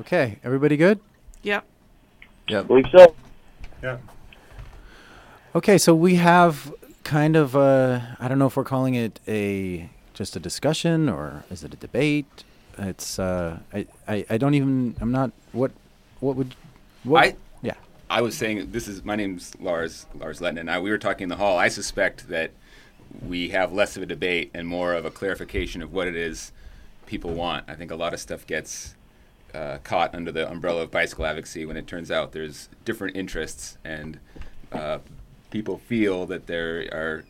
Okay, everybody good? Yep. Yeah. Believe so. Yeah. Okay, so we have kind of uh, I don't know if we're calling it a just a discussion or is it a debate? It's uh, I, I I don't even I'm not what what would what I- yeah I was saying this is my name's Lars Lars Letton, and I, we were talking in the hall. I suspect that we have less of a debate and more of a clarification of what it is people want. I think a lot of stuff gets uh, caught under the umbrella of bicycle advocacy when it turns out there's different interests and uh, people feel that there are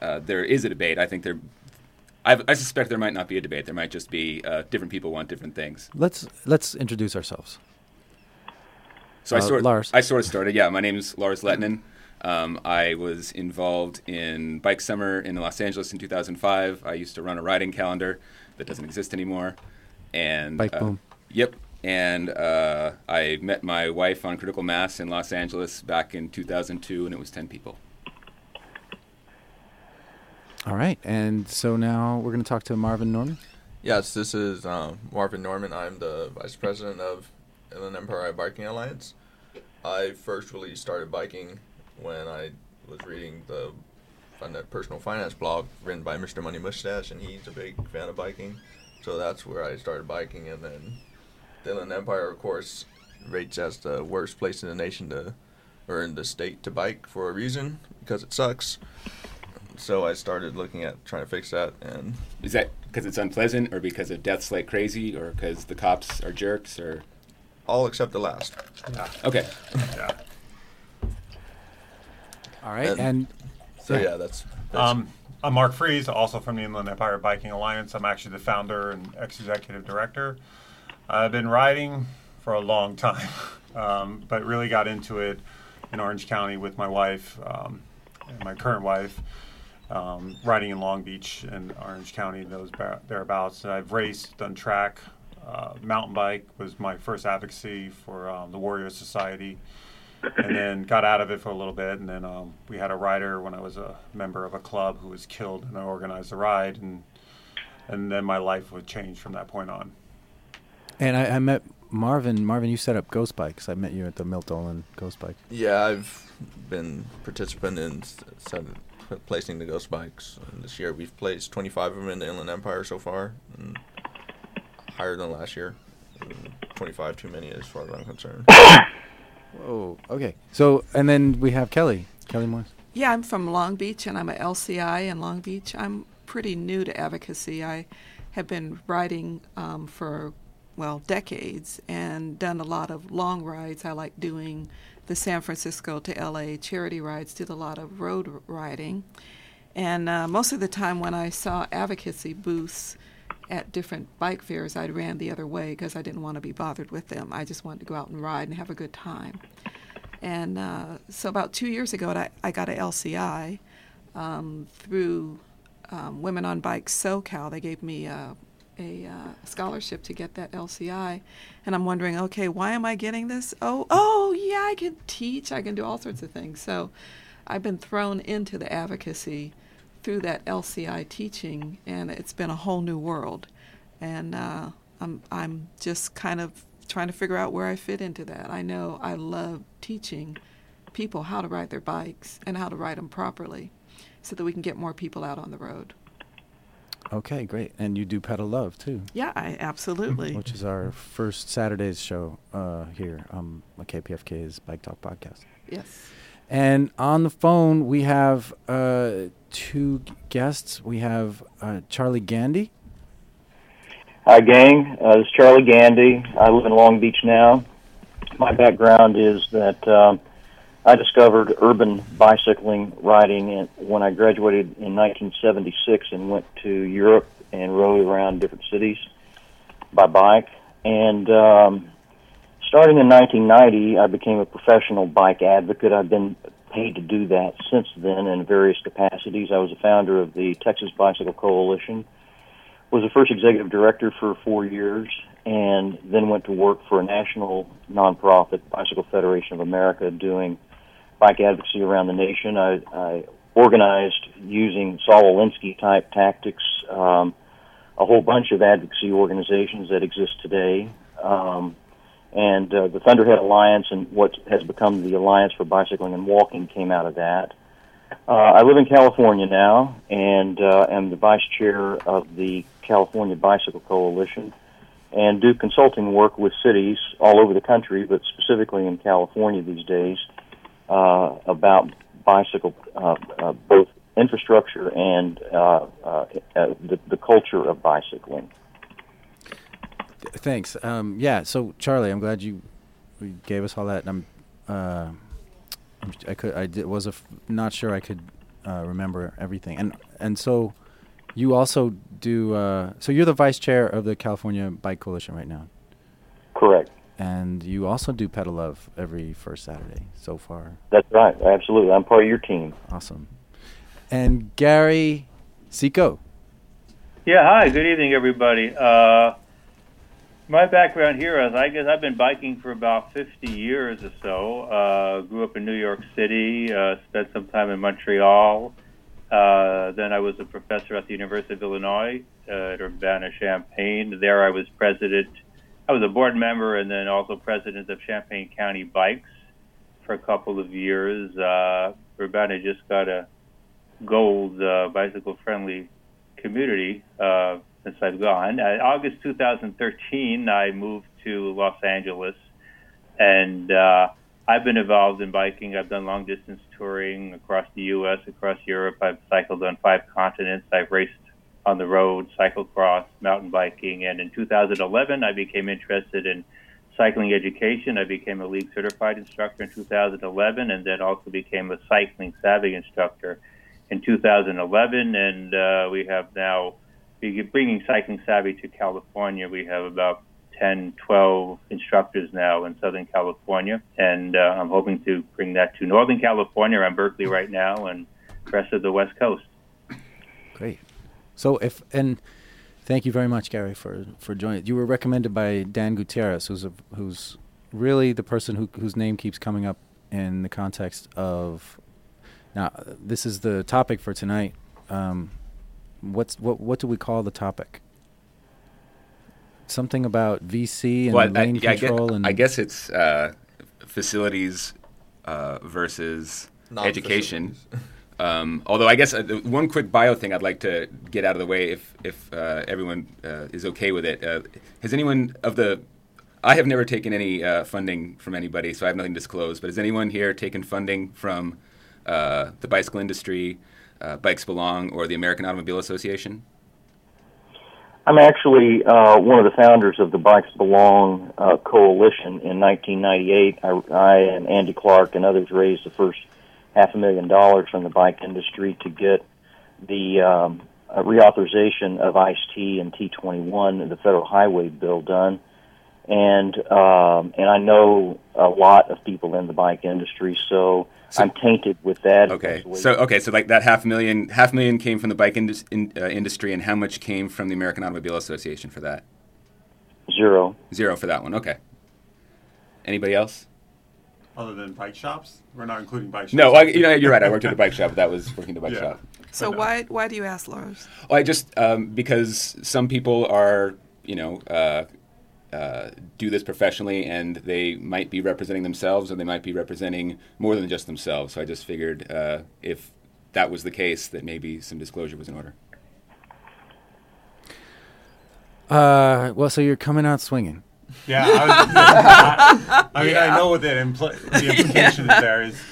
uh, there is a debate. I think there. I, I suspect there might not be a debate. There might just be uh, different people want different things. let's let's introduce ourselves. So I Uh, sort Lars. I sort of started. Yeah, my name's Lars Lettinen. Um, I was involved in Bike Summer in Los Angeles in 2005. I used to run a riding calendar that doesn't exist anymore. And Bike uh, Boom. Yep. And uh, I met my wife on Critical Mass in Los Angeles back in 2002, and it was 10 people. All right, and so now we're going to talk to Marvin Norman. Yes, this is um, Marvin Norman. I'm the vice president of Inland Empire Biking Alliance. I first really started biking when I was reading the personal finance blog written by Mr. Money Mustache, and he's a big fan of biking. So that's where I started biking, and then the Inland Empire, of course, rates as the worst place in the nation to, or in the state to bike for a reason because it sucks. So I started looking at trying to fix that, and Is that because it's unpleasant, or because of deaths like crazy, or because the cops are jerks, or all except the last. Yeah. okay? Yeah. All right, And- and So Yeah. yeah, that's, that's Um, I'm Mark Fries, also from the Inland Empire Biking Alliance. I'm actually the founder and ex-executive director. I've been riding for a long time, um, but really got into it in Orange County with my wife um, my current wife, um, riding in Long Beach and Orange County, those ba- thereabouts. And I've raced, done track, uh, mountain bike was my first advocacy for um, the Warrior Society and then got out of it for a little bit. And then um, we had a rider when I was a member of a club who was killed, and I organized the ride, and and then my life would change from that point on. And I, I met Marvin. Marvin, you set up Ghost Bikes. I met you at the Milt Dolan Ghost Bike. yeah. I've been participant in seven, placing the ghost bikes. And this year we've placed 25 of them in the Inland Empire so far, and higher than last year. And 25 too many as far as I'm concerned. Whoa. Okay. So and then we have Kelly. Kelly Morris. Yeah, I'm from Long Beach and I'm a LCI in Long Beach. I'm pretty new to advocacy. I have been riding um, for, well, decades and done a lot of long rides. I like doing the San Francisco to LA charity rides, did a lot of road riding. And uh, most of the time when I saw advocacy booths at different bike fairs, I ran the other way because I didn't want to be bothered with them. I just wanted to go out and ride and have a good time. And uh, so about two years ago, I, I got a LCI um, through um, Women on Bikes SoCal. They gave me a, a uh, scholarship to get that LCI. And I'm wondering, okay, why am I getting this? Oh, oh, yeah, I can teach. I can do all sorts of things. So I've been thrown into the advocacy through that LCI teaching, and it's been a whole new world. And uh, I'm, I'm just kind of trying to figure out where I fit into that. I know I love teaching people how to ride their bikes and how to ride them properly so that we can get more people out on the road. Okay, great. And you do Pedal Love too, Yeah, I absolutely. which is our first Saturday's show uh, here on KPFK's Bike Talk podcast. Yes. And on the phone, we have uh, two guests. We have uh, Charlie Gandy. Hi, gang. Uh, this is Charlie Gandy. I live in Long Beach now. My background is that um, I discovered urban bicycling riding when I graduated in 1976 and went to Europe and rode around different cities by bike. And um, starting in 1990, I became a professional bike advocate. I've been paid to do that since then in various capacities. I was a founder of the Texas Bicycle Coalition was the first executive director for four years and then went to work for a national nonprofit, Bicycle Federation of America, doing bike advocacy around the nation. I, I organized using Saul Alinsky type tactics um, a whole bunch of advocacy organizations that exist today. Um, and uh, the Thunderhead Alliance and what has become the Alliance for Bicycling and Walking came out of that. Uh, I live in California now and uh, am the vice chair of the California Bicycle Coalition and do consulting work with cities all over the country, but specifically in California these days, uh, about bicycle, uh, uh, both infrastructure and uh, uh, uh, the, the culture of bicycling. Thanks. Um, yeah. So Charlie, I'm glad you gave us all that. And I'm, uh, I could I did, was a f- not sure I could uh, remember everything. And and so you also do. Uh, so you're the vice chair of the California Bike Coalition right now, Correct. And you also do Pedal Love every first Saturday so far. That's right. Absolutely. I'm part of your team. Awesome. And Gary Cziko. Yeah, hi. Good evening, everybody. Uh, my background here is I guess I've been biking for about 50 years or so. Uh, grew up in New York City, uh, spent some time in Montreal. Uh, then I was a professor at the University of Illinois uh, at Urbana-Champaign. There I was president. I was a board member and then also president of Champaign County Bikes for a couple of years. Uh, Urbana just got a gold uh, bicycle-friendly community uh, since I've gone. Uh, August 2013, I moved to Los Angeles, and uh, I've been involved in biking. I've done long distance touring across the U.S., across Europe. I've cycled on five continents. I've raced on the road, cyclocross, mountain biking, and in 2011, I became interested in cycling education. I became a league certified instructor in 2011, and then also became a cycling savvy instructor in 2011, and uh, we have now bringing cycling savvy to California. We have about 10, 12 instructors now in Southern California, and uh, I'm hoping to bring that to Northern California. I'm Berkeley right now, and rest of the West Coast. Great. So if and thank you very much, Gary, for for joining. You were recommended by Dan Gutierrez, who's a, who's really the person who whose name keeps coming up in the context of. Now, this is the topic for tonight. Um, what's what what do we call the topic? Something about VC and Well, I, lane yeah, I, guess, control and I guess it's uh, facilities uh, versus education. Um, although I guess uh, one quick bio thing I'd like to get out of the way, if if uh, everyone uh, is okay with it. Uh, has anyone of the I have never taken any uh, funding from anybody, so I have nothing to disclose. But has anyone here taken funding from uh, the bicycle industry, Bikes Belong, or the American Automobile Association? I'm actually one of the founders of the Bikes Belong coalition in 1998. I, I and Andy Clark and others raised the first half a million dollars from the bike industry to get the um, uh, reauthorization of ISTEA and TEA-21, the federal highway bill, done. And um, and I know a lot of people in the bike industry, so, So- I'm tainted with that. Okay, as a way so okay, so like that half a million, half million came from the bike indus- in, uh, industry, and how much came from the American Automobile Association for that? zero. Zero for that one. Okay. Anybody else? Other than bike shops, we're not including bike shops. No, I, you know you're right. I worked at a bike shop. That was working the bike Yeah. shop. So no. why why do you ask Lars? Oh, I just um, because some people are you know uh, uh, do this professionally and they might be representing themselves or they might be representing more than just themselves. So I just figured uh, if that was the case, that maybe some disclosure was in order. uh, well, so you're coming out swinging. Yeah, I, was, I, I mean, I know what that impl- the implication is. There is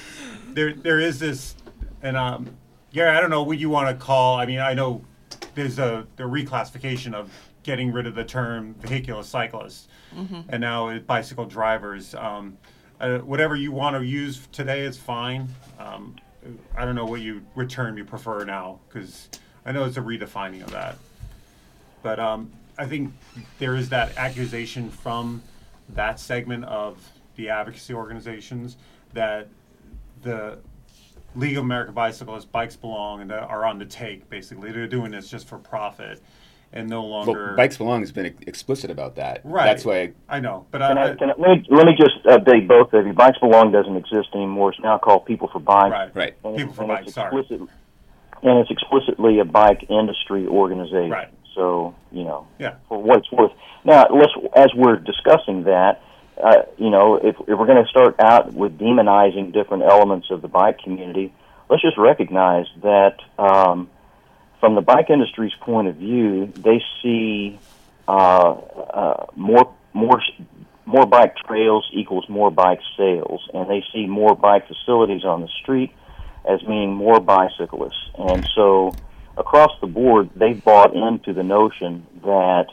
there there is this, and um, Gary, I don't know what you want to call. I mean, I know there's a the reclassification of getting rid of the term vehicular cyclists, and now it's bicycle drivers. Um, uh, whatever you want to use today is fine. Um, I don't know what you what term you prefer now because I know it's a redefining of that. But um, I think there is that accusation from that segment of the advocacy organizations that the League of American Bicyclists, Bikes Belong, and are on the take, basically. They're doing this just for profit and no longer. Well, Bikes Belong has been explicit about that. Right. That's why. I know, but Can I, I, can I, let, me, let me just uh, update both of you. Bikes Belong doesn't exist anymore. It's now called People for Bikes. right. Right. And People it's- for Bikes, sorry. And it's explicitly a bike industry organization. Right. So you know, Yeah. for what it's worth. Now, let's as we're discussing that, uh, you know, if, if we're going to start out with demonizing different elements of the bike community, let's just recognize that um, from the bike industry's point of view, they see uh, uh, more more more bike trails equals more bike sales, and they see more bike facilities on the street as meaning more bicyclists. And so, across the board, they've bought into the notion that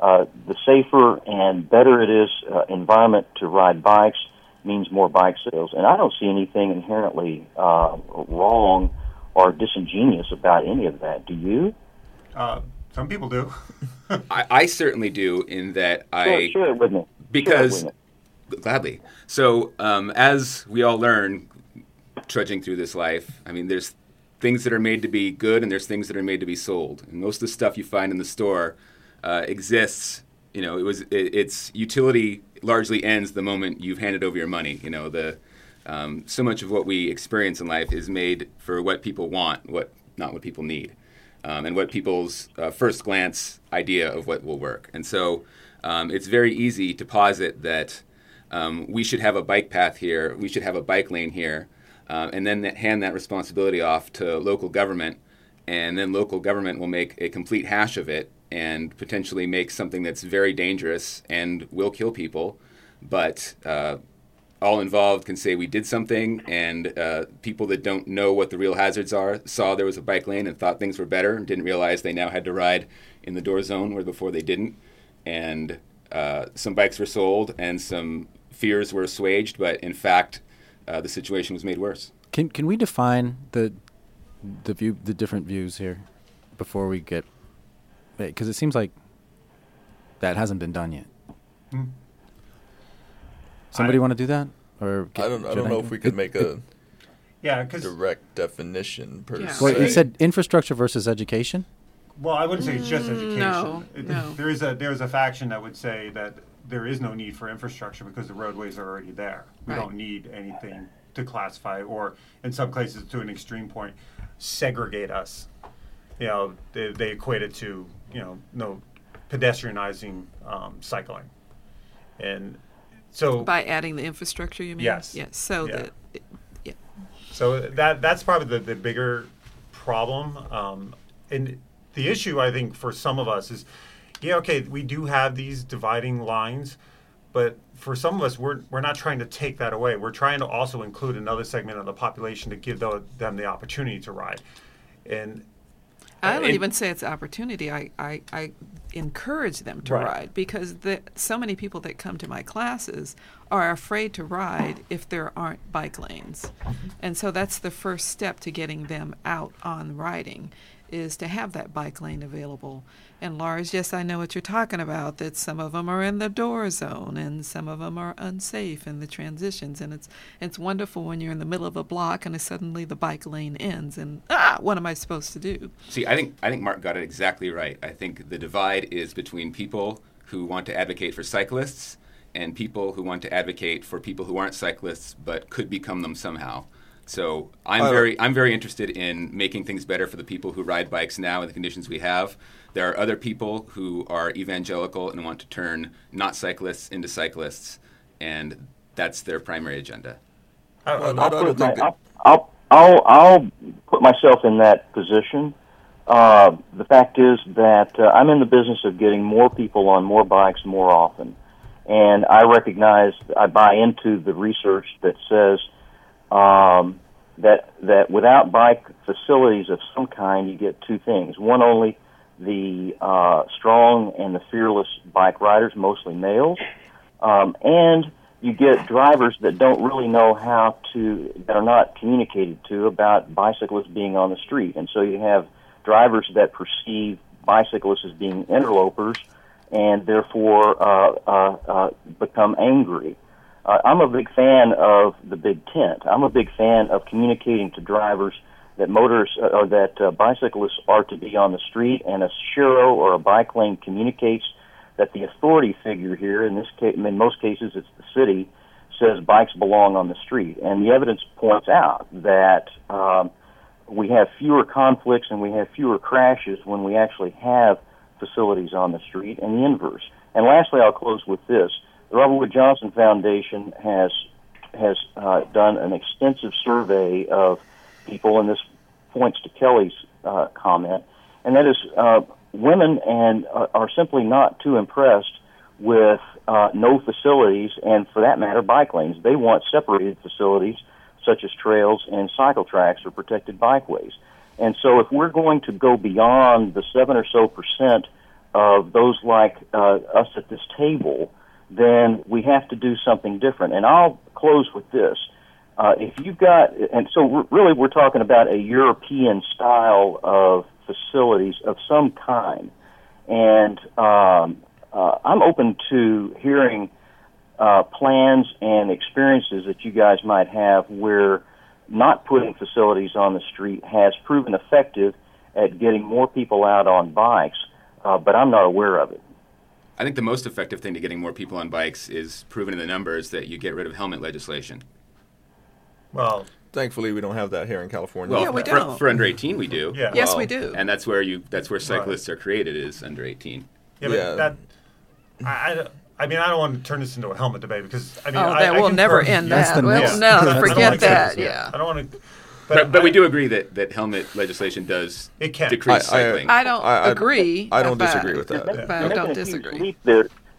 uh, the safer and better it is uh, environment to ride bikes means more bike sales. And I don't see anything inherently uh, wrong or disingenuous about any of that. Do you? Uh, some people do. I, I certainly do in that I Share, share it with me. Share it because with me. gladly. So um, as we all learn, trudging through this life, I mean, there's things that are made to be good, and there's things that are made to be sold. And most of the stuff you find in the store uh, exists. You know, it was it, its utility largely ends the moment you've handed over your money. You know, the um, so much of what we experience in life is made for what people want, what not what people need, um, and what people's uh, first glance idea of what will work. And so, um, it's very easy to posit that um, we should have a bike path here, we should have a bike lane here, uh, and then that, hand that responsibility off to local government, and then local government will make a complete hash of it and potentially make something that's very dangerous and will kill people, but uh, all involved can say we did something, and uh, people that don't know what the real hazards are saw there was a bike lane and thought things were better and didn't realize they now had to ride in the door zone where before they didn't. And uh, some bikes were sold and some fears were assuaged, but in fact, uh, the situation was made worse. Can can we define the the view the different views here before we get because it seems like that hasn't been done yet. Hmm. Somebody want to do that or I don't. I don't know do if we it? could It- make it- a Yeah, because direct definition per Yeah. se. Wait, you said infrastructure versus education. Well, I wouldn't say it's just Mm, education. no, It- no. There is a there is a faction that would say that there is no need for infrastructure because the roadways are already there. We Right. don't need anything to classify, or in some cases, to an extreme point, segregate us. You know, they, they equate it to you know no pedestrianizing um, cycling, and so By adding the infrastructure, you mean? Yes. Yes. So Yeah. that, yeah. So that that's probably the, the bigger problem. Um, and the issue I think for some of us is, yeah, okay, we do have these dividing lines, but for some of us, we're we're not trying to take that away. We're trying to also include another segment of the population to give tho- them the opportunity to ride. And I uh, don't and- even say it's opportunity. I, I, I encourage them to Right. ride because the, so many people that come to my classes are afraid to ride if there aren't bike lanes. And so that's the first step to getting them out on riding is to have that bike lane available. And Lars, yes, I know what you're talking about, that some of them are in the door zone and some of them are unsafe in the transitions. And it's, it's wonderful when you're in the middle of a block and suddenly the bike lane ends and, ah, what am I supposed to do? See, I think I think Mark got it exactly right. I think the divide is between people who want to advocate for cyclists and people who want to advocate for people who aren't cyclists but could become them somehow. So I'm I- very I'm very interested in making things better for the people who ride bikes now in the conditions we have. There are other people who are evangelical and want to turn not cyclists into cyclists, and that's their primary agenda. I, Well, I- I I'll don't put think my, that- I'll, I'll, I'll, I'll put myself in that position. Uh, the fact is that uh, I'm in the business of getting more people on more bikes more often. And I recognize, I buy into the research that says um, that, that without bike facilities of some kind, you get two things. One, only the uh, strong and the fearless bike riders, mostly males, um, and you get drivers that don't really know how to, that are not communicated to about bicyclists being on the street. And so you have drivers that perceive bicyclists as being interlopers and therefore uh, uh, uh, become angry. Uh, I'm a big fan of the big tent. I'm a big fan of communicating to drivers that motors uh, or that uh, bicyclists are to be on the street, and a sharrow or a bike lane communicates that the authority figure here, in this case, in most cases, it's the city, says bikes belong on the street, and the evidence points out that um, we have fewer conflicts and we have fewer crashes when we actually have facilities on the street and the inverse. And lastly, I'll close with this: the Robert Wood Johnson Foundation has has uh, done an extensive survey of people, and this points to Kelly's uh, comment, and that is uh, women and uh, are simply not too impressed with uh, no facilities, and for that matter, bike lanes. They want separated facilities such as trails and cycle tracks or protected bikeways. And so, if we're going to go beyond the seven or so percent of those like uh, us at this table, then we have to do something different. And I'll close with this. Uh, if you've got, and so really we're talking about a European style of facilities of some kind. And um, uh, I'm open to hearing uh, plans and experiences that you guys might have where not putting facilities on the street has proven effective at getting more people out on bikes, uh, but I'm not aware of it. I think the most effective thing to getting more people on bikes is proven in the numbers that you get rid of helmet legislation. Well, Thankfully, we don't have that here in California. Well, Yeah, we for, don't. for under 18 we do. yeah. Yes, we do. And that's where you that's where cyclists are created is under 18. Yeah, but Yeah. that. I, I, I mean, I don't want to turn this into a helmet debate because I mean, oh, I, that I will never confirm- end that. the Well, next- no, forget that. episode. Yeah. I don't want to. But, but I- we do agree that, that helmet legislation does It can. decrease I- I- cycling. I don't I- I- agree. I don't disagree with that. But I don't disagree.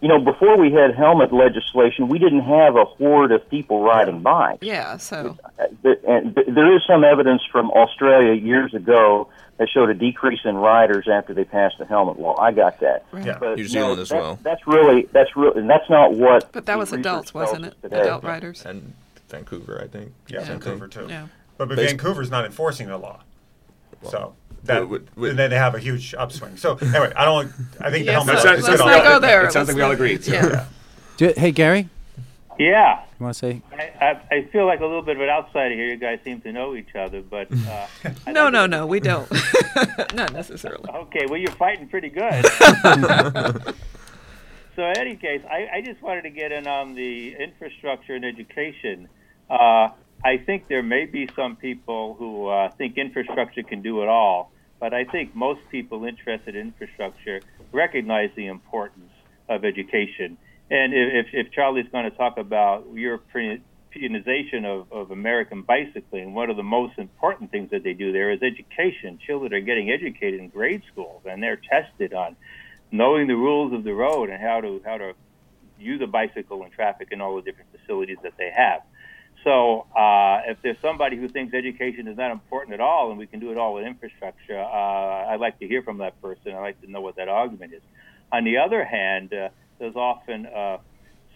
Leap there. You know, before we had helmet legislation, we didn't have a horde of people riding bikes. Yeah, so Uh, and there is some evidence from Australia years ago that showed a decrease in riders after they passed the helmet law. I got that. Yeah. But New Zealand no, as that- well. That's really that's really, and that's not what. but that was adults, wasn't it? today. Adult riders. and Vancouver, I think. Yeah, Same Vancouver too. Yeah. But, but Basi- Vancouver's not enforcing the law, so that and then they have a huge upswing. So anyway, I don't. I think the Yes, helmet. let's- law It is let's not go there. It sounds like Let's we all not- agree. So. Yeah. Do, hey, Gary, Yeah, you want to say? I, I, I feel like a little bit of an outsider here. You guys seem to know each other, but uh, No, no, no, we don't. Not necessarily. Okay, well, you're fighting pretty good. so, in any case, I, I just wanted to get in on the infrastructure and education. Uh, I think there may be some people who uh, think infrastructure can do it all, but I think most people interested in infrastructure recognize the importance of education. And if, if Charlie's going to talk about Europeanization of, of American bicycling, one of the most important things that they do there is education. Children are getting educated in grade schools, and they're tested on knowing the rules of the road and how to how to use a bicycle in traffic and all the different facilities that they have. So, uh, if there's somebody who thinks education is not important at all and we can do it all with infrastructure, uh, I'd like to hear from that person. I'd like to know what that argument is. On the other hand, uh, there's often uh,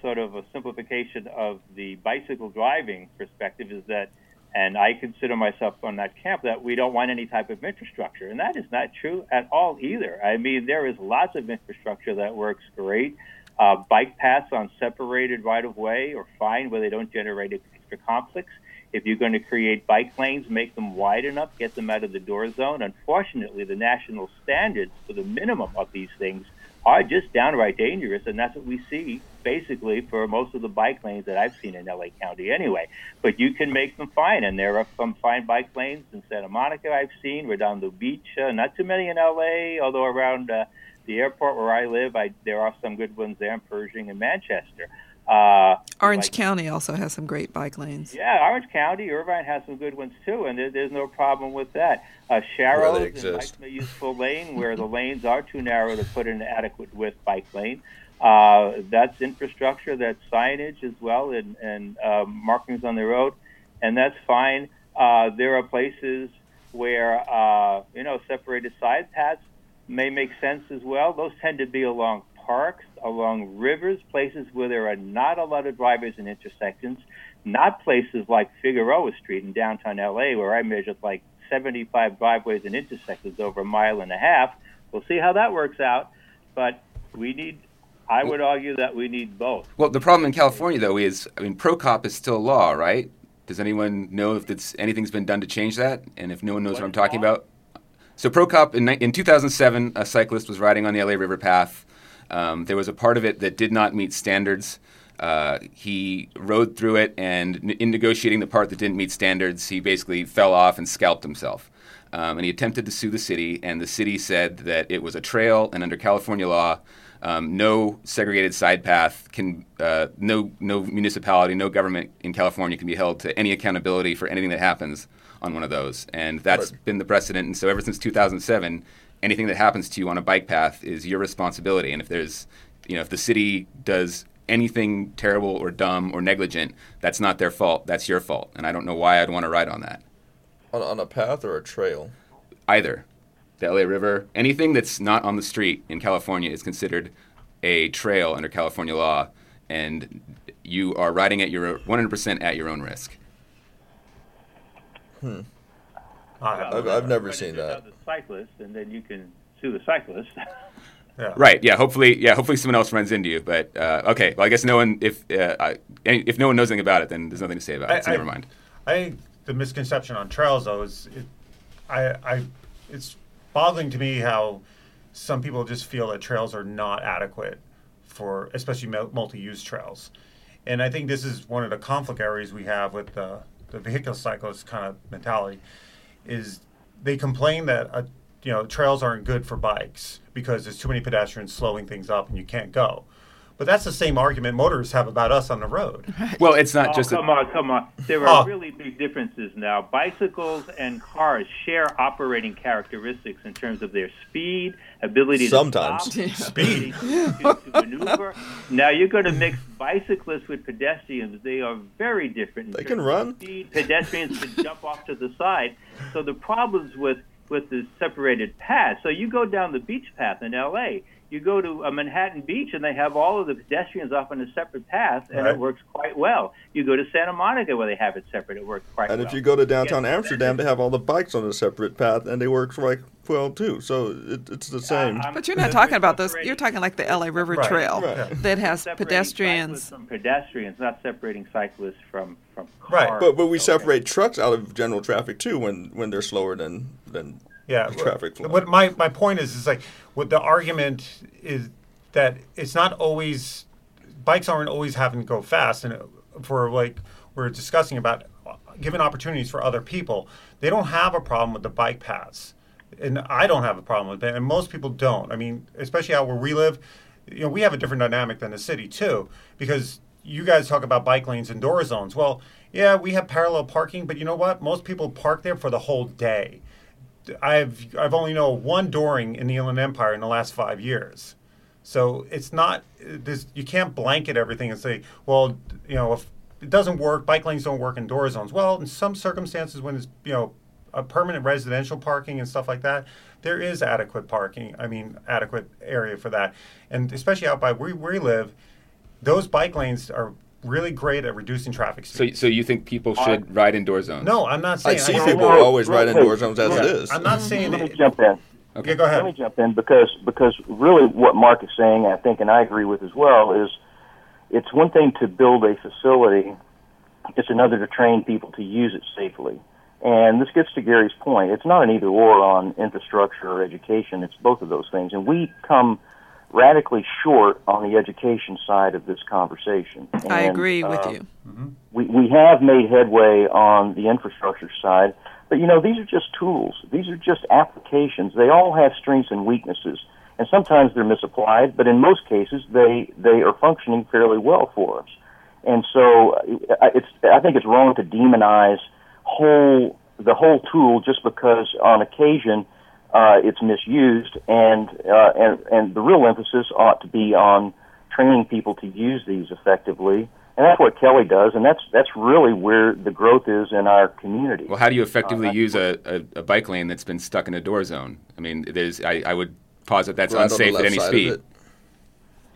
sort of a simplification of the bicycle driving perspective is that, and I consider myself on that camp, that we don't want any type of infrastructure. And that is not true at all either. I mean, there is lots of infrastructure that works great. Uh, bike paths on separated right of way are fine where they don't generate extra conflicts. If you're going to create bike lanes, make them wide enough, get them out of the door zone. Unfortunately, the national standards for the minimum of these things are just downright dangerous, and that's what we see basically for most of the bike lanes that I've seen in LA County anyway. But you can make them fine, and there are some fine bike lanes in Santa Monica I've seen, Redondo Beach, uh, not too many in LA, although around uh, the airport where I live, I, there are some good ones there in Pershing and Manchester. Uh, Orange like- County also has some great bike lanes. yeah, Orange County, Irvine has some good ones too, and there, there's no problem with that. Uh, Sharrows Where they and exist. Bike Useful Lane, where the lanes are too narrow to put in an adequate width bike lane. Uh, that's infrastructure, that's signage as well, and, and uh, markings on the road, and that's fine. Uh, there are places where uh, you know separated side paths may make sense as well. Those tend to be along parks, along rivers, places where there are not a lot of drivers and intersections, not places like Figueroa Street in downtown LA, where I measured like 75 driveways and intersections over a mile and a half. We'll see how that works out, but we need. I would argue that we need both. Well, the problem in California, though, is I mean, Prokop is still law, right? Does anyone know if it's, anything's been done to change that? And if no one knows what, What I'm talking law? about, so Prokop in, in 2007, a cyclist was riding on the LA River Path. Um, there was a part of it that did not meet standards. Uh, he rode through it, and in negotiating the part that didn't meet standards, he basically fell off and scalped himself. um, and he attempted to sue the city, and the city said that it was a trail, and under California law, um, no segregated side path can, uh, no no municipality, no government in California can be held to any accountability for anything that happens on one of those, and that's But- been the precedent. And so ever since 2007, anything that happens to you on a bike path is your responsibility. And if there's, you know, if the city does anything terrible or dumb or negligent, that's not their fault. That's your fault. And I don't know why I'd want to ride on that. On, on a path or a trail? Either the LA River, anything that's not on the street in California is considered a trail under California law, and you are riding at your 100% at your own risk. Hmm. I have- I've, I've never But seen if that. On cyclist, and then you can sue the cyclist. yeah. Right. Yeah. Hopefully. Yeah. Hopefully, someone else runs into you. But uh, okay. Well, I guess no one. If uh, I, any- if no one knows anything about it, then there's nothing to say about it. So I- I- never mind. I think the misconception on trails, though, is it, I, I, it's boggling to me how some people just feel that trails are not adequate for, especially multi-use trails. And I think this is one of the conflict areas we have with the, the vehicular cyclist kind of mentality, is they complain that uh, you know trails aren't good for bikes because there's too many pedestrians slowing things up and you can't go. But that's the same argument motorists have about us on the road. Well, it's not Oh, just. come a, on, come on. There are Oh. really big differences now. Bicycles and cars share operating characteristics in terms of their speed, ability to Sometimes. stop, ability to, to, to maneuver. Now you're going to mix bicyclists with pedestrians. They are very different. in They can run. Speed. Pedestrians can jump off to the side. So the problems with with the separated paths. So you go down the beach path in L.A. You go to a Manhattan Beach and they have all of the pedestrians off on a separate path, and Right. it works quite well. You go to Santa Monica where they have it separate, it works quite And well. And if you go to downtown Yes, Amsterdam, they have all the bikes on a separate path, and they work quite well too. So it, it's the same. I'm- But you're not talking about those. You're talking like the LA River Right, Trail right. that has separating pedestrians. from pedestrians, not separating cyclists from from cars. Right. but but we Okay. separate trucks out of general traffic too when when they're slower than than yeah, traffic flow. What my, my point is is like what the argument is that it's not always bikes aren't always having to go fast, and for like we're discussing about uh, given opportunities for other people, they don't have a problem with the bike paths, and I don't have a problem with it, and most people don't. I mean, especially out where we live, you know, we have a different dynamic than the city too, because you guys talk about bike lanes and door zones. Well, yeah, we have parallel parking, but you know what? Most people park there for the whole day. I've I've only known one dooring in the Inland Empire in the last five years, so it's not this. You can't blanket everything and say, well, you know, if it doesn't work, bike lanes don't work in door zones. Well, in some circumstances, when it's you know a permanent residential parking and stuff like that, there is adequate parking. I mean, adequate area for that, and especially out by where we live, those bike lanes are really great at reducing traffic so, speed. so you think people should ride in door zones? no, I'm not I saying. see I'm- people Right, always right, ride in door zones as it Yeah, is. I'm not saying. Let me It, jump in. yeah, go ahead. Let me jump in because because really what Mark is saying, I think, and I agree with as well, is it's one thing to build a facility, it's another to train people to use it safely. And this gets to Gary's point. It's not an either or on infrastructure or education. It's both of those things. And we come radically short on the education side of this conversation. I agree with uh, you. we, we have made headway on the infrastructure side, but you know, these are just tools. These are just applications. They all have strengths and weaknesses, and sometimes they're misapplied, but in most cases, they, they are functioning fairly well for us. And so it's, I think it's wrong to demonize whole, the whole tool just because on occasion uh, it's misused, and, uh, and, and the real emphasis ought to be on training people to use these effectively and that's what Kelly does, and that's that's really where the growth is in our community. Well, how do you effectively Uh, use a, a, a bike lane that's been stuck in a door zone? I mean, there's I, I would posit that's Ride on the unsafe at any speed.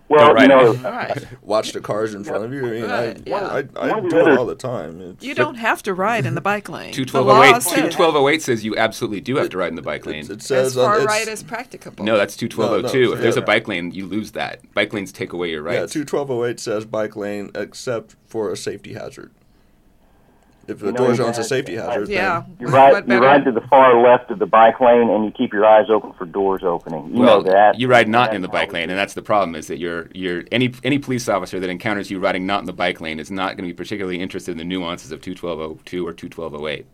It. well, Don't you know. Right. Watch the cars in front of you. I mean, Right, yeah. I, I, I do it all the time. It's, You don't have to ride in the bike lane. Two The twelve oh law oh eight. says Two twelve oh eight says you absolutely do have to ride in the bike lane. It, it says on- far it's, right as practicable. No, that's two twelve oh two. No, no, If there's a bike lane, you lose that. Bike lanes take away your yeah. rights. Two twelve oh eight says bike lane except for a safety hazard. If the You know, door you zone's a safety hazard, Yeah. you ride you ride to the far left of the bike lane, and you keep your eyes open for doors opening. You well, know that. you ride not That's in the bike lane, and that's the problem. Is that you're you're any any police officer that encounters you riding not in the bike lane is not going to be particularly interested in the nuances of two twelve oh two or two twelve oh eight.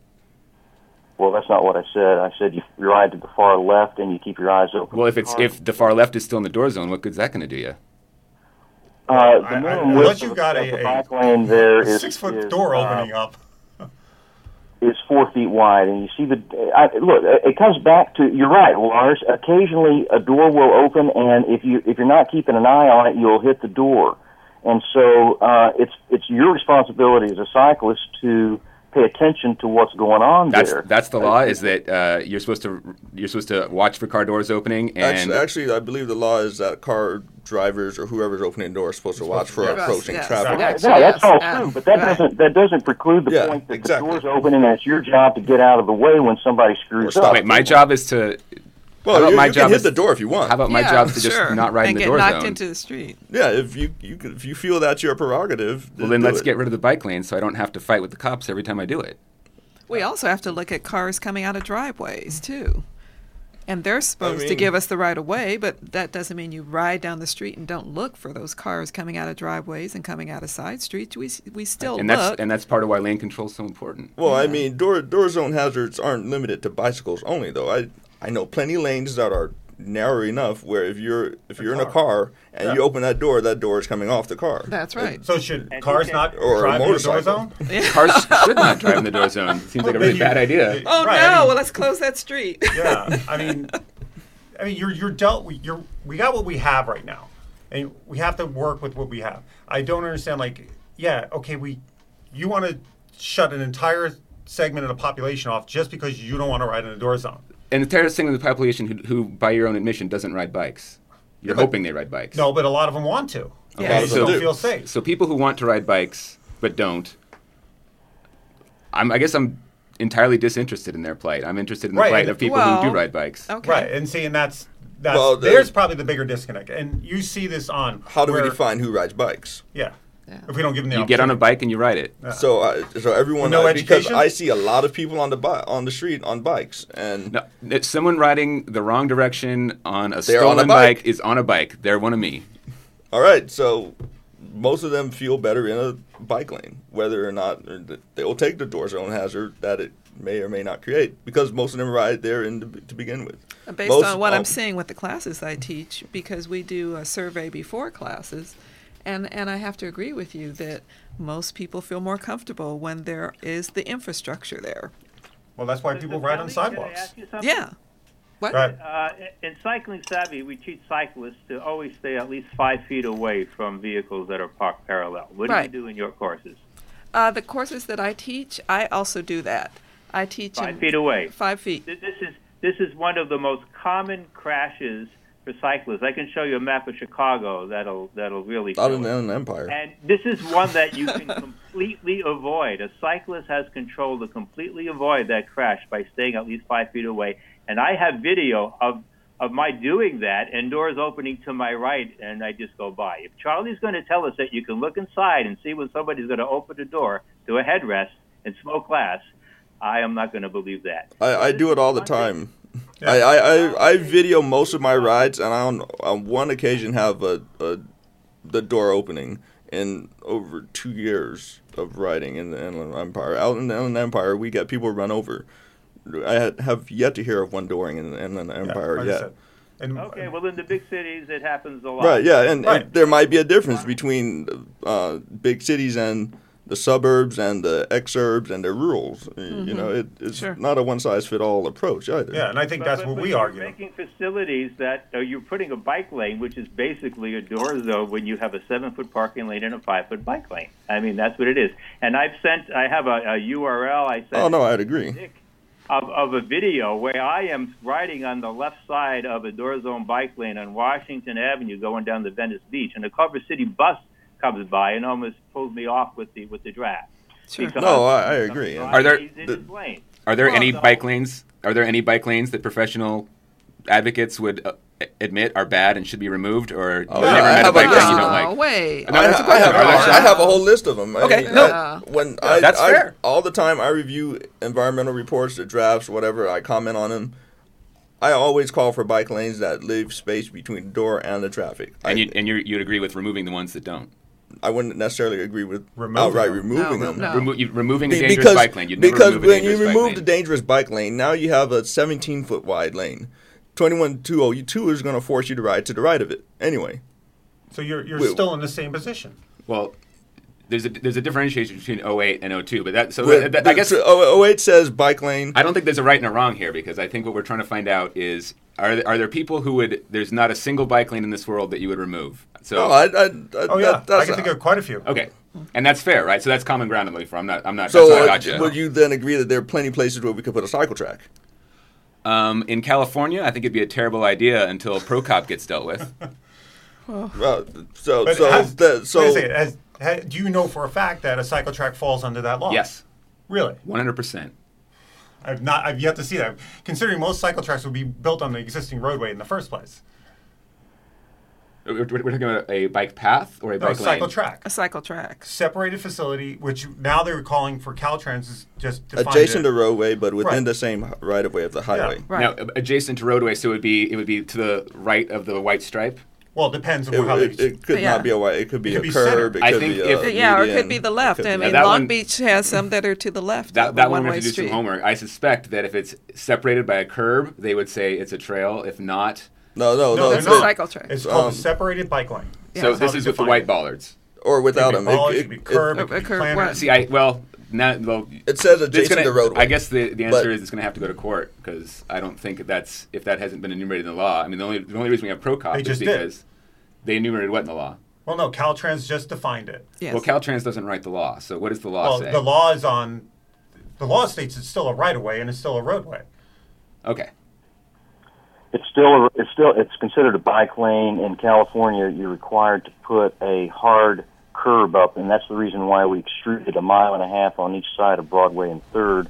Well, that's not what I said. I said you, you ride to the far left and you keep your eyes open. Well, if it's if the far left is still in the door zone, what good's that going to do you? uh, I- the I- minimum unless you've got of a- the a- bike lane there is Six foot is, door uh, opening up. Is four feet wide, and you see the. I, look, it comes back to you're right, Lars. Occasionally, a door will open, and if you if you're not keeping an eye on it, you'll hit the door. And so uh, it's it's your responsibility as a cyclist to pay attention to what's going on That's there. that's the law. Is that uh, you're supposed to you're supposed to watch for car doors opening and Actually, actually, I believe the law is that car drivers or whoever's opening the door is supposed to watch for Yes, approaching yes. traffic. Yeah, yeah, that's all uh, true, but that right. doesn't that doesn't preclude the Yeah, point that exactly. the door's open and it's your job to get out of the way when somebody screws up. Wait, my job is to. Well, you, my you job can hit is- the door if you want. How about my job is to just sure. not ride and in the get knocked into the street. yeah, if you, you if you feel that's your prerogative, well, then do let's it. get rid of the bike lane so I don't have to fight with the cops every time I do it. We also have to look at cars coming out of driveways too. And they're supposed to mean- give us the right of way, but that doesn't mean you ride down the street and don't look for those cars coming out of driveways and coming out of side streets. We we still and look. that's and that's part of why lane control is so important. Well, I mean, door door zone hazards aren't limited to bicycles only, though. I I know plenty of lanes that are narrow enough where if you're if you're in a car and Yeah. you open that door, that door is coming off the car. that's right. So should And cars not Or a drive in the door motorcycle. zone? Cars should not drive in the door zone. Seems like a really you- bad idea. oh Right, no! I mean- well, let's close that street. yeah, I mean, I mean, you're you're dealt. with- You're we got what we have right now, and we have to work with what we have. I don't understand. Like, yeah, okay, we, you want to shut an entire segment of the population off just because you don't want to ride in the door zone. And the entire thing of the population who, who, by your own admission, doesn't ride bikes. You're but- hoping they ride bikes. No, but a lot of them want to. Yeah. They lot of just them don't feel safe. So people who want to ride bikes but don't, I'm, I guess I'm entirely disinterested in their plight. I'm interested in the Right, plight of people who do ride bikes. Okay. Right, and see, and that's that's Well, there's probably the bigger disconnect, and you see this on How do where- we define who rides bikes? Yeah, Yeah. if we don't give them the You get on a bike and you ride it. Yeah. So, uh, so everyone No uh, because education? I see a lot of people on the bi- on the street on bikes, and No, it's someone riding the wrong direction on a They're on a stolen bike. bike. is on a bike. They're one of me. all right, so most of them feel better in a bike lane, whether or not they will take the door zone hazard that it may or may not create, because most of them ride there in the, to begin with. Based Most- on what um, I'm seeing with the classes I teach, because we do a survey before classes, and, and I have to agree with you that most people feel more comfortable when there is the infrastructure there. well, that's why people Mr. ride on Kelly, can I sidewalks. ask you something? Yeah. What? Right. Uh, in Cycling Savvy, we teach cyclists to always stay at least five feet away from vehicles that are parked parallel. What Right. do you do in your courses? Uh, the courses that I teach, I also do that. I teach Five in feet away. Five feet. This is this is one of the most common crashes cyclists. I can show you a map of Chicago that'll that'll really. Out show in the Empire. And this is one that you can completely avoid. A cyclist has control to completely avoid that crash by staying at least five feet away. And I have video of of my doing that and doors opening to my right, and I just go by. If Charlie's going to tell us that you can look inside and see when somebody's going to open the door to a headrest and smoke glass, I am not going to believe that. I, I do it all the time. Yeah. I, I, I, I video most of my rides, and I on, on one occasion have a, a the door opening in over two years of riding in the Inland Empire. Out in the Inland Empire, we get people run over. I have yet to hear of one dooring in the Inland Empire like I yet. said. And Okay, well, in the big cities, it happens a lot. Right, yeah, and, Right. and there might be a difference between uh, big cities and the suburbs and the exurbs and the rurals. Uh, You know, it, it's Sure. not a one size fit all approach either. yeah, and I think But- that's but- what but we you're argue. Making facilities that uh, you're putting a bike lane, which is basically a door zone, when you have a seven foot parking lane and a five foot bike lane. I mean, that's what it is. And I've sent, I have a, a URL. I sent Oh no, I'd agree. Nick of, of a video where I am riding on the left side of a door zone bike lane on Washington Avenue, going down to Venice Beach, and a Culver City bus comes by and almost pulls me off with the with the draft. Sure. No, I- I agree. Are there- the- Are there Well, any no. bike lanes? Are there any bike lanes that professional advocates would uh, admit are bad and should be removed, or Oh, yeah, never I met a have a bike lane you don't Oh, like? wait. No, I, that's a I have, question. I, I have a whole list of them. I Okay, mean, no. I- when I, that's I- fair. all the time I review environmental reports, the drafts, whatever. I comment on them. I always call for bike lanes that leave space between the door and the traffic. I, And you and you'd agree with removing the ones that don't. I wouldn't necessarily agree with Removing outright them. removing No, them. no. Remo- you, removing a dangerous because bike lane. You'd because remove a when you dangerous bike remove lane. the dangerous bike lane, now you have a 17 foot wide lane. 21202 is going to force you to ride to the right of it anyway. So you're you're Wait. still in the same position. Well, there's a there's a differentiation between 08 and 02, but that so But- that, I guess so- oh, 08 says bike lane. I don't think there's a right and a wrong here because I think what we're trying to find out is are there, are there people who would there's not a single bike lane in this world that you would remove. So Oh, I, I, I, Oh yeah, that, I that's can think of quite a few. okay, and that's fair, right? So that's common ground I'm looking for. I'm not I'm not. So that's not a uh, gotcha. would you then agree that there are plenty of places where we could put a cycle track? Um, in California, I think it'd be a terrible idea until Prokop gets dealt with. Uh, so But so has, that, so wait a second, has- ha- do you know for a fact that a cycle track falls under that law? yes, Really? 100. percent I've not. I've yet to see that. Considering most cycle tracks would be built on the existing roadway in the first place. We're, we're talking about a bike path or a No, bike cycle lane. track. A cycle track. Separated facility, which now they're calling for Caltrans is just defined adjacent it. to roadway, but within Right. the same right of way of the highway. Right. Now, adjacent to roadway, so it would be it would be to the right of the white stripe. Well, it depends on It, how it, it could Yeah. not be a white. It could be It could a be curb. centered. It I could think be if- a yeah, or it could be the left. could I mean, Long one- Beach has some that are to the left. That, that one we one-way have to do street. some homework. I suspect that if it's separated by a curb, they would say it's a trail. If not, no, no, No, no. It's it's a cycle track. It's called Um, a separated bike lane. Yeah. so this how is they with the white bollards. or without them. bollards, It, could be curb, it- it could be a curb, See, I well, now well, it says it's adjacent gonna, to roadway. I guess the, the answer is it's going to have to go to court because I don't think that's if that hasn't been enumerated in the law. I mean, the only the only reason we have Prokop They is just did. because they enumerated what in the law. Well, no, Caltrans just defined it. Yes. Well, Caltrans doesn't write the law. So what does the law Well, say? the law is on. The law states it's still a right of way and it's still a roadway. okay. It's still a, it's still it's considered a bike lane in California. You're required to put a hard curb up, and that's the reason why we extruded a mile and a half on each side of Broadway and Third,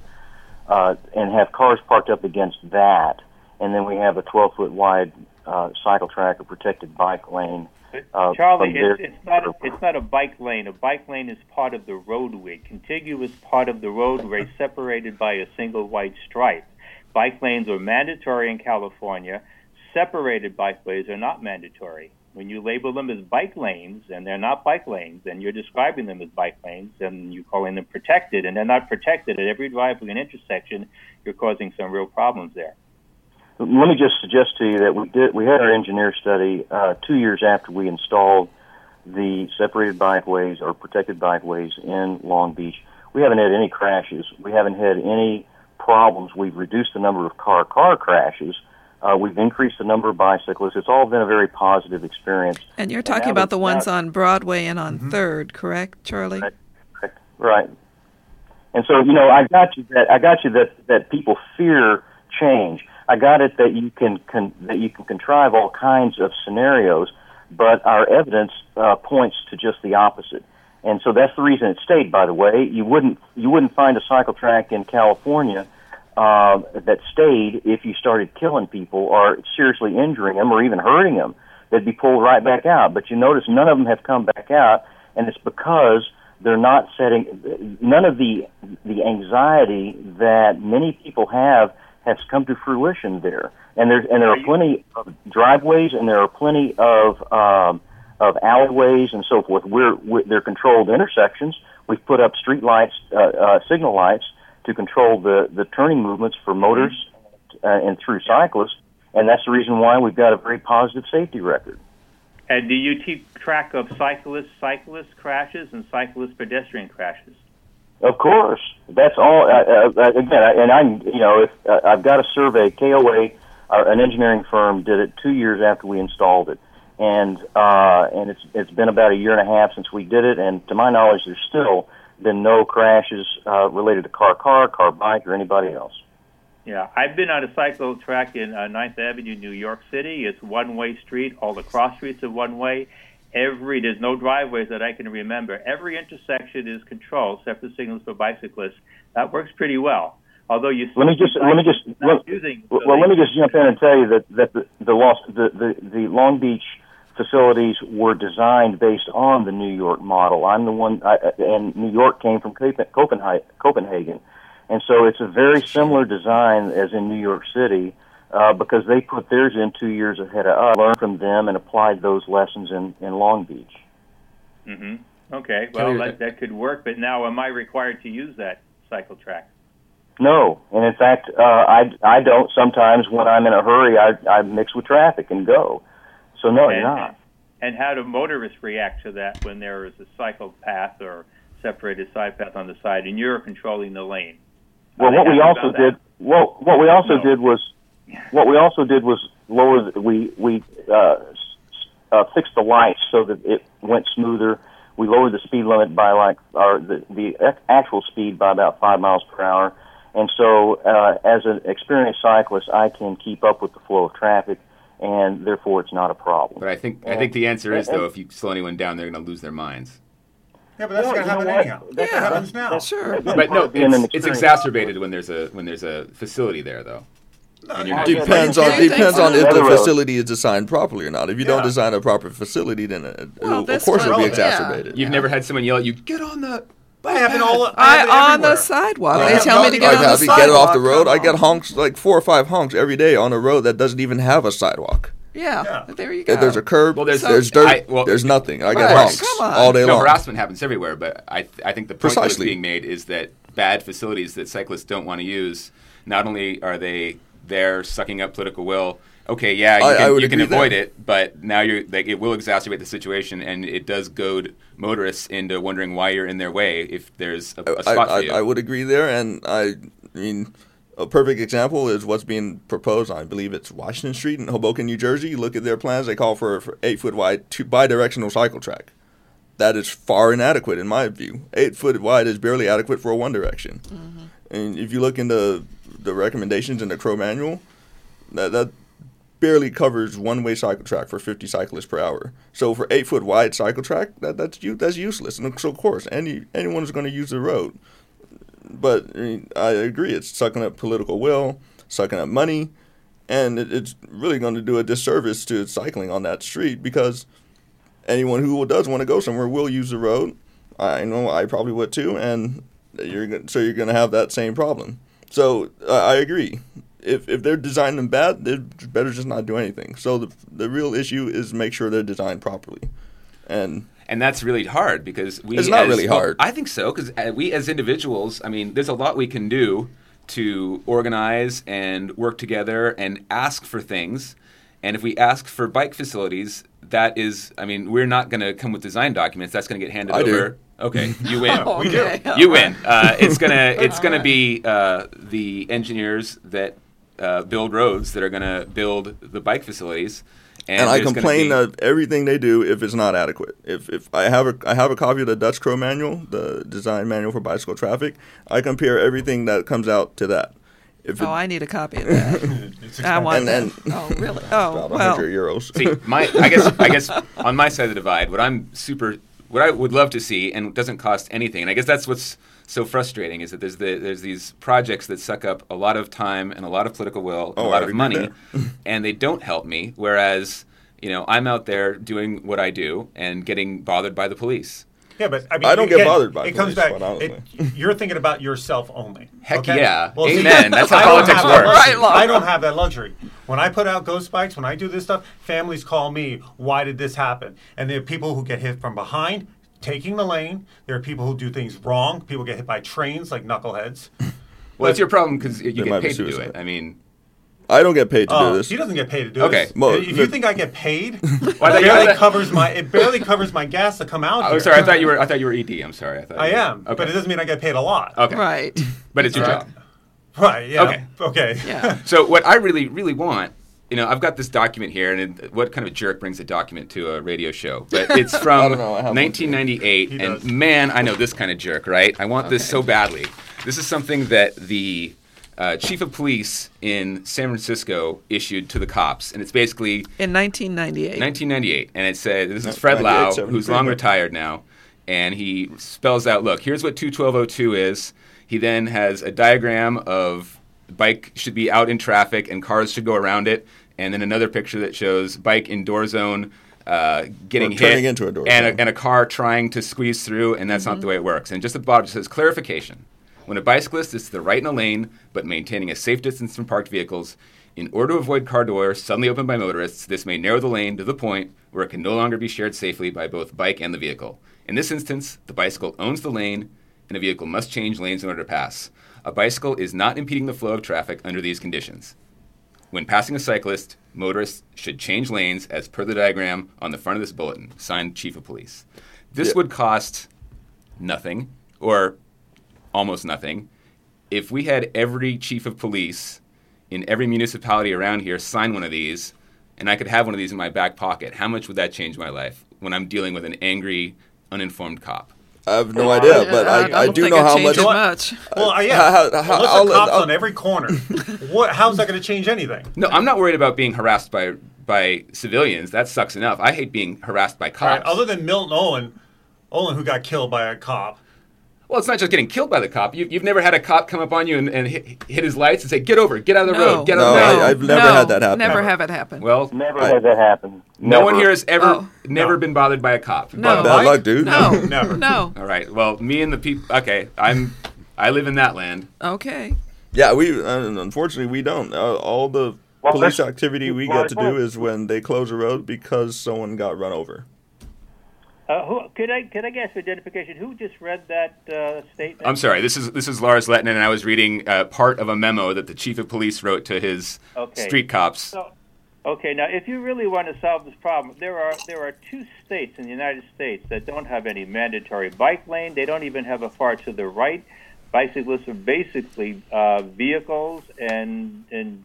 uh, and have cars parked up against that. And then we have a 12 foot wide uh, cycle track or protected bike lane. Uh, Charlie, it's, it's not a, it's not a bike lane. A bike lane is part of the roadway, contiguous part of the roadway, separated by a single white stripe. Bike lanes are mandatory in California. Separated bikeways are not mandatory. When you label them as bike lanes and they're not bike lanes, and you're describing them as bike lanes, and you're calling them protected, and they're not protected at every driveway and intersection, you're causing some real problems there. Let me just suggest to you that we did we had our engineer study uh, two years after we installed the separated bikeways or protected bikeways in Long Beach. We haven't had any crashes. We haven't had any problems. We've reduced the number of car car crashes. Uh, we've increased the number of bicyclists. It's all been a very positive experience. And you're talking now about the ones now- on Broadway and on Third, correct, Charlie? Right. Right. And so, you know, I got you that I got you that that people fear change. I got it that you can, can that you can contrive all kinds of scenarios, but our evidence uh, points to just the opposite. And so that's the reason it stayed. By the way, you wouldn't you wouldn't find a cycle track in California uh, that stayed if you started killing people or seriously injuring them or even hurting them. They'd be pulled right back out. But you notice none of them have come back out, and it's because they're not setting none of the the anxiety that many people have has come to fruition there. And there and there are plenty of driveways and there are plenty of um, of alleyways and so forth. We're, we're they're controlled intersections. We've put up street lights, uh, uh, signal lights to control the the turning movements for motors uh, and through cyclists. And that's the reason why we've got a very positive safety record. And do you keep track of cyclist cyclist crashes and cyclist pedestrian crashes? Of course, that's all. Uh, uh, again, I- and I'm, you know, if uh, I've got a survey, KOA, uh, an engineering firm, did it two years after we installed it, and uh, and it's it's been about a year and a half since we did it, and to my knowledge, there's still been no crashes uh, related to car, car, car, bike, or anybody else. Yeah, I've been on a cycle track in uh, Ninth Avenue, New York City. It's one-way street. All the cross streets are one-way. Every there's no driveways that I can remember. Every intersection is controlled, separate signals for bicyclists. That works pretty well. Although you Let me just let me just let, using well let me just jump in and tell you that that the the, Los, the the the Long Beach facilities were designed based on the New York model. I'm the one, I, and New York came from Copenhagen, Copenhagen, and so it's a very similar design as in New York City. Uh, because they put theirs in two years ahead of us, learned from them, and applied those lessons in, in Long Beach. hmm Okay, well, that, that could work, but now am I required to use that cycle track? No, and in fact, uh, I I don't. Sometimes when I'm in a hurry, I I mix with traffic and go. So no, you're And- not. And how do motorists react to that when there is a cycle path or separated side path on the side and you're controlling the lane? Well, what we also did, what what we also No. did was, what we also did was lower. The, we we uh, uh, fixed the lights so that it went smoother. We lowered the speed limit by like, or the the actual speed by about five miles per hour. And so, uh, as an experienced cyclist, I can keep up with the flow of traffic, and therefore, it's not a problem. But I think I think the answer is though, if you slow anyone down, they're going to lose their minds. Yeah, but that's Well, going to happen anyhow. That's- That happens now. Sure. Again, But no, of being an it's, it's exacerbated when there's a when there's a facility there though. And you're not using it. Depends on think depends on if the facility is designed properly or not. If you don't design a proper facility, then it, Well, of course it'll be one- yeah. exacerbated. You've never had someone yell at you, "Get on the." I have it all. I I have it on the sidewalk. I They tell me to get I on the have you sidewalk. get it off the road. I get honks like four or five honks every day on a road that doesn't even have a sidewalk. Yeah, Yeah. there you go. There's a curb, Well, there's- there's, dirt, I- well- there's nothing. I get Right, honks come on. all day No, long. harassment happens everywhere, but I th- I think the point that's Precisely. being made is that bad facilities that cyclists don't want to use. Not only are they there sucking up political will. Okay, yeah, you I- I can, would you can avoid there. it, but now you're like it will exacerbate the situation, and it does goad motorists into wondering why you're in their way if there's a, a I, spot I, for you. I would agree there, and I mean, a perfect example is what's being proposed. I believe it's Washington Street in Hoboken, New Jersey. You look at their plans; they call for, for eight foot wide, two bi-directional cycle track. That is far inadequate in my view. Eight foot wide is barely adequate for a one direction. Mm-hmm. And if you look into the recommendations in the Crow manual, that that barely covers one way cycle track for 50 cyclists per hour. So for eight foot wide cycle track, that that's that's useless. And so of course, any anyone is going to use the road. But I, mean, I agree, it's sucking up political will, sucking up money, and it, it's really going to do a disservice to cycling on that street because anyone who does want to go somewhere will use the road. I know I probably would too, and you're so you're going to have that same problem. So I agree. If if they're designing them bad, they better just not do anything. So the the real issue is make sure they're designed properly, and and that's really hard because we. It's not as- really well, hard. I think so because uh, we as individuals, I mean, there's a lot we can do to organize and work together and ask for things. And if we ask for bike facilities, that is, I mean, we're not going to come with design documents. That's going to get handed I do. over. Okay, you win. Oh. Okay. you win. Uh, it's gonna it's gonna be uh, the engineers that uh, build roads that are gonna build the bike facilities. And, and I there's gonna complain be- of everything they do if it's not adequate. If if I have a I have a copy of the Dutch Crow manual, the design manual for bicycle traffic, I compare everything that comes out to that. If it, Oh, I need a copy of that. It's I want And that. then- oh, really? Oh, about well. 100 euros. See, my I guess I guess on my side of the divide, what I'm super what I would love to see and doesn't cost anything, and I guess that's what's so frustrating is that there's the, there's these projects that suck up a lot of time and a lot of political will and Oh, a lot I of money, and they don't help me. Whereas you know I'm out there doing what I do and getting bothered by the police. Yeah, but I mean, I don't get bothered by it. comes back. It, you're thinking about yourself only. Heck okay? yeah. see, Amen. That's how politics have that works. Right, I don't have that luxury. When I put out ghost bikes, when I do this stuff, families call me. Why did this happen? And there are people who get hit from behind, taking the lane. There are people who do things wrong. People get hit by trains like knuckleheads. Well, it's your problem because you get paid to do it. I mean, I don't get paid to Oh, do this. he doesn't get paid to do Okay. this. Well, if you think I get paid, it Well, I thought barely covers my it barely covers my gas to come out oh, here. sorry, I thought you were I thought you were ED. I'm sorry. I thought I am, Okay. but it doesn't mean I get paid a lot. okay. Right. But it's your Right. job. Right. Yeah. Okay. Okay. Yeah. So what I really, really want, you know, I've got this document here, and it, what kind of jerk brings a document to a radio show? But it's from know, I have one 1998, and does. man, I know this kind of jerk, right? I want this so badly. This is something that the uh, chief of police in San Francisco issued to the cops, and it's basically In 1998. 1998, and it said this is Fred Lau, who's long retired now, and he spells out, look, here's what 21202 is. He then has a diagram of bike should be out in traffic and cars should go around it, and then another picture that shows bike in door zone. Uh, getting Or turning hit into a door and, zone. a, and a car trying to squeeze through, and that's not the way it works. And just at the bottom it says clarification: when a bicyclist is to the right in a lane but maintaining a safe distance from parked vehicles, in order to avoid car doors suddenly opened by motorists, this may narrow the lane to the point where it can no longer be shared safely by both bike and the vehicle. In this instance, the bicycle owns the lane, and a vehicle must change lanes in order to pass. A bicycle is not impeding the flow of traffic under these conditions. When passing a cyclist, motorists should change lanes as per the diagram on the front of this bulletin. Signed, Chief of Police. This Yeah. would cost nothing, or almost nothing, if we had every chief of police in every municipality around here sign one of these, and I could have one of these in my back pocket. How much would that change my life when I'm dealing with an angry, uninformed cop? I have no idea, but I, I, don't do think know it how much. much. Well, uh, yeah. How- how- how- Unless I'll- cops I'll- on every corner, what? How's that going to change anything? No, I'm not worried about being harassed by by civilians. That sucks enough. I hate being harassed by cops. right, other than Milton Olin, Olin who got killed by a cop. Well, it's not just getting killed by the cop. You, you've never had a cop come up on you and, and hit, hit his lights and say, "Get over, get out of the no, road, get No, out of the I- road." I've never no, had that happen. Never Never. have it happen. well, Never I- had that happen. no one here has ever Oh. never No. been bothered by a cop. No. Bad luck, dude. no, Never. no. All right. Well, me and the people. Okay, I'm. I live in that land. Okay. Yeah, we uh, unfortunately we don't. Uh, all the Well, police activity we well, get to do is when they close a road because someone got run over. Uh, who, could I could I your identification? Who just read that uh, statement? I'm sorry. This is this is Lars Lettinen, and I was reading uh, part of a memo that the chief of police wrote to his Okay. street cops. So, okay, now if you really want to solve this problem, there are there are two states in the United States that don't have any mandatory bike lane. They don't even have a far to the right. Bicyclists are basically uh, vehicles, and and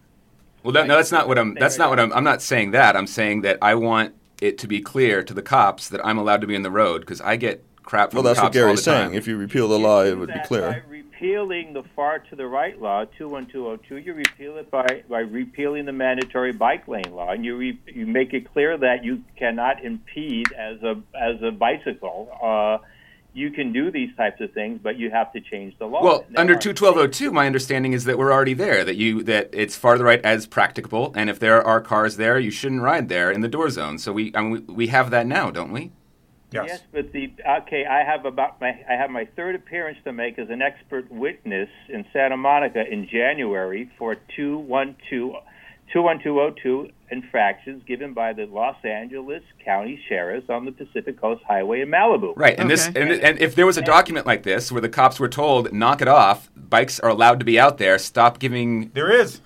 Well, that, no, that's not what I'm. That's not what I'm. I'm not saying that. I'm saying that I want it to be clear to the cops that I'm allowed to be in the road because I get crap from the cops. Well, the time. Well, that's what Gary's saying. If you repeal the law, it would be clear. By repealing the far to the right law, 21202, you repeal it by, by repealing the mandatory bike lane law, and you re, you make it clear that you cannot impede as a as a bicycle. Uh, you can do these types of things, but you have to change the law. Well, under are- 21202, my understanding is that we're already there. That you that it's far the right as practicable, and if there are cars there, you shouldn't ride there in the door zone. So we I mean, we, we have that now, don't we? Yes. Yes, but the okay, I have about my I have my third appearance to make as an expert witness in Santa Monica in January for 212 21202 infractions given by the Los Angeles County Sheriffs on the Pacific Coast Highway in Malibu. Right, and this and, and if there was a document like this where the cops were told, "Knock it off, bikes are allowed to be out there. Stop giving." There is.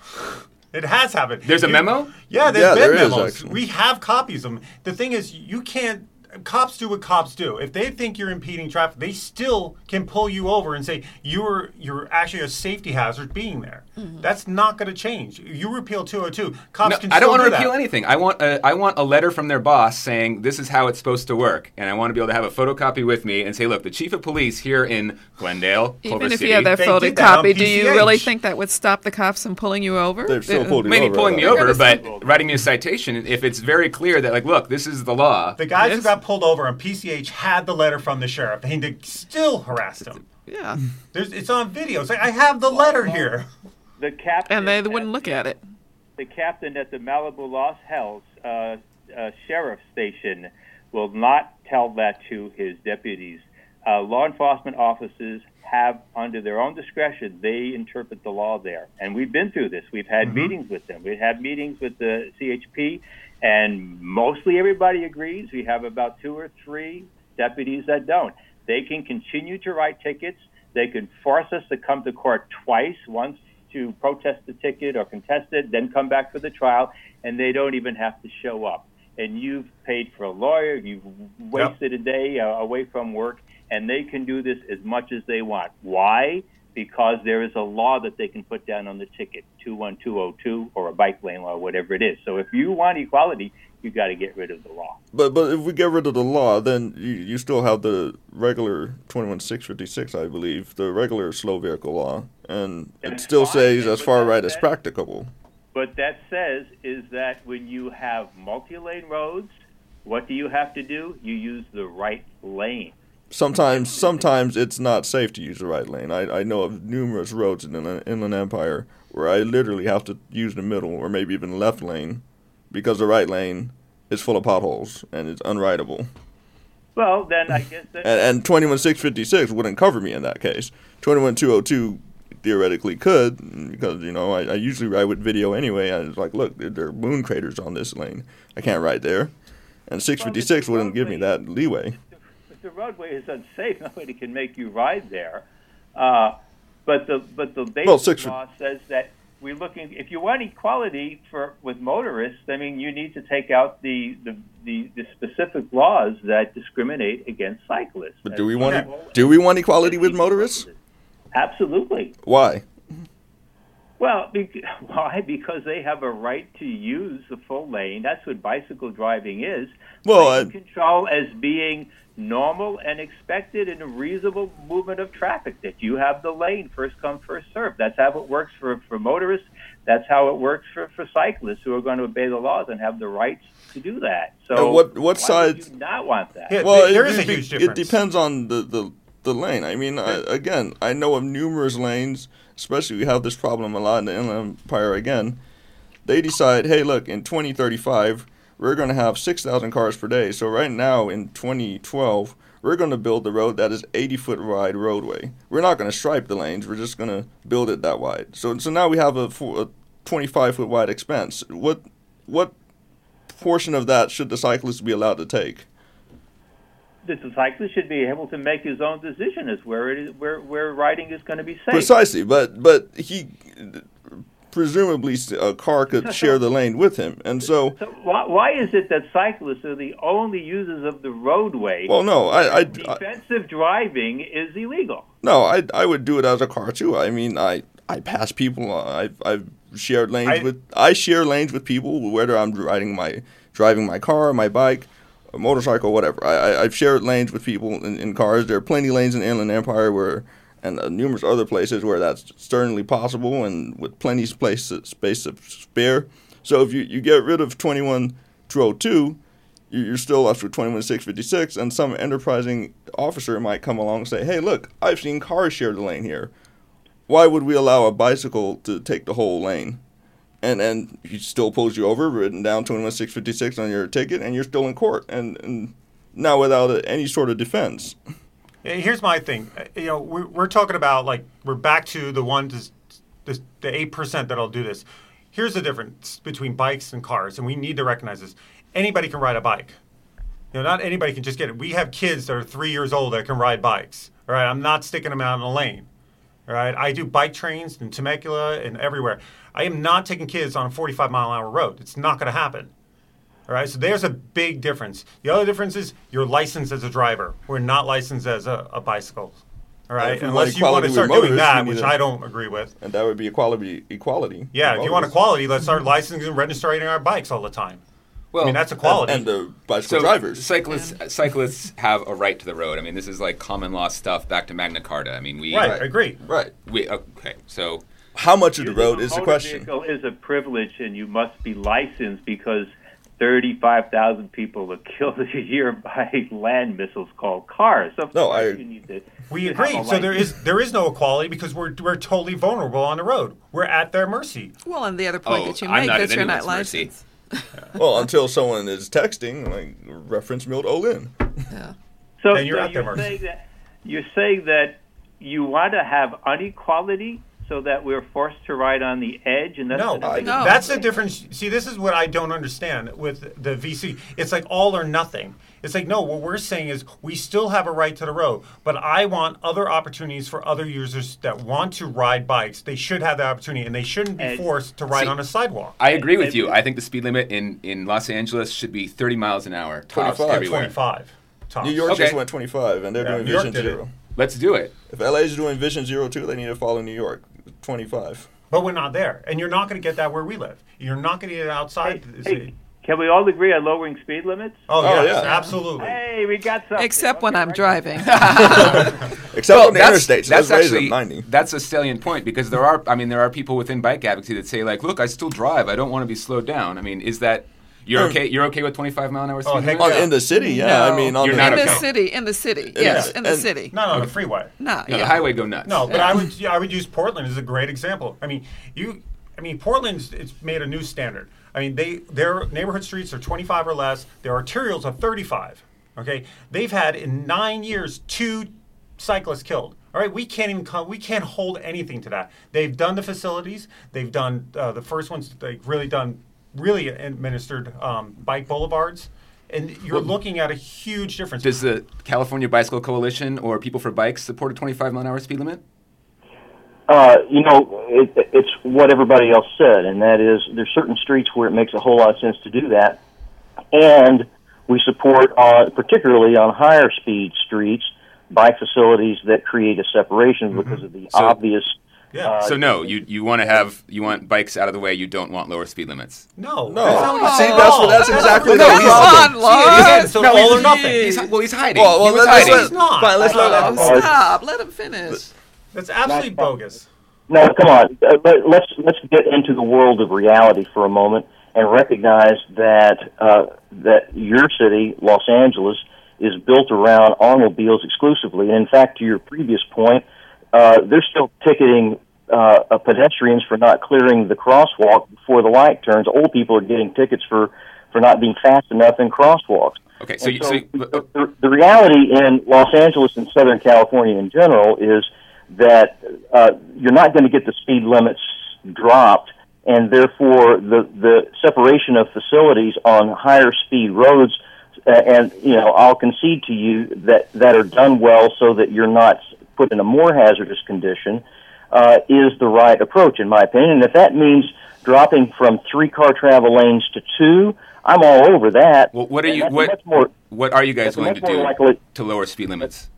It has happened. There's a You- memo? Yeah, there's Yeah, been there is, memos. actually. We have copies of them. The thing is, you can't. Cops do what cops do. If they think you're impeding traffic, they still can pull you over and say you're you're actually a safety hazard being there. That's not going to change. You repeal 202. Cops No, can I don't still want do to repeal that. anything. I want a, I want a letter from their boss saying this is how it's supposed to work, and I want to be able to have a photocopy with me and say, look, the chief of police here in Glendale, Culver Even if City, you have that They did that photocopy, do you really think that would stop the cops from pulling you over? They've still Uh, pulled you maybe over. pulling me over, They're but writing me a citation if it's very clear that like, look, this is the law. The guys Yes. who got pulled over on PCH had the letter from the sheriff, and they still harassed him. Yeah. There's, it's on video. It's like, I have the letter here. The captain And they wouldn't look at it. the captain at the Malibu Lost Hills uh, uh, Sheriff Station will not tell that to his deputies. Uh, law enforcement officers have, under their own discretion, they interpret the law there. And we've been through this. We've had meetings with them. We've had meetings with the CHP, and mostly everybody agrees. We have about two or three deputies that don't. They can continue to write tickets. They can force us to come to court twice, once to protest the ticket or contest it, then come back for the trial, and they don't even have to show up. And you've paid for a lawyer, you've wasted a day uh, away from work, and they can do this as much as they want. Why? Because there is a law that they can put down on the ticket, 21202 or a bike lane law, whatever it is. So if you want equality, you got to get rid of the law. But but if we get rid of the law, then you, you still have the regular twenty one six fifty six, I believe, the regular slow vehicle law, and it still fine, says as far right as practicable. What that says is that when you have multi-lane roads, what do you have to do? You use the right lane. Sometimes sometimes it's not safe to use the right lane. I, I know of numerous roads in the Inland Empire where I literally have to use the middle or maybe even the left lane because the right lane is full of potholes and it's unrideable. Well, then I guess that And, and 21656 wouldn't cover me in that case. 21202 theoretically could because, you know, I, I usually ride with video anyway. I was like, look, there, there are moon craters on this lane. I can't ride there. And 656 wouldn't give me that leeway. if the roadway is unsafe, nobody can make you ride there. Uh, but the but the basic Well, six- law says that we're looking. If you want equality for with motorists, I mean, you need to take out the the, the, the specific laws that discriminate against cyclists. But do we want do we want equality with motorists? Absolutely. Why? Well, why? Because they have a right to use the full lane. That's what bicycle driving is. Well, control as being normal and expected and a reasonable movement of traffic. That you have the lane, first come, first serve. That's how it works for for motorists. That's how it works for, for cyclists who are going to obey the laws and have the rights to do that. So, And what- what why side- would you not want that? Yeah, Well, there it, is a it be- huge It difference. depends on the, the, the lane. I mean, I, again, I know of numerous lanes, especially we have this problem a lot in the Inland Empire again. They decide, hey, look, in 2035, we're going to have 6,000 cars per day. So right now in 2012, we're going to build the road that is 80 foot wide roadway. We're not going to stripe the lanes. We're just going to build it that wide. So so now we have a, a 25 foot wide expanse. What what portion of that should the cyclist be allowed to take? the cyclist should be able to make his own decision as where it is, where where riding is going to be safe. Precisely, but but he presumably a car could share the lane with him, and so So why, why is it that cyclists are the only users of the roadway? well, no, I, I, I Defensive driving is illegal. no, I I would do it as a car too. I mean, I I pass people. I've I've shared lanes I- with I share lanes with people whether I'm riding my driving my car, my bike. A motorcycle, whatever. I, I, I've shared lanes with people in, in cars. There are plenty of lanes in Inland Empire where, and uh, numerous other places where that's certainly possible, and with plenty of space space to spare. So if you, you get rid of 21 202, you- you're still left with 21 656, and some enterprising officer might come along and say, "Hey, look, I've seen cars share the lane here. Why would we allow a bicycle to take the whole lane?" And and he still pulls you over, written down 21 656 on your ticket, and you're still in court, and, and now without uh, any sort of defense. Here's my thing. Uh, You know, we're, we're talking about like we're back to the one to the eight percent that'll do this. Here's the difference between bikes and cars, and we need to recognize this. Anybody can ride a bike. You know, not anybody can just get it. We have kids that are three years old that can ride bikes. All right, I'm not sticking them out in the lane. All right, I do bike trains in Temecula and everywhere. I am not taking kids on a 45 mile an hour road. It's not going to happen. All right, so there's a big difference. The other difference is you're licensed as a driver. We're not licensed as a, a bicycle. All right, if we want unless you want to with start doing motorists, that, which to- I don't agree with. And that would be equality. Equality. Yeah, if you want equality, let's start licensing and registering our bikes all the time. Well, I mean, that's equality. and, and the bicycle so drivers. cyclists cyclists have a right to the road. I mean, this is like common law stuff back to Magna Carta. I mean, we right, Right. I agree. right. we okay. So How much of the road is the motor question? Vehicle is a privilege, and you must be licensed because thirty-five thousand people are killed a year by land missiles called cars. Of No, I- you need to. We to agree. So there license. is there is no equality because we're we're totally vulnerable on the road. We're at their mercy. Well, and the other point Oh, that you make not that at you're not anyone's mercy. licensed. Well, until someone is texting, like reference Milt Olin. Yeah. So, Then you're so at their you're mercy. saying that you're saying that you want to have unequality so that we're forced to ride on the edge, and that's No, the No. that's the difference. See, this is what I don't understand with the VC. It's like all or nothing. It's like no. What we're saying is we still have a right to the road, but I want other opportunities for other users that want to ride bikes. They should have the opportunity, and they shouldn't be And- forced to ride See, on a sidewalk. I agree with you. I think the speed limit in, in Los Angeles should be 30 miles an hour tops 25. everywhere. Twenty-five. Tops. New York Okay. just went 25, and they're Yeah, doing New York Vision did it. Zero. Let's do it. If LA is doing Vision Zero too, they need to follow New York. 25. But we're not there, and you're not going to get that where we live. You're not going to get it outside. Hey, the city. hey, can we all agree on lowering speed limits? Oh, Oh, yes, yeah. absolutely. Hey, we got something. Except when I'm right. driving. Except on the interstates, that's let's actually 90. that's a salient point because there are I mean there are people within bike advocacy that say like look I still drive I don't want to be slowed down I mean is that you're okay you're okay with 25 mile an hour speed Oh, heck limit? On, in the city, yeah. I mean, on You're the, not in the okay. city, in the city, yes, in the and- city. Not on the freeway. No, No, yeah. the highway go nuts No, but I would yeah, I would use Portland as a great example. I mean, you I mean Portland's it's made a new standard. I mean, they their neighborhood streets are 25 or less. Their arterials are 35. Okay? They've had in 9 years two cyclists killed. All right, we can't even come, we can't hold anything to that. They've done the facilities. They've done uh, the first ones. They've really done really administered um, bike boulevards. and you're looking at a huge difference. Does the California Bicycle Coalition or People for Bikes support a 25 mile an hour speed limit? Uh, you know, it, it's what everybody else said, and that is there's certain streets where it makes a whole lot of sense to do that, and we support, uh, particularly on higher speed streets, bike facilities that create a separation because of the So- obvious. Yeah. uh, So no, you you want to have you want bikes out of the way. You don't want lower speed limits. no, No. that's not what See, that's- No, that's exactly what the he's problem. saying. Come on, See, again, Lars. so No, all he's- or nothing. He's, well, he's hiding. Well, well, he was let's, hiding. let's, He's not. fine, let's let him. stop. Let him finish. That's absolutely bogus. No, come on. Uh, let, let's let's get into the world of reality for a moment and recognize that uh, that your city, Los Angeles, is built around automobiles exclusively. And in fact, to your previous point, uh, they're still ticketing uh, uh, pedestrians for not clearing the crosswalk before the light turns. Old people are getting tickets for for not being fast enough in crosswalks. Okay, so, you, so you- the, the, the reality in Los Angeles and Southern California in general is that uh, you're not going to get the speed limits dropped, and therefore the the separation of facilities on higher speed roads. Uh, and you know, I'll concede to you that that are done well, so that you're not put in a more hazardous condition, uh, is the right approach, in my opinion. And if that means dropping from three car travel lanes to two, I'm all over that. well, what are you what more what are you guys that's willing to do likely- to lower speed limits?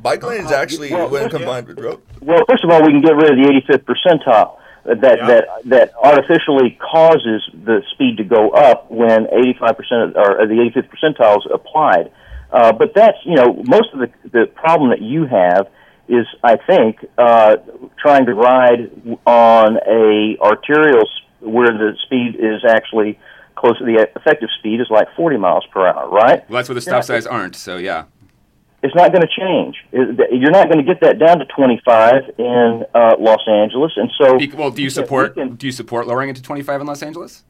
Bike lanes actually, well, when yeah. combined with road. Well, first of all, we can get rid of the 85th percentile uh, that Yeah. that that artificially causes the speed to go up when 85 percent or the 85th percentile is applied. Uh, but that's you know most of the the problem that you have is I think uh, trying to ride on a arterial where the speed is actually close to the effective speed is like 40 miles per hour, right? Well, that's where the stop signs aren't. So yeah. it's not going to change. You're not going to get that down to 25 in uh, Los Angeles, and so. Well, do you support can- do you support lowering it to 25 in Los Angeles?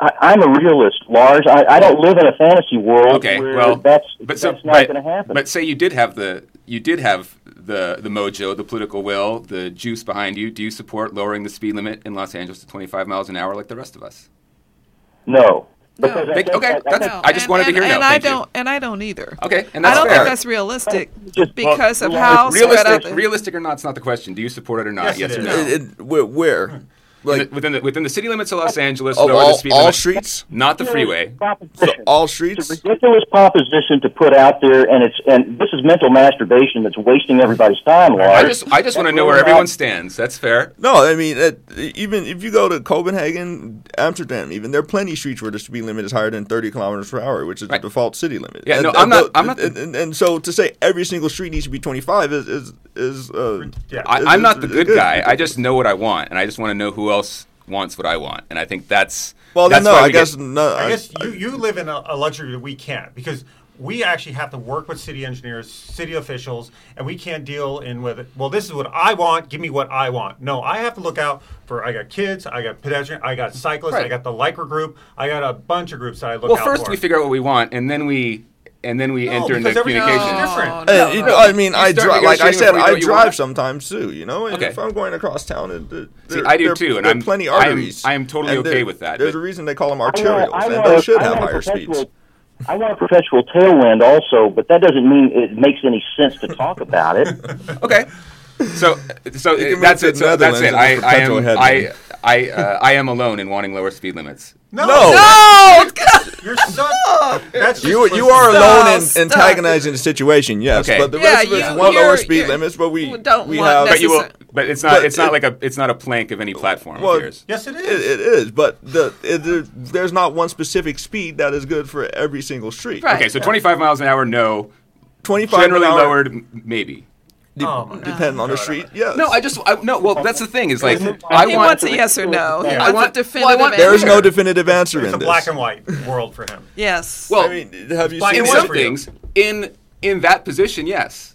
I, I'm a realist, Lars. I, I don't live in a fantasy world Okay, where well, that's but so that's not going to happen. but say you did have the you did have the the mojo, the political will, the juice behind you. Do you support lowering the speed limit in Los Angeles to 25 miles an hour like the rest of us? no. No. Because I think- okay, I- I that's- think- I just wanted to and, hear no, And I don't, and I don't either. Okay, and I don't fair. think that's realistic Just- because of well, how realistic, realistic or not, it's not the question. Do you support it or not? Yes, it or is. no? It, it, where, where? In Like, the- within the within the city limits of Los Angeles, of lower the all, speed all limit, streets? not the freeway. So Proposition. all It's streets? a ridiculous proposition to put out there, and it's and this is mental masturbation that's wasting everybody's time, Lars. I just I just want to know where everyone stands. That's fair. No, I mean, it, even if you go to Copenhagen, Amsterdam, even there are plenty of streets where the speed limit is higher than 30 kilometers per hour, which is Right. the default city limit. Yeah, and, no, and I'm not- I'm not And, and, and so to say every single street needs to be 25 is is is. Uh, Yeah. I, is- I'm not is- the is good guy. I just know what I want, and I just want to know who else wants what I want, and I think that's Well, that's no, I we get- guess no. I guess you, you live in a, a luxury that we can't because we actually have to work with city engineers, city officials, and we can't deal in with it. Well, this is what I want. Give me what I want. No, I have to look out for. I got kids. I got pedestrian. I got cyclists. I got the Lycra group. I got a bunch of groups that I look well, out first for. we figure out what we want, and then we and then we No, enter into because communication. is different. No, And, no. I mean, You I start drive. Like I said, before you know I drive want. sometimes too. You know, and Okay. if I'm going across town, and uh, See, there, I do there- too, and there are I'm- plenty I am- arteries. I am totally okay with that, There's but- a reason they call them I want- I want those a- should I have higher perpetual- speeds. I want a perpetual tailwind also, but that doesn't mean it makes any sense to talk about it. Okay. So, so You can that's it. So that's it. I, I perpetual am. I. I, uh, I am alone in wanting lower speed limits. No, No. No, you're so. That's You you are Stop, alone in stop. antagonizing the situation, yes. Okay. But the Yeah, rest of us you- want lower speed limits, but we don't we want have. But you will. Necessar- But it's not. But it's not like a. It's not a plank of any platform Well, of yours. Yes, it is. It, it is, but the it, there, there's not one specific speed that is good for every single street. Right. Okay, so 25 miles an hour, no. 25 Generally an hour, lowered, maybe. De- Oh, my depending on the street. Yes. No, I just. I, no, well, that's the thing. Is like he I want. wants a yes or no. Yeah. I want- definitive well, I want- there is no definitive answer it's in a this. black and white world for him. Yes. Well, I mean, have you seen in and what- white some for you. things, in in that position, yes.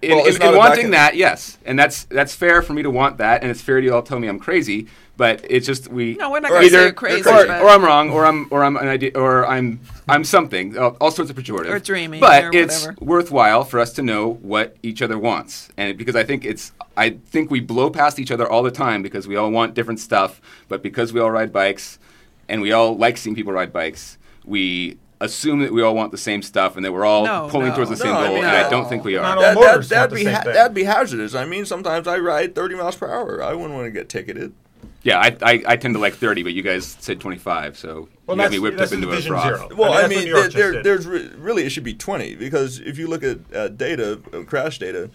In, Well, in, in wanting that, yes, and that's that's fair for me to want that, and it's fair to you all tell me I'm crazy, but it's just we No, we're not going to say either you're crazy. or, or I'm wrong, or I'm or I'm an idea, or I'm I'm something, all, all sorts of pejorative, Or dreaming, But or it's whatever. worthwhile for us to know what each other wants, and because I think it's I think we blow past each other all the time because we all want different stuff, but because we all ride bikes, and we all like seeing people ride bikes, we assume that we all want the same stuff and that we're all No, pulling no. towards the same No, I goal, mean, and I don't think we are. That, motors that, want that'd be ha- that'd be hazardous. I mean, sometimes I ride 30 miles per hour. I wouldn't want to get ticketed. Yeah, I, I, I tend to like 30, but you guys said 25, so Well, you got me whipped up into a Division froth. Zero. Well, I that's what mean, there, there, there's re- really it should be 20 because if you look at uh, data, uh, crash data,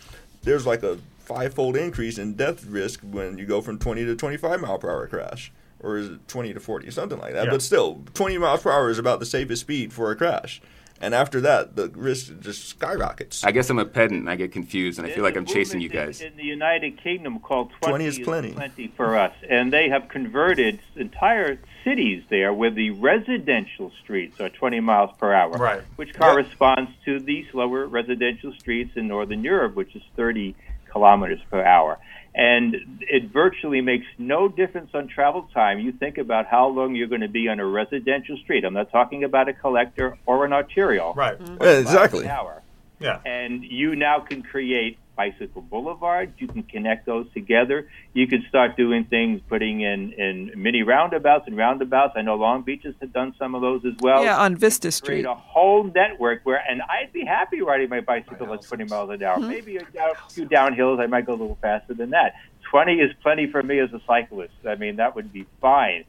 there's like a five-fold increase in death risk when you go from 20 to 25 mile per hour crash, or is it 20 to 40, something like that. Yeah. But still, 20 miles per hour is about the safest speed for a crash, and after that, the risk just skyrockets. I guess I'm a pedant and I get confused, and I feel like I'm chasing you guys. In, in the United Kingdom called 20, 20 is plenty. plenty for us, and they have converted entire cities there where the residential streets are 20 miles per hour, Right. which corresponds to the slower residential streets in Northern Europe, which is 30 kilometers per hour. And it virtually makes no difference on travel time. You think about how long you're going to be on a residential street. I'm not talking about a collector or an arterial. right. Yeah, exactly. An hour Yeah. and you now can create bicycle boulevards. You can connect those together. You can start doing things, putting in in mini roundabouts and roundabouts. I know Long Beach has done some of those as well. yeah, on Vista Create Street. a whole network where, and I'd be happy riding my bicycle at 20 miles an hour. Maybe a, down, a few downhills, I might go a little faster than that. 20 is plenty for me as a cyclist. I mean, that would be fine.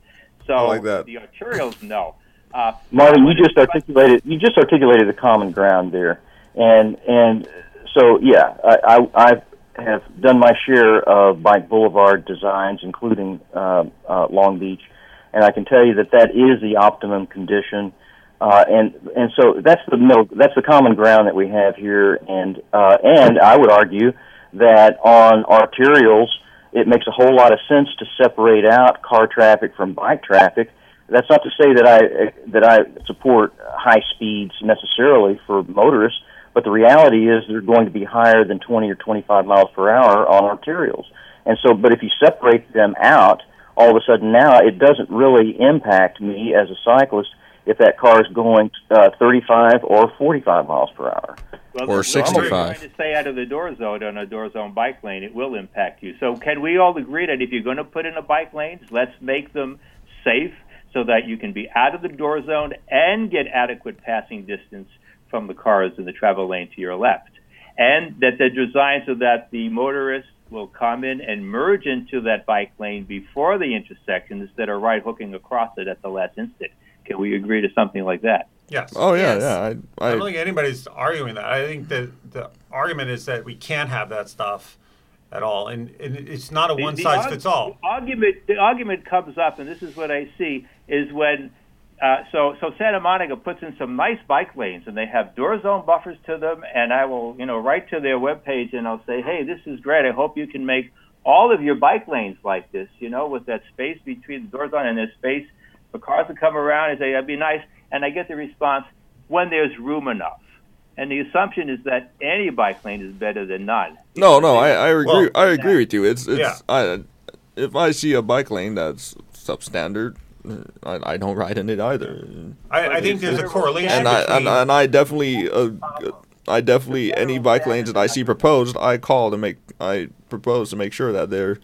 So I like that. the arterials, no. Uh, Martin, you just articulated you just articulated the common ground there, and and so yeah, I, I, I have done my share of bike boulevard designs, including uh, uh, Long Beach, and I can tell you that that is the optimum condition, uh, and and so that's the middle that's the common ground that we have here, and uh, and I would argue that on arterials it makes a whole lot of sense to separate out car traffic from bike traffic. That's not to say that I that I support high speeds necessarily for motorists, but the reality is they're going to be higher than 20 or 25 miles per hour on arterials. And so, but if you separate them out, all of a sudden now it doesn't really impact me as a cyclist if that car is going uh, 35 or 45 miles per hour. Well, Or 65. If you're trying to stay out of the door zone on a door zone bike lane, it will impact you. So, can we all agree that if you're going to put in a bike lanes, let's make them safe so that you can be out of the door zone and get adequate passing distance from the cars in the travel lane to your left, and that they're designed so that the motorist will come in and merge into that bike lane before the intersection instead of right hooking across it at the last instant. Can we agree to something like that? Yes. Oh yeah, Yes. yeah. I, I I, don't think anybody's arguing that. I think that the argument is that we can't have that stuff at all, and, and it's not a The- one the size arg- fits all. the Argument, the argument comes up, and this is what I see, is when uh, so so Santa Monica puts in some nice bike lanes, and they have door zone buffers to them, and I will you know write to their webpage, and I'll say, hey, this is great. I hope you can make all of your bike lanes like this, you know, with that space between the door zone and there's space for cars to come around and say that'd be nice, and I get the response when there's room enough. And the assumption is that any bike lane is better than none. no, no. I, I agree. Well, I agree with you. It's it's. Yeah. I, if I see a bike lane that's substandard, I, I don't ride in it either. I, I think there's a correlation and I and, and I definitely uh, I definitely any bike lanes that I see proposed, I call to make I propose to make sure that they're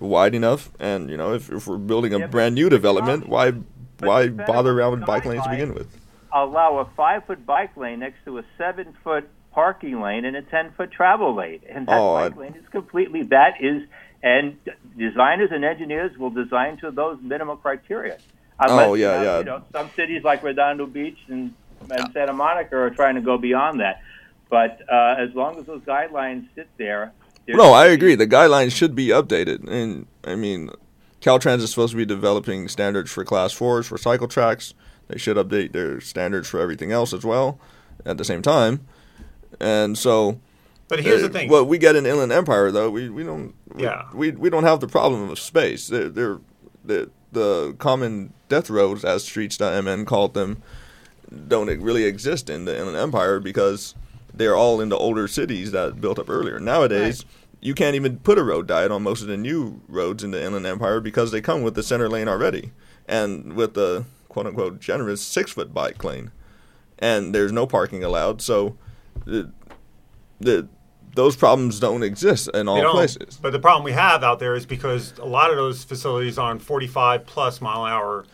wide enough. And you know, if, if we're building a brand new development, why why bother around with bike lanes to begin with? allow a five foot bike lane next to a seven foot parking lane and a ten foot travel lane. And that Oh, bike I- lane is completely that is and designers and engineers will design to those minimum criteria. Unless, Oh, yeah, you yeah. You know, some cities like Redondo Beach and, and Santa Monica are trying to go beyond that. But uh, as long as those guidelines sit there, No, I agree. The guidelines should be updated, and I mean, Caltrans is supposed to be developing standards for class fours for cycle tracks. They should update their standards for everything else as well at the same time. And so, but here's uh, the thing. What we get an Inland Empire, though, we, we don't. Yeah. We we don't have the problem of space. They're, they're the the common death roads, as Streets.mn called them, don't really exist in the Inland Empire because they're all in the older cities that built up earlier. Nowadays, you can't even put a road diet on most of the new roads in the Inland Empire because they come with the center lane already and with the quote unquote generous six foot bike lane, and there's no parking allowed. So, the, the those problems don't exist in all places. But the problem we have out there is because a lot of those facilities are on 45 plus mile an hour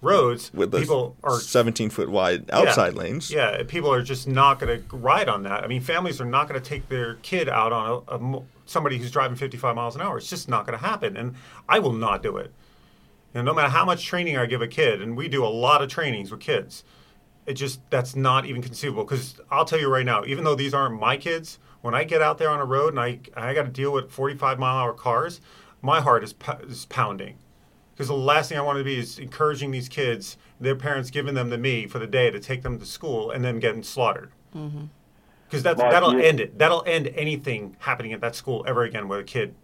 roads, with people are 17 foot wide outside lanes. Yeah, people are just not going to ride on that. I mean, families are not going to take their kid out on a, a somebody who's driving 55 miles an hour. It's just not going to happen, and I will not do it. You know, no matter how much training I give a kid, and we do a lot of trainings with kids, it just that's not even conceivable. Because I'll tell you right now, even though these aren't my kids, when I get out there on a road and I I got to deal with 45 mile hour cars, my heart is pou- is pounding. Because the last thing I want to be is encouraging these kids, their parents giving them to me for the day to take them to school and then getting slaughtered. Mm-hmm. Because that's Mark, that'll you- end it. That'll end anything happening at that school ever again with a kid.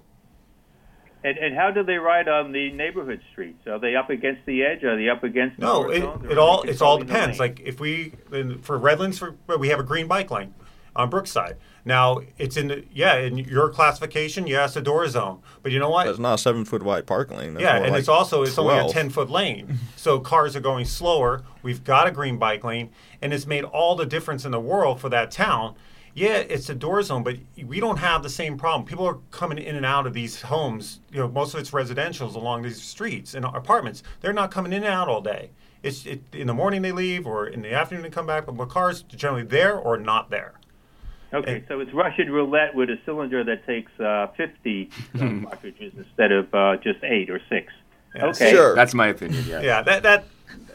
And, and how do they ride on the neighborhood streets? Are they up against the edge? Are they up against the No, it, it all they it's all depends. Like if we in, for Redlands, for we have a green bike lane on Brookside. Now it's in the yeah in your classification, yeah, it's a door zone. But you know what? It's not a seven foot wide park lane. That's yeah, and like it's also it's only a ten foot lane, so cars are going slower. We've got a green bike lane, and it's made all the difference in the world for that town. Yeah, it's a door zone, but we don't have the same problem. People are coming in and out of these homes. You know, most of it's residentials along these streets and apartments. They're not coming in and out all day. It's it, in the morning they leave, or in the afternoon they come back. But the cars are generally there or not there. Okay, so it's Russian roulette with a cylinder that takes uh, 50 uh, cartridges instead of uh, just eight or six. Yeah. Okay. Sure. That's my opinion. Yeah. Yeah, that that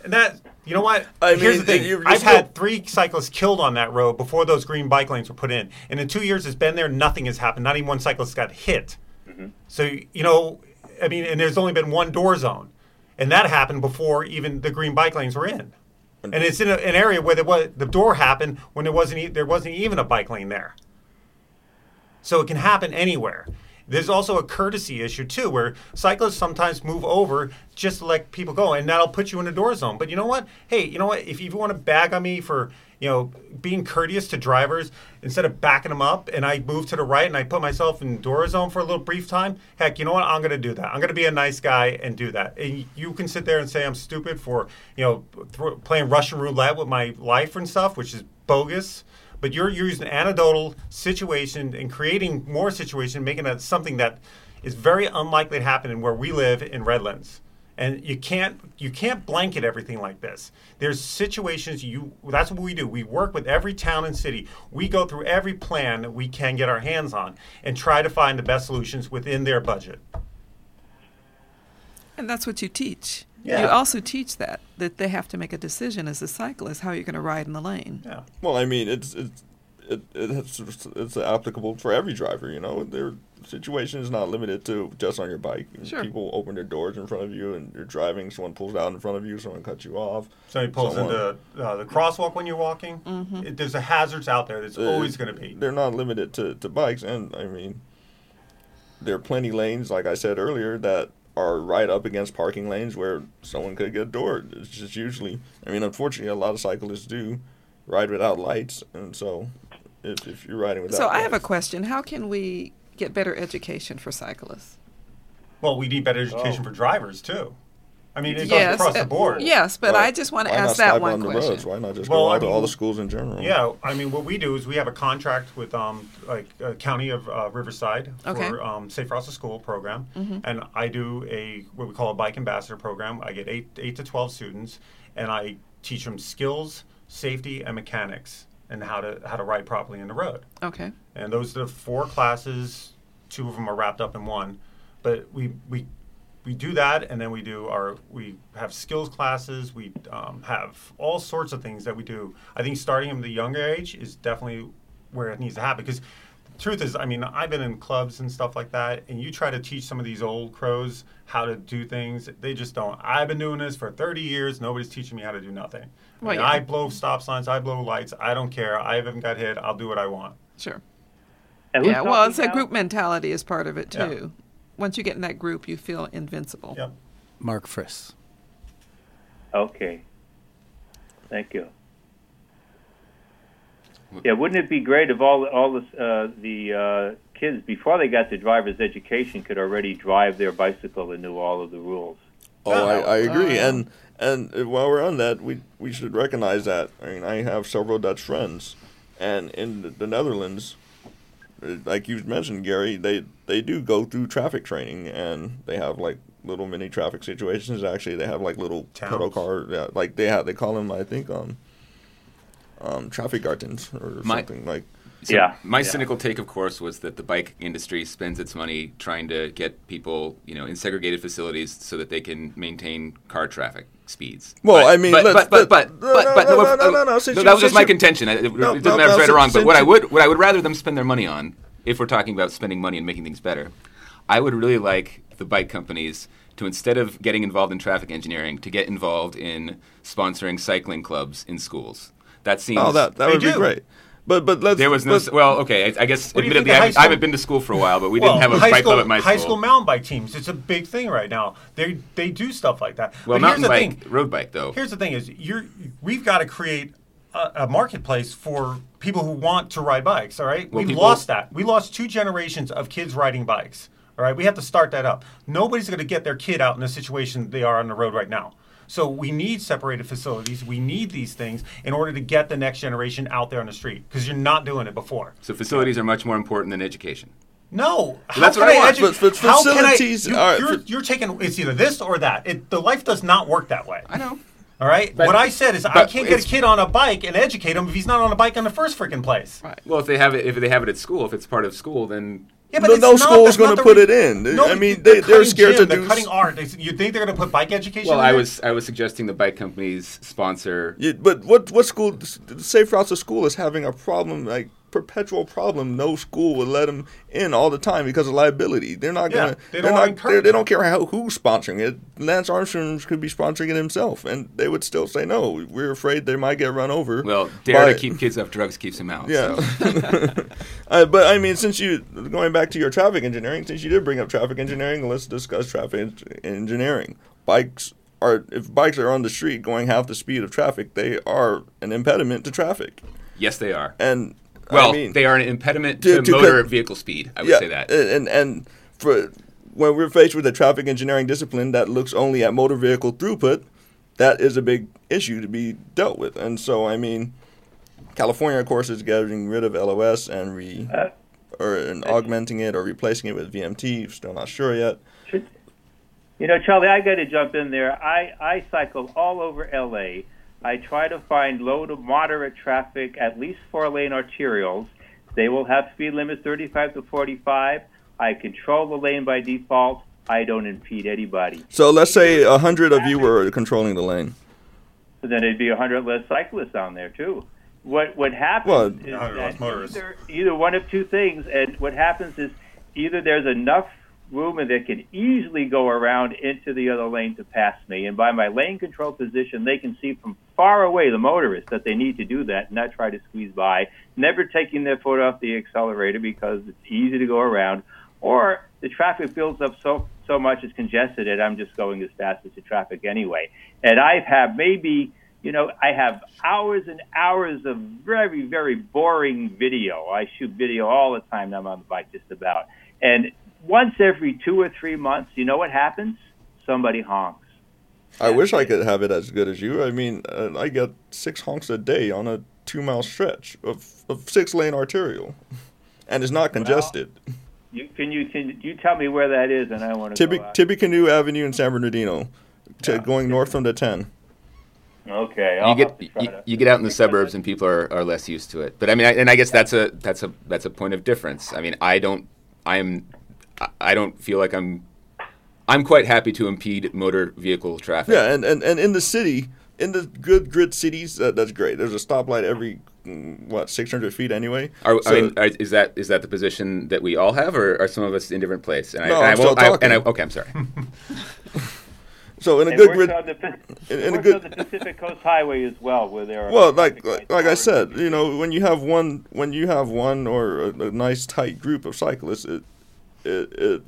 that you know what? I Here's mean, the thing. you're- you're I've still- had three cyclists killed on that road before those green bike lanes were put in, and in two years it's been there. Nothing has happened. Not even one cyclist got hit. So you know, I mean, and there's only been one door zone, and that happened before even the green bike lanes were in. And it's in a, an area where was, the door happened when there wasn't there wasn't even a bike lane there. So it can happen anywhere. There's also a courtesy issue too, where cyclists sometimes move over just to let people go, and that'll put you in a door zone. But you know what? Hey, you know what? If you want to bag on me for you know being courteous to drivers instead of backing them up, and I move to the right and I put myself in door zone for a little brief time, heck, you know what? I'm going to do that. I'm going to be a nice guy and do that. And you can sit there and say I'm stupid for you know th- playing Russian roulette with my life and stuff, which is bogus but you're using anecdotal situation and creating more situation, making it something that is very unlikely to happen in where we live in Redlands. And you can't you can't blanket everything like this. There's situations you that's what we do. We work with every town and city. We go through every plan that we can get our hands on and try to find the best solutions within their budget. And that's what you teach. Yeah. You also teach that that they have to make a decision as a cyclist how you're going to ride in the lane. Yeah. Well, I mean, it's it's it, it's it's applicable for every driver. You know, their situation is not limited to just on your bike. Sure. People open their doors in front of you, and you're driving. Someone pulls out in front of you. Someone cuts you off. Somebody pulls Someone- into uh, the crosswalk when you're walking. It, there's a hazards out there. that's Uh, always going to be. They're not limited to, to bikes, and I mean, there are plenty lanes, like I said earlier, that are right up against parking lanes where someone could get a door. It's just usually, I mean, unfortunately, a lot of cyclists do ride without lights, and so if, if you're riding without, So I have a question. How can we get better education for cyclists? Well, we need better Oh. education for drivers too. I mean, it Yes, across uh, the board. Yes, but Why- I just want to why ask that one on the question. roads? Why not just Well, go I out to all the schools in general? Yeah, I mean, what we do is we have a contract with um, like uh, County of uh, Riverside Okay. Mm-hmm. for um, Safe Routes to School program, and I do a what we call a bike ambassador program. I get eight eight to twelve students, and I teach them skills, safety, and mechanics, and how to how to ride properly in the road. Okay. And those are the four classes. Two of them are wrapped up in one, but we we we do that, and then we do our we have skills classes. We um, have all sorts of things that we do. I think starting at the younger age is definitely where it needs to happen because. the Truth is, I mean, I've been in clubs and stuff like that, and you try to teach some of these old crows how to do things, they just don't. I've been doing this for 30 years. Nobody's teaching me how to do nothing. I, Well, yeah. I blow stop signs, I blow lights. I don't care. I haven't got hit. I'll do what I want. Sure. And Yeah, well, talking it's a group mentality is part of it Yeah. too. Once you get in that group, you feel invincible. Yep. Mark Friss. Okay. Thank you. Yeah, wouldn't it be great if all all the uh, the uh, kids before they got the driver's education could already drive their bicycle and knew all of the rules? Oh, I, I agree, Uh, and and uh, while we're on that, we we should recognize that. I mean, I have several Dutch friends, and in the, the Netherlands, uh, like you mentioned, Gary, they they do go through traffic training, and they have like little mini traffic situations. Actually, they have like little pedal car, yeah, like they have they call them I think um um traffic gardens or My- something like. So Yeah. My Yeah. cynical take, of course, was that the bike industry spends its money trying to get people, you know, in segregated facilities so that they can maintain car traffic speeds. Well, But- I mean, but but but but but, no, but no, no, no, no, no, no, that was just my contention. It, it doesn't matter right or wrong. But what I would what I would rather them spend their money on, if we're talking about spending money and making things better, I would really like the bike companies to instead of getting involved in traffic engineering, to get involved in sponsoring cycling clubs in schools. That oh, seems. Oh, that that would be great. But but let's. There was no. well, okay. I, I guess What do you admittedly, I haven't, I haven't been to school for a while, but we well, didn't have a high bike school, club at my high school. school mountain bike teams. It's a big thing right now. They they do stuff like that. well, but mountain here's the bike, thing. road bike, though. Here's the thing: is you're we've got to create a, a marketplace for people who want to ride bikes. All right, Well, we've people- lost that. We lost two generations of kids riding bikes. All right, we have to start that up. Nobody's going to get their kid out in the situation they are on the road right now. So we need separated facilities. We need these things in order to get the next generation out there on the street because you're not doing it before. So facilities are much more important than education. No, how that's can what I want. edu- But- but how can I- facilities you, are- You're, you're taking it's either this or that. It, the life does not work that way. I know. All right. But- what I said is I can't get a kid on a bike and educate him if he's not on a bike in the first freaking place. Right. Well, if they have it, if they have it at school, if it's part of school, then Yeah, No- it's no not- school's gonna put re- it in. No, I mean, they're they- they're cutting scared to do They're s- cutting art. They, you think they're going to put bike education? well, in I there? was I was suggesting the bike companies sponsor. Yeah, but what what school? Safe routes to school is having a problem, like perpetual problem. No school would let them in all the time because of liability. They're not gonna. they are don't not. they're- They don't care how who's sponsoring it. Lance Armstrong could be sponsoring it himself, and they would still say no. We're afraid they might get run over. Well, dare by- to keep kids off drugs keeps them out. Yeah. So. uh, but I mean, since you going back to your traffic engineering, since you did bring up traffic engineering, let's discuss traffic en- engineering. Bikes are if bikes are on the street going half the speed of traffic, they are an impediment to traffic. yes, they are. And Well, I mean, they are an impediment to- to, to motor cut- vehicle speed. I would yeah, say that. And and for when we're faced with a traffic engineering discipline that looks only at motor vehicle throughput, that is a big issue to be dealt with. And so, I mean, California, of course, is getting rid of LOS and re Uh, or and augmenting it or replacing it with VMT. Still not sure yet. You know, Charlie, I got to jump in there. I, I cycle all over LA. I try to find low to moderate traffic, at least four lane arterials. They will have speed limits 35 to 45. I control the lane by default. I don't impede anybody. So let's say a hundred of you were controlling the lane. So then it'd be 100 less cyclists on there, too. What what happens Well, is 100 less that motorists. either, either one of two things, and what happens is either there's enough room and they can easily go around into the other lane to pass me, and by my lane control position, they can see from far away the motorist that they need to do that, and not try to squeeze by, never taking their foot off the accelerator because it's easy to go around, or the traffic builds up so so much it's congested and I'm just going as fast as the traffic anyway. And I have maybe you know, I have hours and hours of very, very boring video. I shoot video all the time. I'm on the bike just about. And once every two or three months, you know what happens? Somebody honks. I wish I could have it as good as you. I mean, uh, I get six honks a day on a two mile stretch of, of six lane arterial, and it's not congested. You can you can you tell me where that is, and I want to Tibi go out. Tippecanoe Avenue in San Bernardino, to Yeah. going north from the ten. Okay, I'll you get you, to- you get out in the suburbs and people are, are less used to it. But I mean, I, and I guess that's a that's a that's a point of difference. I mean, I don't I am I- I don't feel like I'm I'm quite happy to impede motor vehicle traffic. Yeah, and, and, and in the city, in the good grid cities, that, that's great. There's a stoplight every mm, what 600 feet anyway. Are, So- I mean, are, is that is that the position that we all have, or are some of us in different place? And I, and I I'm still won't- I- and I, okay, I'm sorry. so in a It good grid, on the, Pac- in- in a good- on the Pacific Coast Highway as well, where there are. well, like like, like I said, you know, when you have one when you have one or a, a nice tight group of cyclists, it it it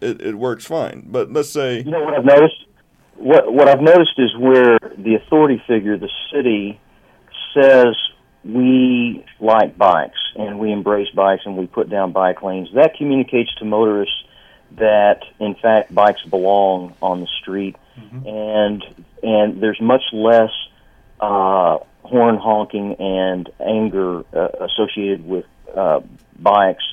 it, it works fine. But let's say You know what I've noticed? What what I've noticed is where the authority figure, the city, says we like bikes and we embrace bikes and we put down bike lanes. That communicates to motorists that in fact bikes belong on the street, and and there's much less uh, horn honking and anger uh, associated with uh, bikes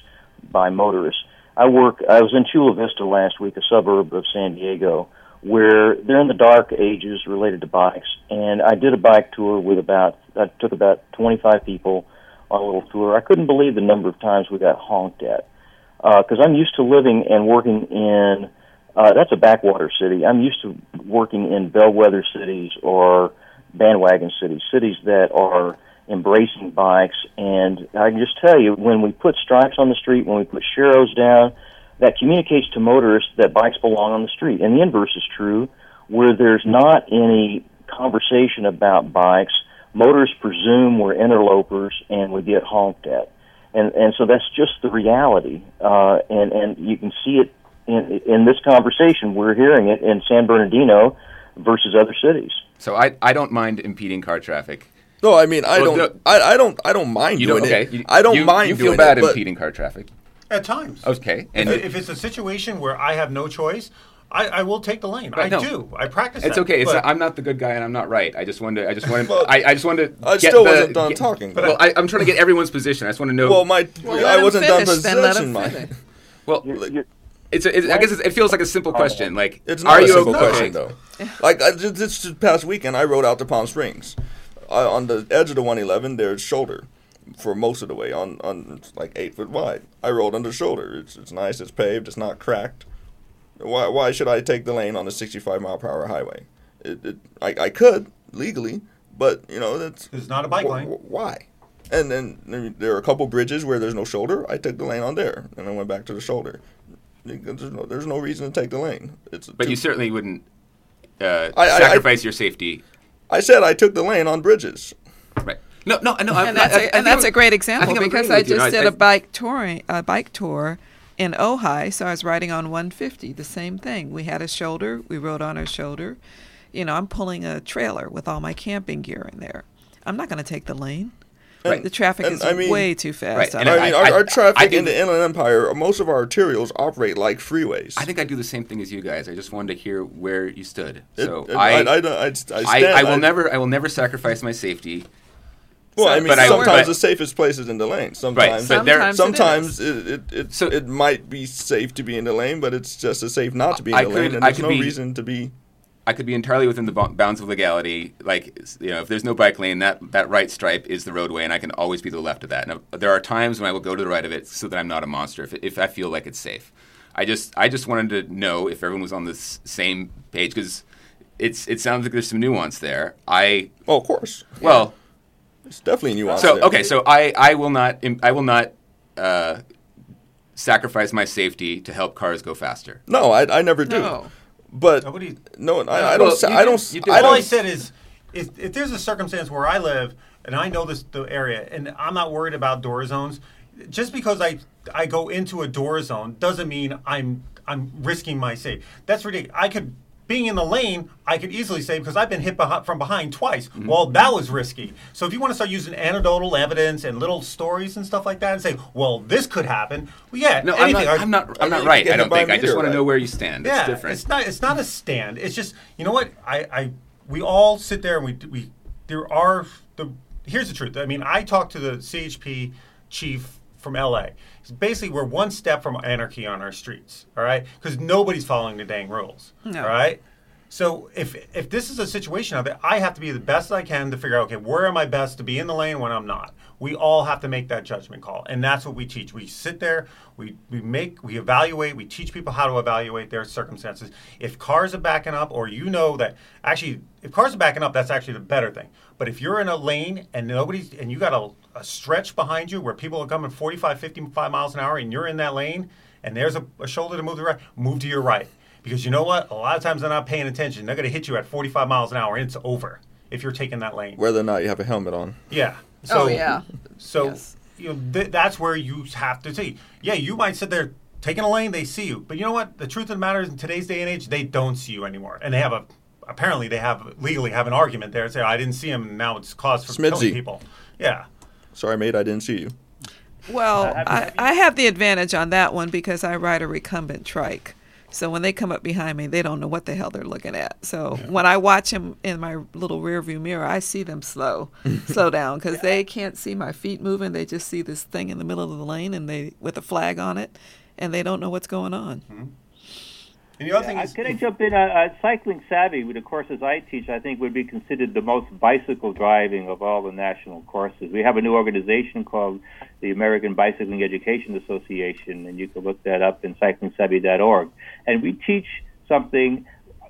by motorists. I work. I was in Chula Vista last week, a suburb of San Diego, where they're in the dark ages related to bikes. And I did a bike tour with about. I took about 25 people on a little tour. I couldn't believe the number of times we got honked at because I'm used to living and working in. Uh, that's a backwater city. I'm used to working in bellwether cities or bandwagon cities, cities that are embracing bikes. And I can just tell you, when we put stripes on the street, when we put sharrows down, that communicates to motorists that bikes belong on the street. And the inverse is true, where there's not any conversation about bikes. Motorists presume we're interlopers and we get honked at. And, and so that's just the reality. Uh, and, and you can see it in, in this conversation. We're hearing it in San Bernardino versus other cities. So I, I don't mind impeding car traffic. No, I mean I Well, don't. the- I, I don't. I don't mind You doing don't, okay? it. You, I don't you, mind You feel doing bad it, but impeding car traffic. At times. Okay, and if, if it's a situation where I have no choice, I, I will take the lane. Right, I no. do. I practice. it's that, okay. It's but- I'm not the good guy, and I'm not right. I just wanted. To, I just wanted. Well, I, I just wanted to. I get still the- wasn't done get- talking. Well, I, I'm trying to get everyone's position. I just want to know. well, my Well, I wasn't done finish, then let him finish. well, You're, you're, it's. A, it's I guess it's, it feels like a simple question. Like, It's are not a you simple okay? question though. Like I, just, this past weekend, I rode out to Palm Springs. Uh, on the edge of the 111, there's shoulder for most of the way. On on it's like eight foot wide. I rolled under the shoulder. It's it's nice. It's paved. It's not cracked. Why why should I take the lane on a 65 mile per hour highway? It, it I I could legally, but you know that's It's not a bike wh- lane. wh- Why? And then there are a couple bridges where there's no shoulder. I took the lane on there, and I went back to the shoulder. There's no, there's no reason to take the lane. It's But too- you certainly wouldn't uh, I- I- sacrifice your safety, I said I took the lane on bridges. right? No, no, no. I'm and not- that's I- I a, think and that's I'm- a great example I'm because I with you. just did a bike touring a bike tour in Ojai, so I was riding on 150. The same thing. We had a shoulder. We rode on our shoulder. You know, I'm pulling a trailer with all my camping gear in there. I'm not going to take the lane. Right. The traffic And is I mean- way too fast. Right, and I that. mean, I- our, our traffic I do- in the Inland Empire, most of our arterials operate like freeways. I think I do the same thing as you guys. I just wanted to hear where you stood. So it- I, I, I, don't- I, I, stand, I, I will never, I will never sacrifice my safety. Well, So- I mean, but I- sometimes but- the safest place is in the lane. Sometimes, but there- Sometimes sometimes it it, it, it, So- it might be safe to be in the lane, but it's just as safe not to be in I the could- lane, and I there's could no be- reason to be. I could be entirely within the bounds of legality. Like, you know, if there's no bike lane, that, that right stripe is the roadway, and I can always be to the left of that. Now, there are times when I will go to the right of it so that I'm not a monster, if, if I feel like it's safe. I just, I just wanted to know if everyone was on the same page because it's, it sounds like there's some nuance there. I, Oh, of course, well, it's definitely nuance. so there. okay, so I, I will not, I will not uh, sacrifice my safety to help cars go faster. No, I, I never do. No. But Nobody. no, I, I don't. say- you I do- don't. you do. I all I don't. said is, if, if there's a circumstance where I live and I know this the area and I'm not worried about door zones, just because I I go into a door zone doesn't mean I'm I'm risking my safety. That's ridiculous. I could being in the lane, I could easily say because I've been hit from behind twice. Mm-hmm. Well, that was risky. So if you want to start using anecdotal evidence and little stories and stuff like that, and say, well, this could happen. Well, yeah, No, I'm anything. not, I'm not, I'm not right. I don't think. I just want to know where you stand. Yeah, it's different. it's not. It's not a stand. It's just you know what I. I we all sit there and we we there are the here's the truth. I mean, I talked to the CHP chief from LA. Basically we're one step from anarchy on our streets. All right, because nobody's following the dang rules. No. All right. So if if this is a situation that I have to be the best I can to figure out, okay, where am I best to be in the lane when I'm not? We all have to make that judgment call, and that's what we teach. We sit there, we we make, we evaluate, we teach people how to evaluate their circumstances. If cars are backing up, or you know that actually, if cars are backing up, that's actually the better thing. But if you're in a lane and nobody's, and you got a, a stretch behind you where people are coming 45, 55 miles an hour, and you're in that lane, and there's a, a shoulder to move to the right, move to your right. Because you know what? A lot of times they're not paying attention. They're going to hit you at 45 miles an hour, and it's over if you're taking that lane. Whether or not you have a helmet on. Yeah. Oh, so, oh yeah. So Yes. you know th- that's where you have to see. Yeah, you might sit there taking a lane, they see you, but you know what? The truth of the matter is, in today's day and age, they don't see you anymore, and they have a apparently they have legally have an argument there. Say I didn't see him, and now it's cause for killing people. Yeah. Sorry, mate, I didn't see you. Well, I, I have the advantage on that one because I ride a recumbent trike. So when they come up behind me, they don't know what the hell they're looking at. So when I watch them in my little rear view mirror, I see them slow, slow down because they can't see my feet moving. They just see this thing in the middle of the lane and they with a flag on it, and they don't know what's going on. And the other thing Uh, is, Can I jump in? Uh, uh, cycling savvy, with the courses I teach, I think would be considered the most bicycle driving of all the national courses. We have a new organization called the American Bicycling Education Association, and you can look that up in cyclingsavvy.org. And we teach something.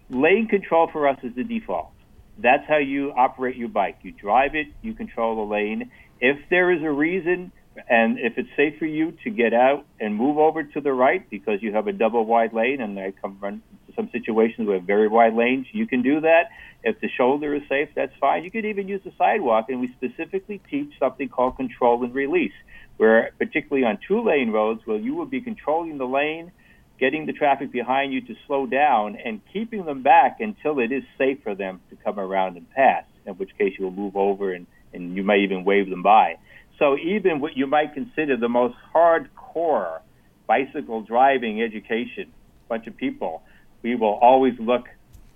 Lane control for us is the default. That's how you operate your bike. You drive it, you control the lane. If there is a reason and if it's safe for you to get out and move over to the right because you have a double wide lane, and I come run into some situations with very wide lanes, you can do that. If the shoulder is safe, that's fine. You could even use the sidewalk, and we specifically teach something called control and release, where particularly on two lane roads, where you will be controlling the lane, getting the traffic behind you to slow down, and keeping them back until it is safe for them to come around and pass. In which case, you will move over, and, and you may even wave them by. So even what you might consider the most hardcore bicycle driving education, bunch of people, we will always look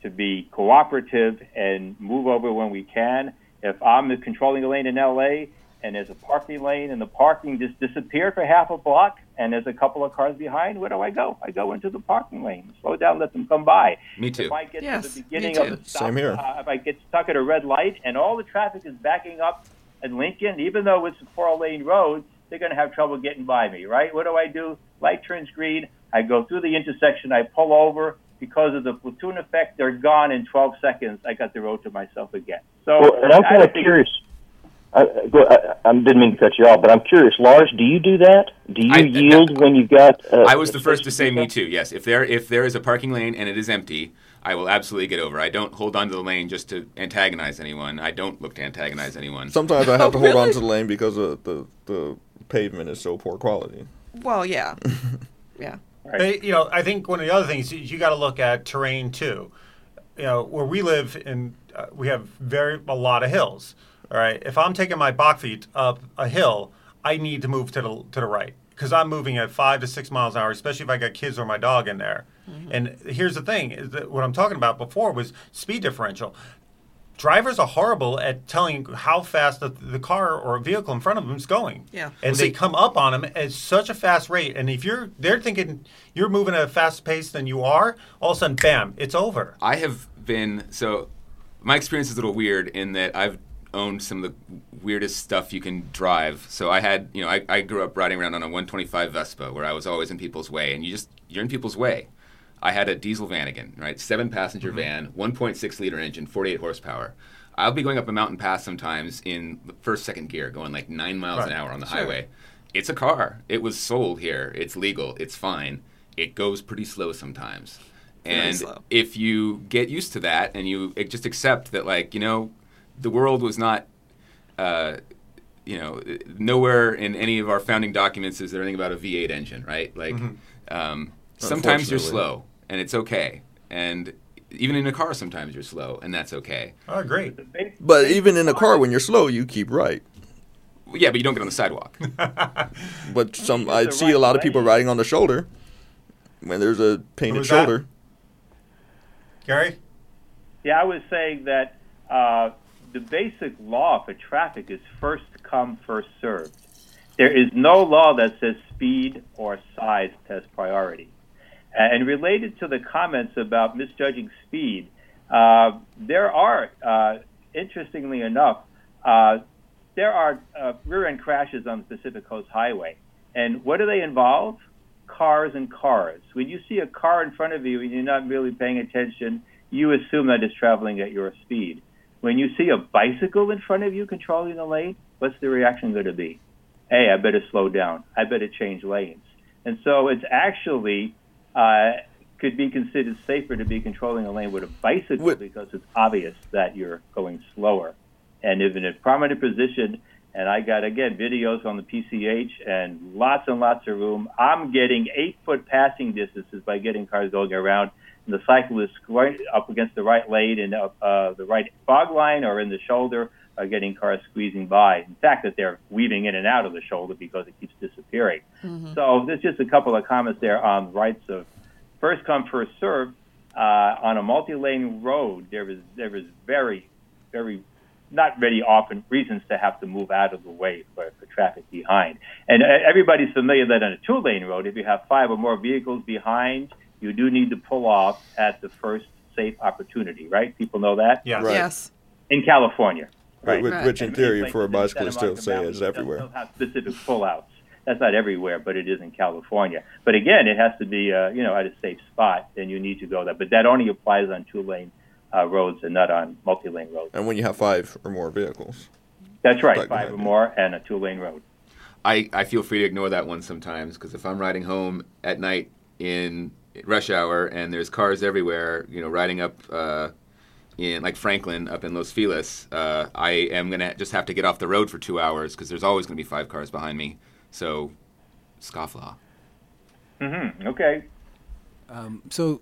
to be cooperative and move over when we can. If I'm controlling a lane in LA and there's a parking lane and the parking just disappeared for half a block and there's a couple of cars behind, where do I go? I go into the parking lane, slow down, let them come by. Me too. If I get Yes, to the beginning of the stop, Same here. Uh, if I get stuck at a red light and all the traffic is backing up in Lincoln, even though it's a four lane road, they're going to have trouble getting by me, right? What do I do? Light turns green. I go through the intersection. I pull over. Because of the platoon effect, they're gone in 12 seconds. I got the road to myself again. So, Well, and I'm kind of curious. I, go- I, I didn't mean to cut you off, but I'm curious, Lars. Do you do that? Do you I- yield when you've got? Uh, I was the first to say me too. Yes, if there if there is a parking lane and it is empty, I will absolutely get over. I don't hold on to the lane just to antagonize anyone. I don't look to antagonize anyone. Sometimes I have Oh, to hold on to the lane because of the the pavement is so poor quality. Well, yeah, yeah. They, you know, I think one of the other things is you got to look at terrain too. You know, where we live in, uh, we have very a lot of hills. All right, if I'm taking my bakfiets up a hill, I need to move to the to the right because I'm moving at five to six miles an hour, especially if I got kids or my dog in there. Mm-hmm. And here's the thing: is that what I'm talking about before was speed differential. Drivers are horrible at telling how fast the, the car or vehicle in front of them is going. Yeah. And Well, they see- come up on them at such a fast rate. And if you're, they're thinking you're moving at a fast pace than you are, all of a sudden, bam, it's over. I have been so. My experience is a little weird in that I've owned some of the weirdest stuff you can drive. So I had, you know, I, I grew up riding around on a 125 Vespa where I was always in people's way, and you just you're in people's way. I had a diesel Vanagon, right, seven passenger van, 1.6 liter engine, 48 horsepower. I'll be going up a mountain pass sometimes in the first, second gear, going like nine miles an hour on the Sure. highway. It's a car. It was sold here. It's legal. It's fine. It goes pretty slow sometimes. Very and slow. if you get used to that and you just accept that, like, you know, the world was not, uh, you know, nowhere in any of our founding documents is there anything about a V8 engine, right? Like, um, sometimes you're slow and it's okay. And even in a car, sometimes you're slow and that's okay. Oh, great. But even in a car, when you're slow, you keep right. Yeah, but you don't get on the sidewalk. But some I see right a lot of people riding on the shoulder when there's a painted was that? shoulder. Gary? Yeah, I was saying that uh, the basic law for traffic is first come, first served. There is no law that says speed or size has priority. And related to the comments about misjudging speed, uh, there are, uh, interestingly enough, uh, there are uh, rear end crashes on the Pacific Coast Highway. And what do they involve? Cars and cars. When you see a car in front of you and you're not really paying attention, you assume that it's traveling at your speed. When you see a bicycle in front of you controlling the lane, what's the reaction going to be? Hey, I better slow down. I better change lanes. And so it's actually uh, could be considered safer to be controlling a lane with a bicycle because it's obvious that you're going slower. And if in a prominent position, and I got again videos on the PCH and lots and lots of room, I'm getting eight foot passing distances by getting cars going around. And the cyclist right up against the right lane and uh, the right fog line or in the shoulder are getting cars squeezing by. In fact, that they're weaving in and out of the shoulder because it keeps disappearing. So there's just a couple of comments there on rights of first come first serve. Uh, on a multi-lane road, there is there is very very not very often reasons to have to move out of the way for, for traffic behind. And uh, everybody's familiar that on a two lane road, if you have five or more vehicles behind, you do need to pull off at the first safe opportunity, right? People know that? Yes. Right. Yes. In California. Right. Which, Right. which in And theory, for a in bicyclist, still Monica say is everywhere. have specific pullouts. That's not everywhere, but it is in California. But again, it has to be, uh, you know, at a safe spot, and you need to go there. But that only applies on two-lane uh, roads and not on multi-lane roads. And when you have five or more vehicles. That's right, Stuck five or more and a two-lane road. I, I feel free to ignore that one sometimes because if I'm riding home at night in rush hour and there's cars everywhere, you know, riding up uh, in like Franklin up in Los Feliz, uh, I am gonna just have to get off the road for two hours because there's always gonna be five cars behind me. So, scofflaw. Mm-hmm. Okay. Um, so,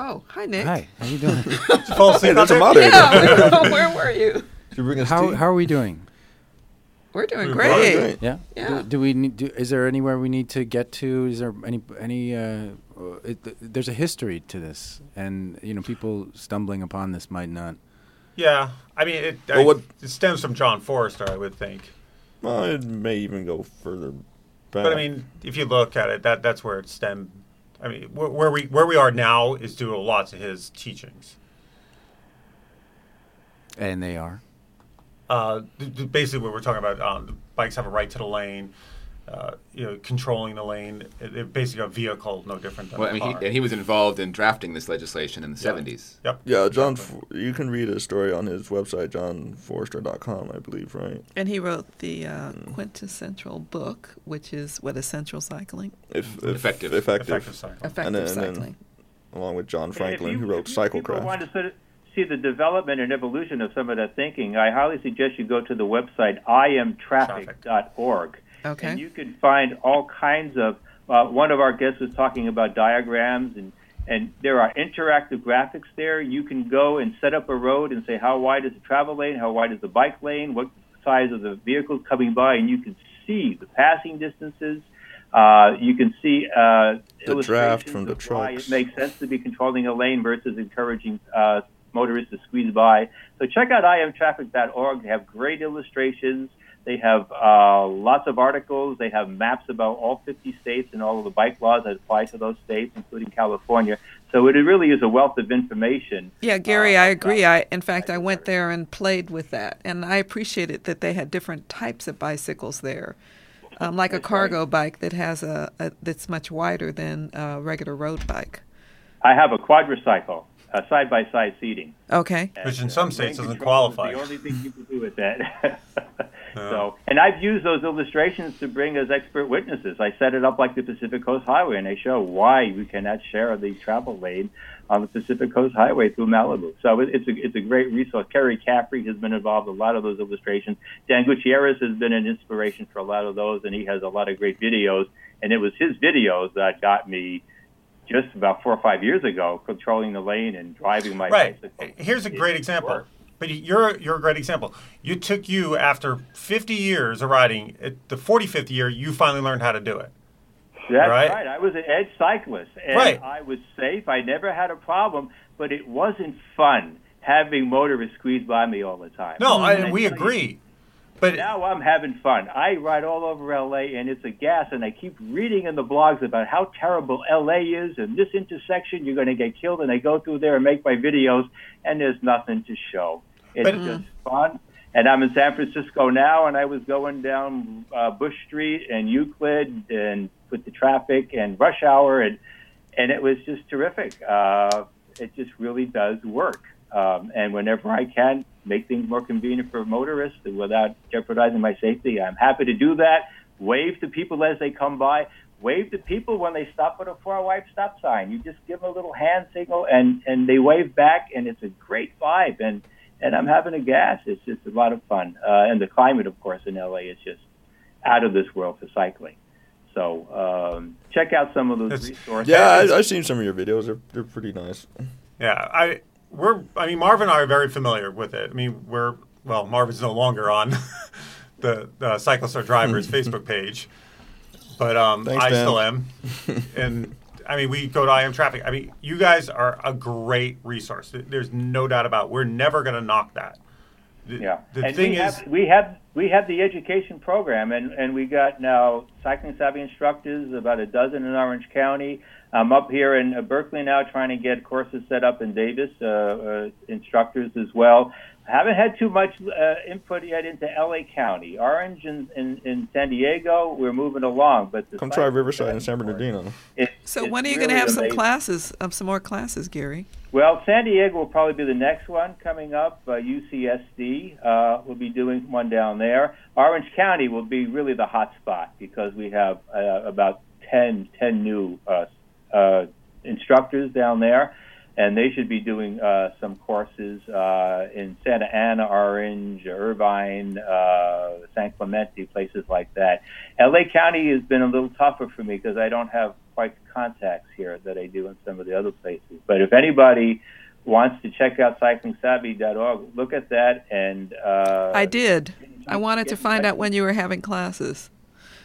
Oh, hi, Nick. hi, how you doing? Did you fall asleep Hey, out a there? moderator. Yeah. Where were you? Did bring us how tea? how are we doing? We're doing We're great. great. Yeah. Yeah. Do, do we need? Do, is there anywhere we need to get to? Is there any any? Uh, uh, it, th- there's a history to this, and you know, people stumbling upon this might not. Yeah. I mean, it, Well, I- what- it stems from John Forester, I would think. Well, it may even go further back. But I mean, if you look at it, that that's where it stemmed. I mean, where, where we where we are now is due to lot of his teachings. And they are. Uh, th- th- basically, what we're talking about, um, bikes have a right to the lane. Uh, you know, controlling the lane. It, it basically a vehicle, no different than Well, a I mean, car. he, and he was involved in drafting this legislation in the Yeah. 70s. Yep. yeah, John, Exactly. You can read his story on his website, johnforester.com, I believe, right? And he wrote the uh, quintessential book, which is what essential cycling, If, if Effective. effective, Effective cycle. effective then- and then- cycling. along with John Franklin, you- who wrote if you Cyclecraft. Want to sort of see the development and evolution of some of that thinking. I highly suggest you go to the website iamtraffic.org. Okay. And you can find all kinds of. Uh, one of our guests was talking about diagrams, and and there are interactive graphics there. You can go and set up a road and say how wide is the travel lane, how wide is the bike lane, what size of the vehicles coming by, and you can see the passing distances. Uh, you can see uh, The draft from the of why trucks. It makes sense to be controlling a lane versus encouraging uh, motorists to squeeze by. So check out iamtraffic.org. They have great illustrations. They have uh, lots of articles. They have maps about all 50 states and all of the bike laws that apply to those states, including California. So it really is a wealth of information. Yeah, Gary, Uh, I agree. I, in fact, I went there and played with that, and I appreciated that they had different types of bicycles there, um, like a cargo bike that has a, a that's much wider than a regular road bike. I have a quadricycle, uh, side-by-side seating. Okay. Which in some uh, states doesn't control is qualify. The only thing you can do with that. So, and I've used those illustrations to bring as expert witnesses. I set it up like the Pacific Coast Highway, and I show why we cannot share the travel lane on the Pacific Coast Highway through Malibu. So it's a it's a great resource. Keri Caffrey has been involved in a lot of those illustrations. Dan Gutierrez has been an inspiration for a lot of those, and he has a lot of great videos. And it was his videos that got me just about four or five years ago controlling the lane and driving my Right. bicycle. Here's a great it example. worked. But you're you're a great example. You took you after 50 years of riding. At the 45th year, you finally learned how to do it. That's Right. right. I was an edge cyclist, and Right. I was safe. I never had a problem, but it wasn't fun having motorists squeeze by me all the time. No, And I, we tell agree. But Now I'm having fun. I ride all over LA, and it's a gas. And I keep reading in the blogs about how terrible LA is, and this intersection you're going to get killed. And I go through there and make my videos, and there's nothing to show. It's But- just fun. And I'm in San Francisco now, and I was going down uh, Bush Street and Euclid, and with the traffic and rush hour, and and it was just terrific. Uh, it just really does work. Um, and whenever I can make things more convenient for motorists without jeopardizing my safety, I'm happy to do that. Wave to people as they come by. Wave to people when they stop at a four-wide stop sign. You just give them a little hand signal, and and they wave back, and it's a great vibe. And and I'm having a gas. It's just a lot of fun. Uh, and the climate, of course, in LA is just out of this world for cycling. So um, check out some of those It's- resources. Yeah, I, I've seen some of your videos. They're, they're pretty nice. yeah, I we're I mean Marvin and I are very familiar with it. I mean we're well Marvin's no longer on the, the Cyclists Are Drivers Facebook page, but um, Thanks, I Dan. still am. and I mean we go to I am Traffic. I mean you guys are a great resource. There's no doubt about. It. We're never going to knock that. The, Yeah, The and thing we is, have, we have we have the education program, and and we got now cycling savvy instructors, about a dozen in Orange County. I'm up here in uh, Berkeley now, trying to get courses set up in Davis, uh, uh, instructors as well. I haven't had too much uh, input yet into LA County, Orange, and in, in San Diego. We're moving along, but Come try Riverside and San Bernardino. it- So it's when are you going to really have some classes, um, some more classes, Gary? Well, San Diego will probably be the next one coming up. Uh, UCSD uh, will be doing one down there. Orange County will be really the hot spot because we have uh, about 10, 10 new uh, instructors down there, and they should be doing uh, some courses uh, in Santa Ana, Orange, Irvine, uh, San Clemente, places like that. LA County has been a little tougher for me because I don't have quite the contacts here that I do in some of the other places. But if anybody wants to check out cyclingsavvy.org, look at that and. Uh, I did. I wanted to find out when you were having classes.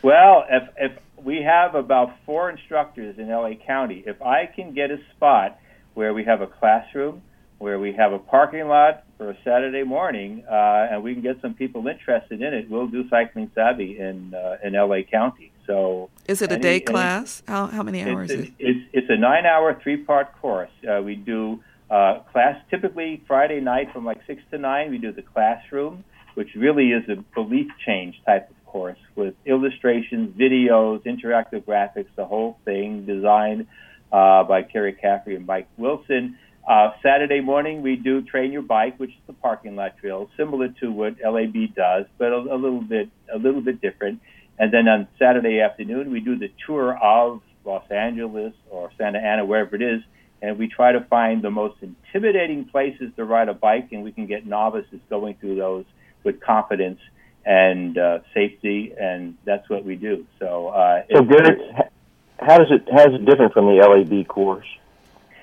Well, if if we have about four instructors in LA County, if I can get a spot where we have a classroom, where we have a parking lot for a Saturday morning, uh, and we can get some people interested in it, we'll do cycling savvy in uh, in LA County. So Is it a Any- day any- class? How how many hours it's is it? it's, it's a nine-hour, three-part course. Uh, we do uh, class typically Friday night from like six to nine. We do the classroom, which really is a belief change type of course with illustrations, videos, interactive graphics, the whole thing designed uh, by Keri Caffrey and Mighk Wilson. Uh, Saturday morning, we do train your bike, which is the parking lot drill, similar to what LAB does, but a, a little bit a little bit different. And then on Saturday afternoon, we do the tour of Los Angeles or Santa Ana, wherever it is, and we try to find the most intimidating places to ride a bike, and we can get novices going through those with confidence and uh, safety, and that's what we do. So, uh, So, it's- how does it how is it different from the LAB course?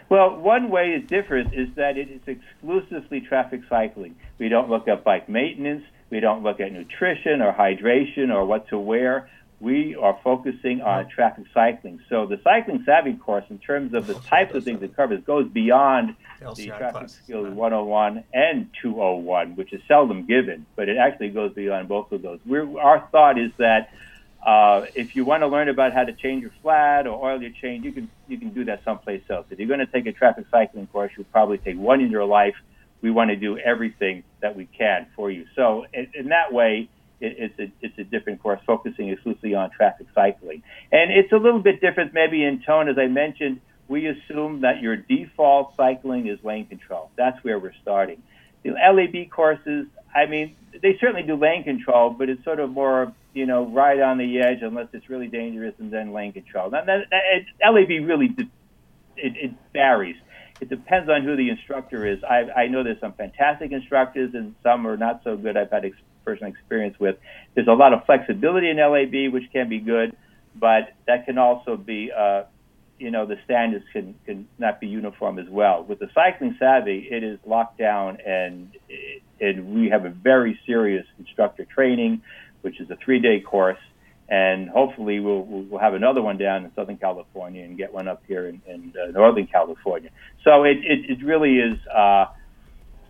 Well, one way it differs is that it is exclusively traffic cycling. We don't look at bike maintenance. We don't look at nutrition or hydration or what to wear. We are focusing on traffic cycling. So the cycling savvy course, in terms of the types of things it covers, goes beyond the traffic skills 101 and 201, which is seldom given, but it actually goes beyond both of those. We're, our thought is that uh, if you want to learn about how to change your flat or oil your chain, you can you can do that someplace else. If you're going to take a traffic cycling course, you'll probably take one in your life. We want to do everything that we can for you. So in, in that way, it, it's a it's a different course focusing exclusively on traffic cycling, and it's a little bit different maybe in tone. As I mentioned, we assume that your default cycling is lane control. That's where we're starting. The LAB courses, I mean, they certainly do lane control, but it's sort of more, you know, right on the edge unless it's really dangerous and then lane control. Now, that, that, it, LAB really, it, it varies. It depends on who the instructor is. I, I know there's some fantastic instructors and some are not so good. I've had ex- personal experience with. There's a lot of flexibility in LAB, which can be good, but that can also be uh, you know the standards can can not be uniform as well. With the cycling savvy, it is locked down, and and we have a very serious instructor training, which is a three day course, and hopefully we'll we'll have another one down in Southern California and get one up here in, in uh, Northern California. So it it, it really is. Uh,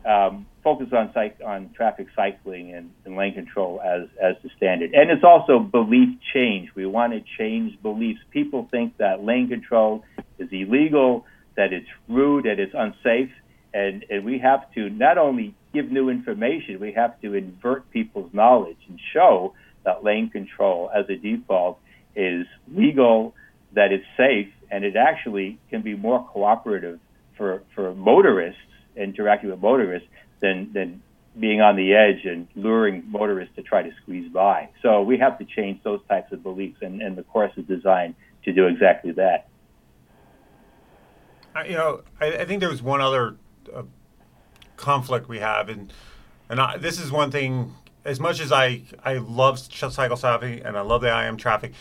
um, focus on cyc- on traffic cycling and, and lane control as as the standard. And it's also belief change. We want to change beliefs. People think that lane control is illegal, that it's rude, that it's unsafe, and and we have to not only give new information, we have to invert people's knowledge and show that lane control as a default is legal, that it's safe, and it actually can be more cooperative for for motorists interacting with motorists than than being on the edge and luring motorists to try to squeeze by. So we have to change those types of beliefs, and, and the course is designed to do exactly that. I- you know, I, I think there was one other uh, conflict we have, and and I, this is one thing. As much as I I love cycle savvy and I love the IM traffic,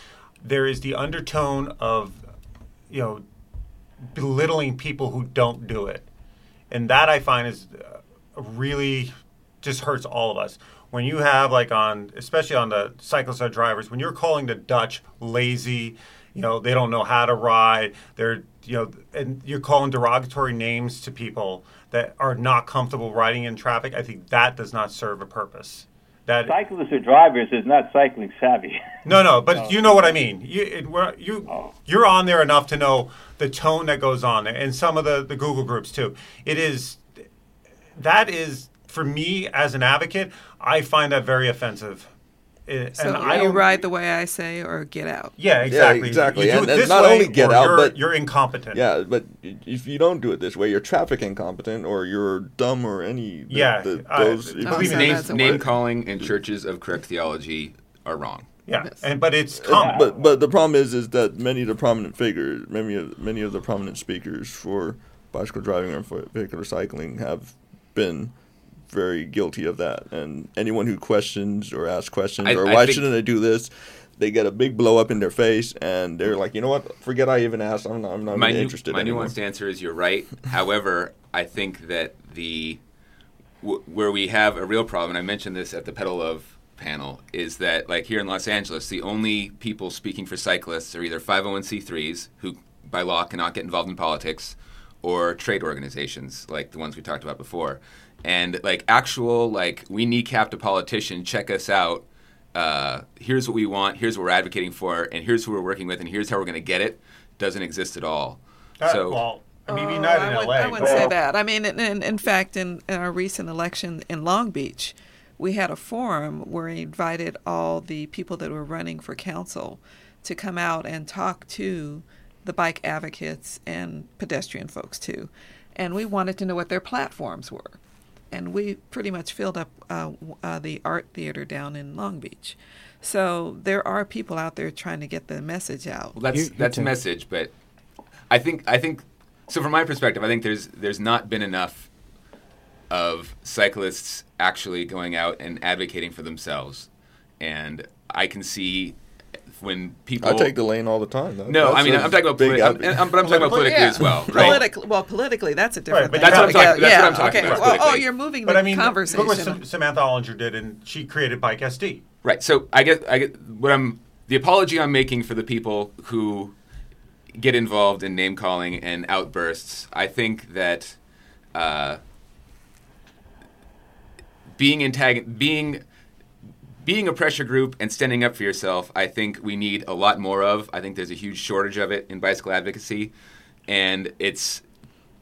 there is the undertone of you know belittling people who don't do it, and that I find is uh, really just hurts all of us. When you have like on, especially on the cyclists or drivers, when you're calling the Dutch lazy you know they don't know how to ride. They're you know, and you're calling derogatory names to people that are not comfortable riding in traffic. I think that does not serve a purpose. That Cyclists or drivers is not cycling savvy. no, no, but oh. you know what I mean. You it, we're, you Oh. you're on there enough to know the tone that goes on there, and some of the the Google groups too. It is that is for me as an advocate. I find that very offensive. It- So and I you don't ride the way I say, or get out. Yeah, exactly. exactly. You do And- it this not way, only get out, you're, but- you're incompetent. Yeah, but if you don't do it this way, you're traffic incompetent or you're dumb or any. the- Yeah, the- I- uh, those. Oh, Believe so name, name calling and churches of correct theology are wrong. yeah, Yes. and but it's uh, common. But but the problem is is that many of the prominent figures, many of many of the prominent speakers for bicycle driving or for vehicular cycling have been very guilty of that. And anyone who questions or asks questions I- or why think- shouldn't I do this, they get a big blow up in their face, and they're like, you know what? Forget I even asked. I'm not. I'm not my nu- interested my anymore. nuanced answer is you're right. However, I think that the w- where we have a real problem, and I mentioned this at the Pedal of panel, is that like here in Los Angeles, the only people speaking for cyclists are either 501c3s who by law cannot get involved in politics, or trade organizations like the ones we talked about before. And like actual like we kneecapped a politician, check us out. Uh, here's what we want. Here's what we're advocating for, and here's who we're working with, and here's how we're going to get it. Doesn't exist at all. Uh, so well, maybe Oh, not I in would, LA. I wouldn't but- say that. I mean, in, in, in fact, in, in our recent election in Long Beach, we had a forum where we invited all the people that were running for council to come out and talk to the bike advocates and pedestrian folks too. And we wanted to know what their platforms were. And we pretty much filled up uh, uh, the art theater down in Long Beach. So there are people out there trying to get the message out. Well, that's You- you that's a message, but I think I think so. From my perspective, I think there's there's not been enough of cyclists actually going out and advocating for themselves, and I can see when people I take the lane all the time. That- no, I mean I'm talking about big politi- I'm, advocate. I'm- but I'm talking about politically as well, right? Politically, well, politically, that's a different Right, but thing. that's what I'm talking- Yeah, that's what I'm talking okay. about, Well, oh, you're moving But the I mean, conversation. look what Samantha Ollinger did, and she created Bike SD. Right. So I get I get what I'm the apology I'm making for the people who get involved in name calling and outbursts. I think that uh, being antag- being being a pressure group and standing up for yourself, I think we need a lot more of. I think there's a huge shortage of it in bicycle advocacy, and it's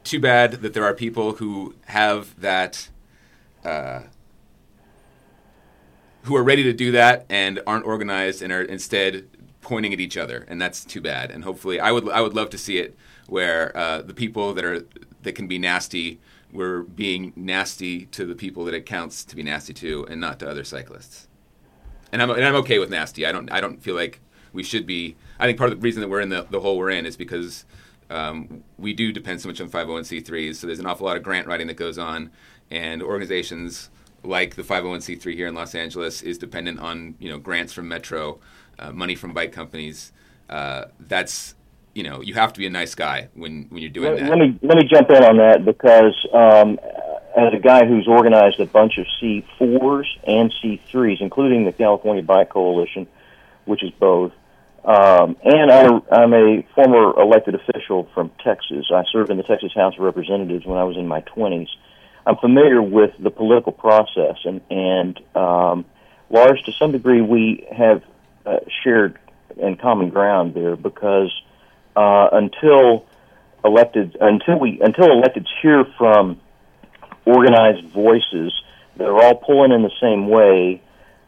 too bad that there are people who have that. Uh, who are ready to do that and aren't organized and are instead pointing at each other, and that's too bad. And hopefully, I would I would love to see it where uh, the people that are that can be nasty were being nasty to the people that it counts to be nasty to, and not to other cyclists. And I'm and I'm okay with nasty. I don't I don't feel like we should be. I think part of the reason that we're in the, the hole we're in is because um, we do depend so much on 501c3s. So there's an awful lot of grant writing that goes on, and organizations like the 501c3 here in Los Angeles is dependent on you know grants from Metro, uh, money from bike companies. Uh, that's you know you have to be a nice guy when when you're doing Let, that. let me let me jump in on that because um, as a guy who's organized a bunch of C4s and C3s, including the California Bike Coalition, which is both, um, and I'm, I'm a former elected official from Texas. I served in the Texas House of Representatives when I was in my 20s. I'm familiar with the political process, and and um, Lars, to some degree, we have uh, shared and common ground there because uh, until elected until we until electeds hear from organized voices that are all pulling in the same way,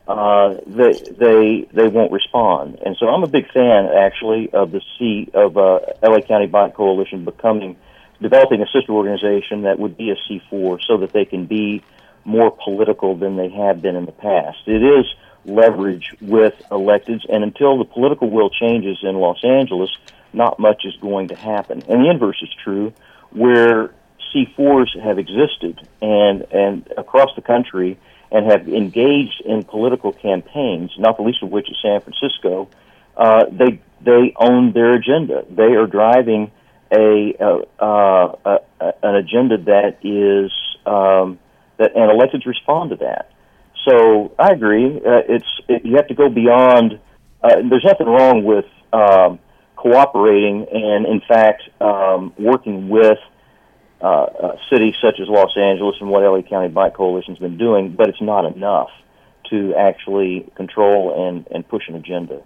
uh, they they they won't respond. And so I'm a big fan actually of the C of uh, LA County Bike Coalition becoming developing a sister organization that would be a C4 so that they can be more political than they have been in the past. It is leverage with electeds, and until the political will changes in Los Angeles, not much is going to happen. And the inverse is true, where C4s have existed and and across the country and have engaged in political campaigns, not the least of which is San Francisco. Uh, they they own their agenda. They are driving a, uh, uh, an agenda that is um, that and electeds respond to that. So I agree. Uh, it's it, you have to go beyond. Uh, there's nothing wrong with um, cooperating and, in fact, um, working with uh, uh, cities such as Los Angeles and what LA County Bike Coalition's been doing, but it's not enough to actually control and, and push an agenda.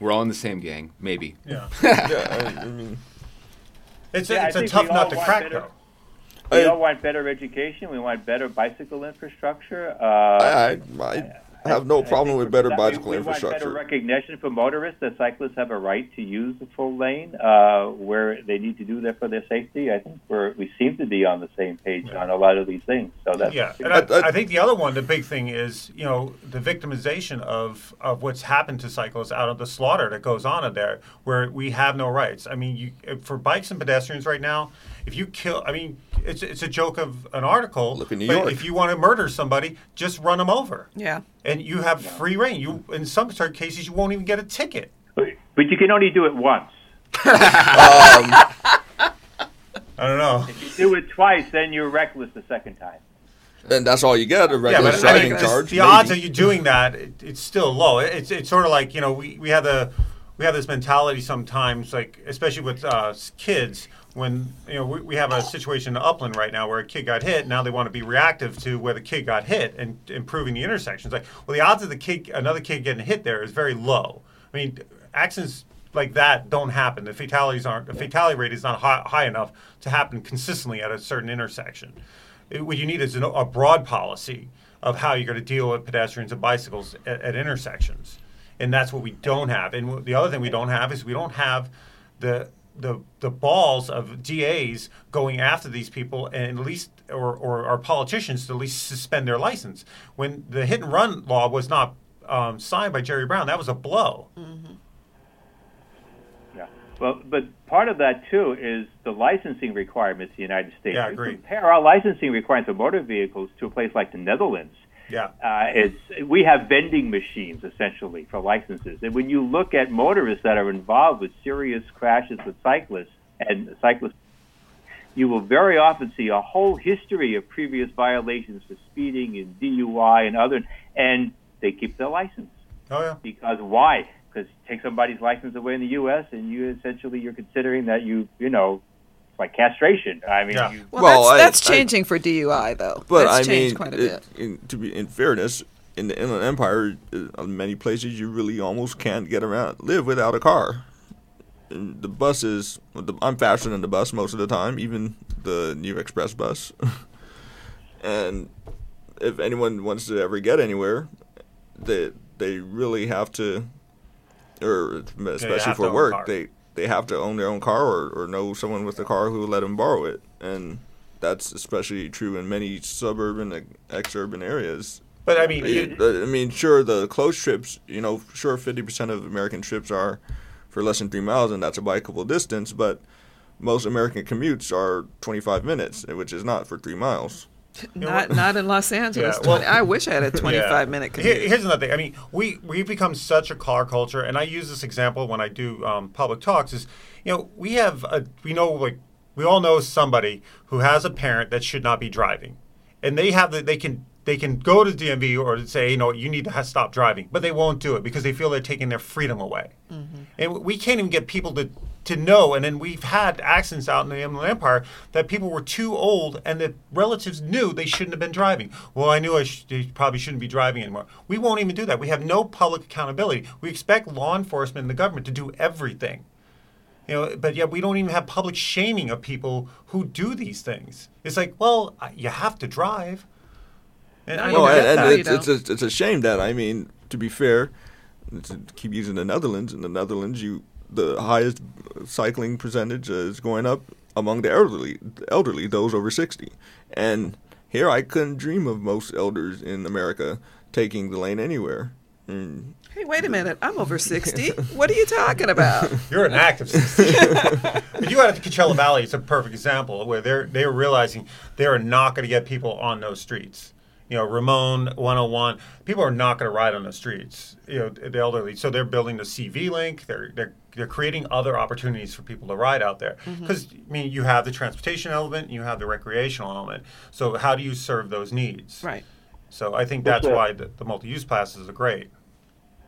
We're all in the same gang, maybe. Yeah. yeah, I, I mean, It's Yeah, a, I it's a think tough we all nut to crack, better- though. We I- all want better education. We want better bicycle infrastructure. Uh, I, I, I have no I problem think with better bicycle we, we Want better infrastructure. recognition for motorists that cyclists have a right to use the full lane uh, where they need to do that for their safety. I think we're, we seem to be on the same page on a lot of these things. So that's Yeah, and I, I- I- I think the other one, the big thing is, you know, the victimization of, of what's happened to cyclists out of the slaughter that goes on in there, where we have no rights. I mean, you, for bikes and pedestrians right now, if you kill, I mean, it's it's a joke of an article. Look in New York. If you want to murder somebody, just run them over, Yeah. and you have free rein. You in some certain cases, you won't even get a ticket. but you can only do it once. I don't know. If you do it twice, then you're reckless the second time. And that's all you get, a Yeah, regular but I driving mean, charge. the odds of you doing that, it, it's still low. It's it's sort of like you know we, we have the we have this mentality sometimes, like especially with uh, kids, when you know we, we have a situation in Upland right now where a kid got hit. Now they want to be reactive to where the kid got hit and improving the intersections. Like, well, the odds of the kid another kid getting hit there is very low. I mean, accidents like that don't happen. The fatalities aren't. The fatality rate is not high, high enough to happen consistently at a certain intersection. It- what you need is an, a broad policy of how you're going to deal with pedestrians and bicycles at, at intersections, and that's what we don't have. And the other thing we don't have is we don't have the the the balls of DAs going after these people and at least or, or our politicians to at least suspend their license. When the hit and run law was not um, signed by Jerry Brown, that was a blow. Yeah. Well, but part of that too is the licensing requirements in the United States. Yeah, I agree. Compare our licensing requirements for motor vehicles to a place like the Netherlands. Yeah. Uh, it's we have vending machines essentially for licenses, and when you look at motorists that are involved with serious crashes with cyclists and cyclists, you will very often see a whole history of previous violations for speeding and DUI and other, and they keep their license Oh yeah. because why? Because take somebody's license away in the U.S. and you essentially you're considering that you you know like castration. I mean, Yeah. you, Well, Well, that's, I- that's I- changing for DUI, though. But that's I mean, quite a it- bit. in, to be in fairness, in the Inland Empire, uh, in many places you really almost can't get around, live without a car. And the buses, the, I'm faster than the bus most of the time, even the New Express bus. and if anyone wants to ever get anywhere, they they really have to, or especially have for work, car. they they have to own their own car or, or know someone with a car who will let them borrow it. And that's especially true in many suburban, ex- ex-urban areas. But I mean, I mean, sure, the close trips, you know, sure, 50% of American trips are for less than three miles, and that's a bikeable distance, but most American commutes are 25 minutes, which is not for three miles. Not not in Los Angeles. Yeah, well- 20 I wish I had a 25 minute Here- commute. here's another thing. I mean, we we've become such a car culture, and I use this example when I do um, public talks. Is you know we have a we know like we all know somebody who has a parent that should not be driving, and they have the they can they can go to DMV or say you know you need to stop driving, but they won't do it because they feel they're taking their freedom away, and we can't even get people to. To know, and then we've had accidents out in the Inland Empire that people were too old, and the relatives knew they shouldn't have been driving. Well, I knew I sh- probably shouldn't be driving anymore. We won't even do that. We have no public accountability. We expect law enforcement and the government to do everything, you know. But yet we don't even have public shaming of people who do these things. It's like, well, you have to drive. And I I don't No, get get and, that. and it's, it's, a, it's a shame that, I mean, to be fair, to keep using the Netherlands, in the Netherlands, you the highest cycling percentage is going up among the elderly, elderly, those over 60. And here I couldn't dream of most elders in America taking the lane anywhere. Mm. Hey, wait a minute. I'm over 60. What are you talking about? You're an active citizen. but you out at the Coachella Valley, it's a perfect example where they're they're realizing they are not going to get people on those streets. You know, Ramon 101, people are not going to ride on the streets. You know, the elderly. So they're building the CV link. They're they're they're creating other opportunities for people to ride out there. Mm-hmm. Because I mean, you have the transportation element, you have the recreational element. So how do you serve those needs? Right. So I think What's that's that? why the, the multi-use passes are great.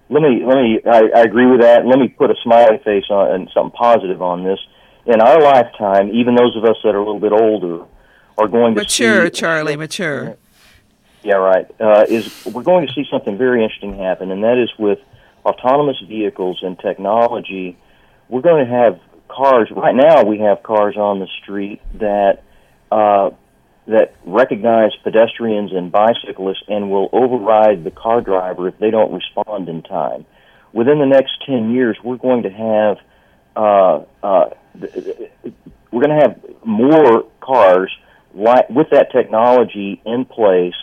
let me let me I, I agree with that. Let me put a smiley face on and something positive on this. In our lifetime, even those of us that are a little bit older are going to Mature, Charlie, mature. Yeah, right. Uh, is we're going to see something very interesting happen, and that is with autonomous vehicles and technology. We're going to have cars. Right now, we have cars on the street that uh, that recognize pedestrians and bicyclists and will override the car driver if they don't respond in time. Within the next ten years, we're going to have uh, uh, we're going to have more cars like with that technology in place.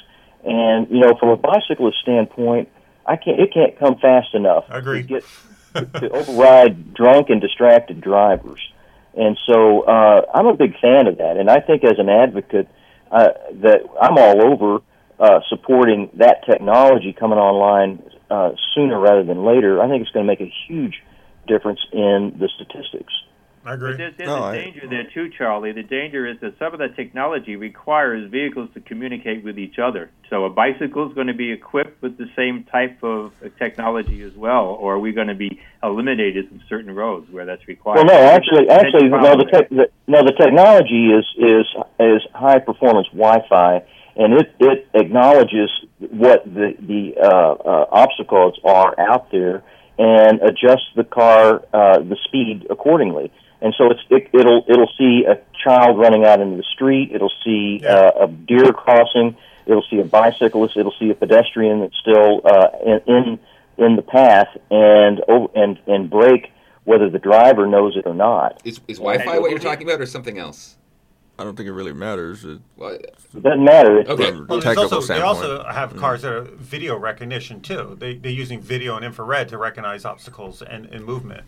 And you know, from a bicyclist standpoint, I can't it can't come fast enough Agree. to get to override drunk and distracted drivers. And so uh, I'm a big fan of that. And I think as an advocate uh, that I'm all over uh, supporting that technology coming online uh, sooner rather than later. I think it's going to make a huge difference in the statistics. I agree. But there's, there's No, a I- danger there too, Charlie. The danger is that some of the technology requires vehicles to communicate with each other. So a bicycle is going to be equipped with the same type of uh, technology as well, or are we going to be eliminated from certain roads where that's required? Well, no, actually, actually, no. The, there. tech the no, the technology is is is high performance Wi-Fi, and it it acknowledges what the the uh, uh, obstacles are out there and adjusts the car uh, the speed accordingly. And so it's it, it'll it'll see a child running out into the street. It'll see Yeah. uh, a deer crossing. It'll see a bicyclist. It'll see a pedestrian that's still uh, in, in in the path and over, and and brake whether the driver knows it or not. Is, is Wi-Fi what you're talking about, or something else? I don't think it really matters. It, Well, It doesn't matter. It's Okay. Well, technical also, they also have cars that are video recognition too. They, they're using video and infrared to recognize obstacles and, and movement.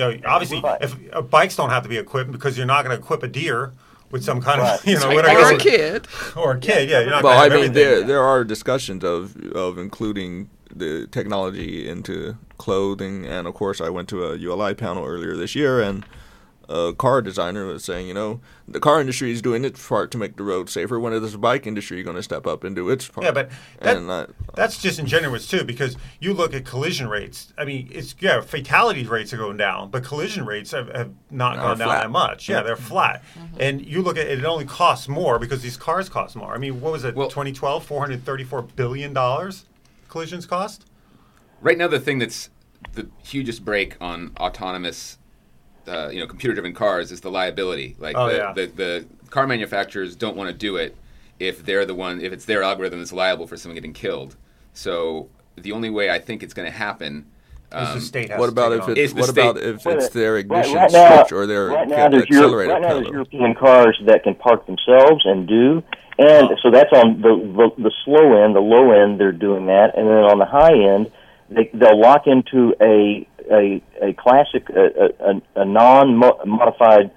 You know, obviously, Right. if uh, bikes don't have to be equipped because you're not going to equip a deer with some kind Right. of you know Right. whatever Or a kid. or a kid. Yeah, you're not. well, gonna I have mean, everything. there there are discussions of of including the technology into clothing, and of course, I went to a ULI panel earlier this year, and a car designer was saying, you know, the car industry is doing its part to make the road safer. When is the bike industry going to step up and do its part? Yeah, but that, and uh, that's disingenuous too, because you look at collision rates. I mean, it's yeah, fatality rates are going down, but collision rates have, have not Are gone down that much. Yeah, they're flat. And you look at it, it only costs more because these cars cost more. I mean, what was it? Well- 2012, 434 billion dollars collisions cost. right now, the thing that's the hugest brake on autonomous, uh, you know, computer-driven cars is the liability. Like Oh, the, yeah. the the car manufacturers don't want to do it if they're the one if it's their algorithm that's liable for someone getting killed. So the only way I think it's going to happen. Is um, the state has what to about take if it it's Is the what state- about if it's their ignition right now- switch or their right ca- now there's Euro- accelerator right now there's? European cars that can park themselves and do, and Oh. so that's on the, the the slow end. The low end they're doing that, and then on the high end they they'll lock into a a a classic a, a, a non modified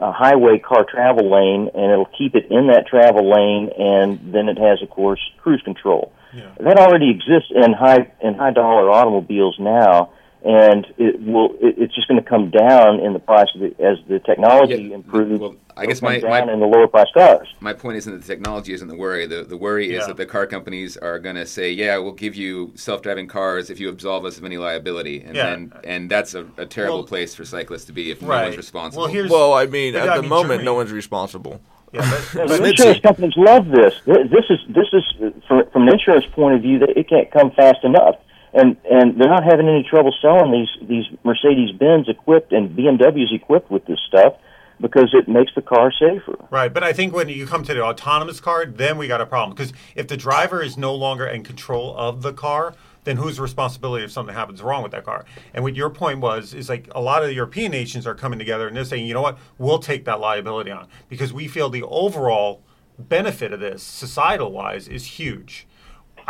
uh, highway car travel lane, and it'll keep it in that travel lane, and then it has of course cruise control. Yeah. That already exists in high in high dollar automobiles now, and it will. It, it's just going to come down in the price of the, as the technology Yeah, improves. well, I guess my- down my- in the lower price cars. my point isn't that the technology isn't the worry. The the worry is that the car companies are going to say, "Yeah, we'll give you self-driving cars if you absolve us of any liability," and Yeah. then and that's a, a terrible Well- place for cyclists to be if no one's responsible. Well, here's Well, I mean, at I the mean, moment, Germany- no one's responsible. yeah, but, but- insurance companies love this. This is this is from, from an insurance point of view that it can't come fast enough, and and they're not having any trouble selling these these Mercedes Benz equipped and BMWs equipped with this stuff because it makes the car safer. Right, but I think when you come to the autonomous car, then we got a problem because if the driver is no longer in control of the car, then whose responsibility if something happens wrong with that car? And what your point was is like a lot of the European nations are coming together and they're saying, you know what, we'll take that liability on because we feel the overall benefit of this, societal wise, is huge.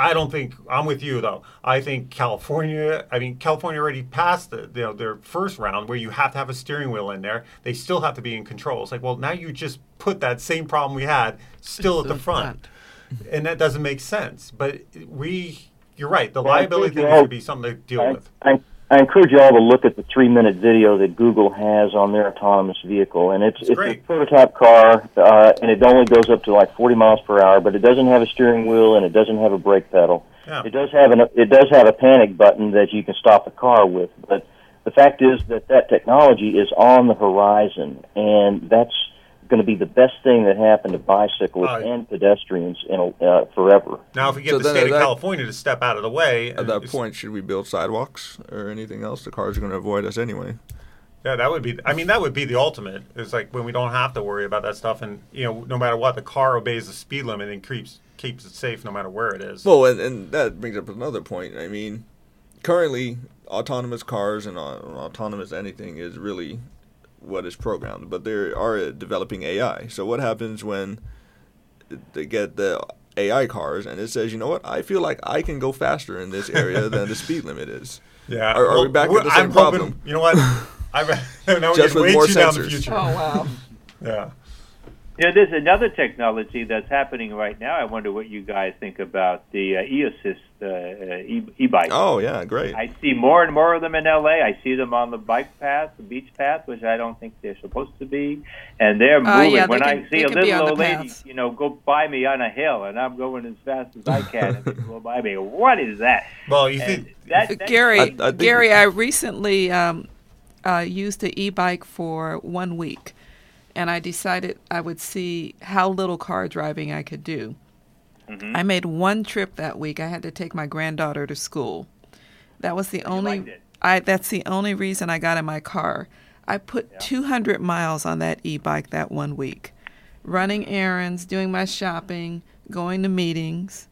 I don't think I'm with you though. I think California. I mean, California already passed the you know, their first round where you have to have a steering wheel in there. They still have to be in control. It's like, well, now you just put that same problem we had still at the front, and that doesn't make sense. But we, you're right. The Well, liability think, thing should be something to deal I, with. I, encourage you all to look at the three minute video that Google has on their autonomous vehicle, and it's It's it's, a prototype car, uh, and it only goes up to like 40 miles per hour, but it doesn't have a steering wheel and it doesn't have a brake pedal. Yeah. It does have an it does have a panic button that you can stop the car with, but the fact is that that technology is on the horizon, and that's going to be the best thing that happened to bicyclists Uh, and pedestrians in a, uh, forever. Now, if we get So the state of that- California to step out of the way, At and that point, should we build sidewalks or anything else? The cars are going to avoid us anyway. Yeah, that would be. I mean, that would be the ultimate. It's like when we don't have to worry about that stuff, and you know, no matter what, the car obeys the speed limit and keeps keeps it safe no matter where it is. Well, and, and that brings up another point. I mean, currently, autonomous cars and au- autonomous anything is really what is programmed, but they are developing AI. So, what happens when they get the AI cars and it says, you know what, I feel like I can go faster in this area than the speed limit is? yeah, Are- are we back we're- the same I'm hoping- problem? You know what? I'm, now we're Just with way more too down the sensors. future. Oh wow. Yeah. You know, there's another technology that's happening right now. I wonder what you guys think about the uh, e-assist uh, uh, e- e-bike. Oh, yeah, great. I see more and more of them in LA. I see them on the bike path, the beach path, which I don't think they're supposed to be, and they're Uh, moving. yeah, they when can- I see a little old lady, you know, go by me on a hill, and I'm going as fast as I can, and they go by me. What is that? Well, you And think that, that Gary, I- I think- Gary, I recently um, uh, used the e-bike for one week, and I decided I would see how little car driving I could do. Mm-hmm. I made one trip that week. I had to take my granddaughter to school. That was the liked only. I that's the only reason I got in my car. I put 200 miles on that e-bike that one week, running errands, doing my shopping, going to meetings.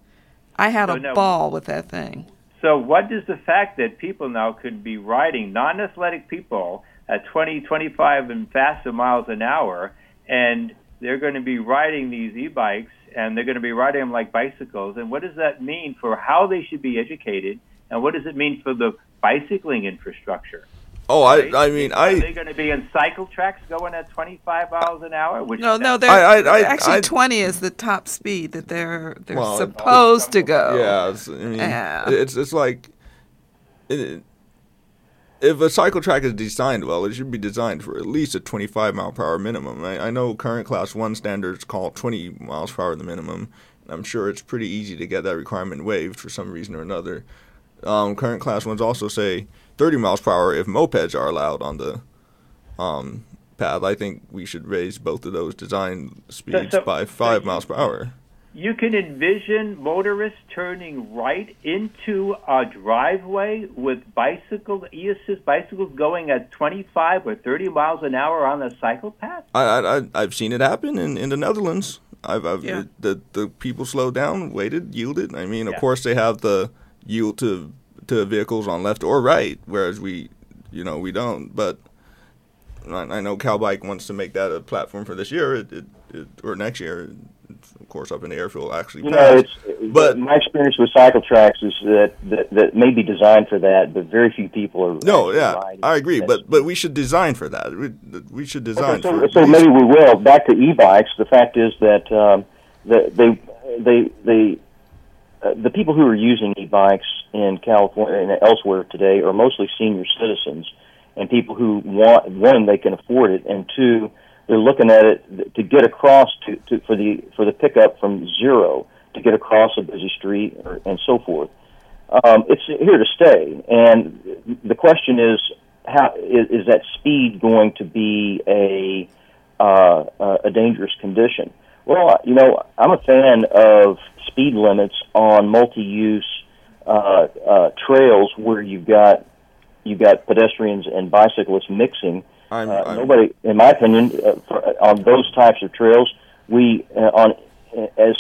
I had So a now- ball with that thing. So, what does the fact that people now could be riding, non athletic people, at 20, 25, and faster miles an hour, and they're going to be riding these e bikes and they're going to be riding them like bicycles? And what does that mean for how they should be educated? And what does it mean for the bicycling infrastructure? Oh, I, right? I mean, Are I, they going to be in cycle tracks going at 25 miles an hour? Which No, no, they're I- I- I- actually I- 20 is the top speed that they're they're Well, supposed to go. Yeah, it's, I mean, Yeah. it's it's like it, if a cycle track is designed well, it should be designed for at least a 25 mile per hour minimum. I, I know current class one standards call 20 miles per hour the minimum. and I'm sure it's pretty easy to get that requirement waived for some reason or another. Um, current class ones also say 30 miles per hour if mopeds are allowed on the um, path. I think we should raise both of those design speeds so- by five you- miles per hour. You can envision motorists turning right into a driveway with bicycle e-assist bicycles going at 25 or 30 miles an hour on the cycle path. I, I, I I've seen it happen in, in the Netherlands. I've, I've Yeah. it- the the people slowed down, waited, yielded. I mean, of Yeah. course, they have the yield to to vehicles on left or right, whereas we, you know, we don't. But I, I know CalBike wants to make that a platform for this year, it, it, it, or next year. Of course, up in the airfield actually You know, it's But- my experience with cycle tracks is that, that that may be designed for that, but very few people are. no, yeah. I agree. But but we should design for that. We, we should design Okay, so, for. so maybe we will. Back to e-bikes. The fact is that um, the, they they they uh, the people who are using e-bikes in California and elsewhere today are mostly senior citizens and people who want one they can afford it, and two they're looking at it to get across to, to for the for the pickup from zero to get across a busy street or, and so forth. Um, it's here to stay, and the question is, how is, is that speed going to be a uh, uh, a dangerous condition? Well, you know, I'm a fan of speed limits on multi-use uh, uh, trails where you've got you've got pedestrians and bicyclists mixing. I'm, Uh, I'm, nobody, in my opinion, uh, for, on those types of trails, we uh, on as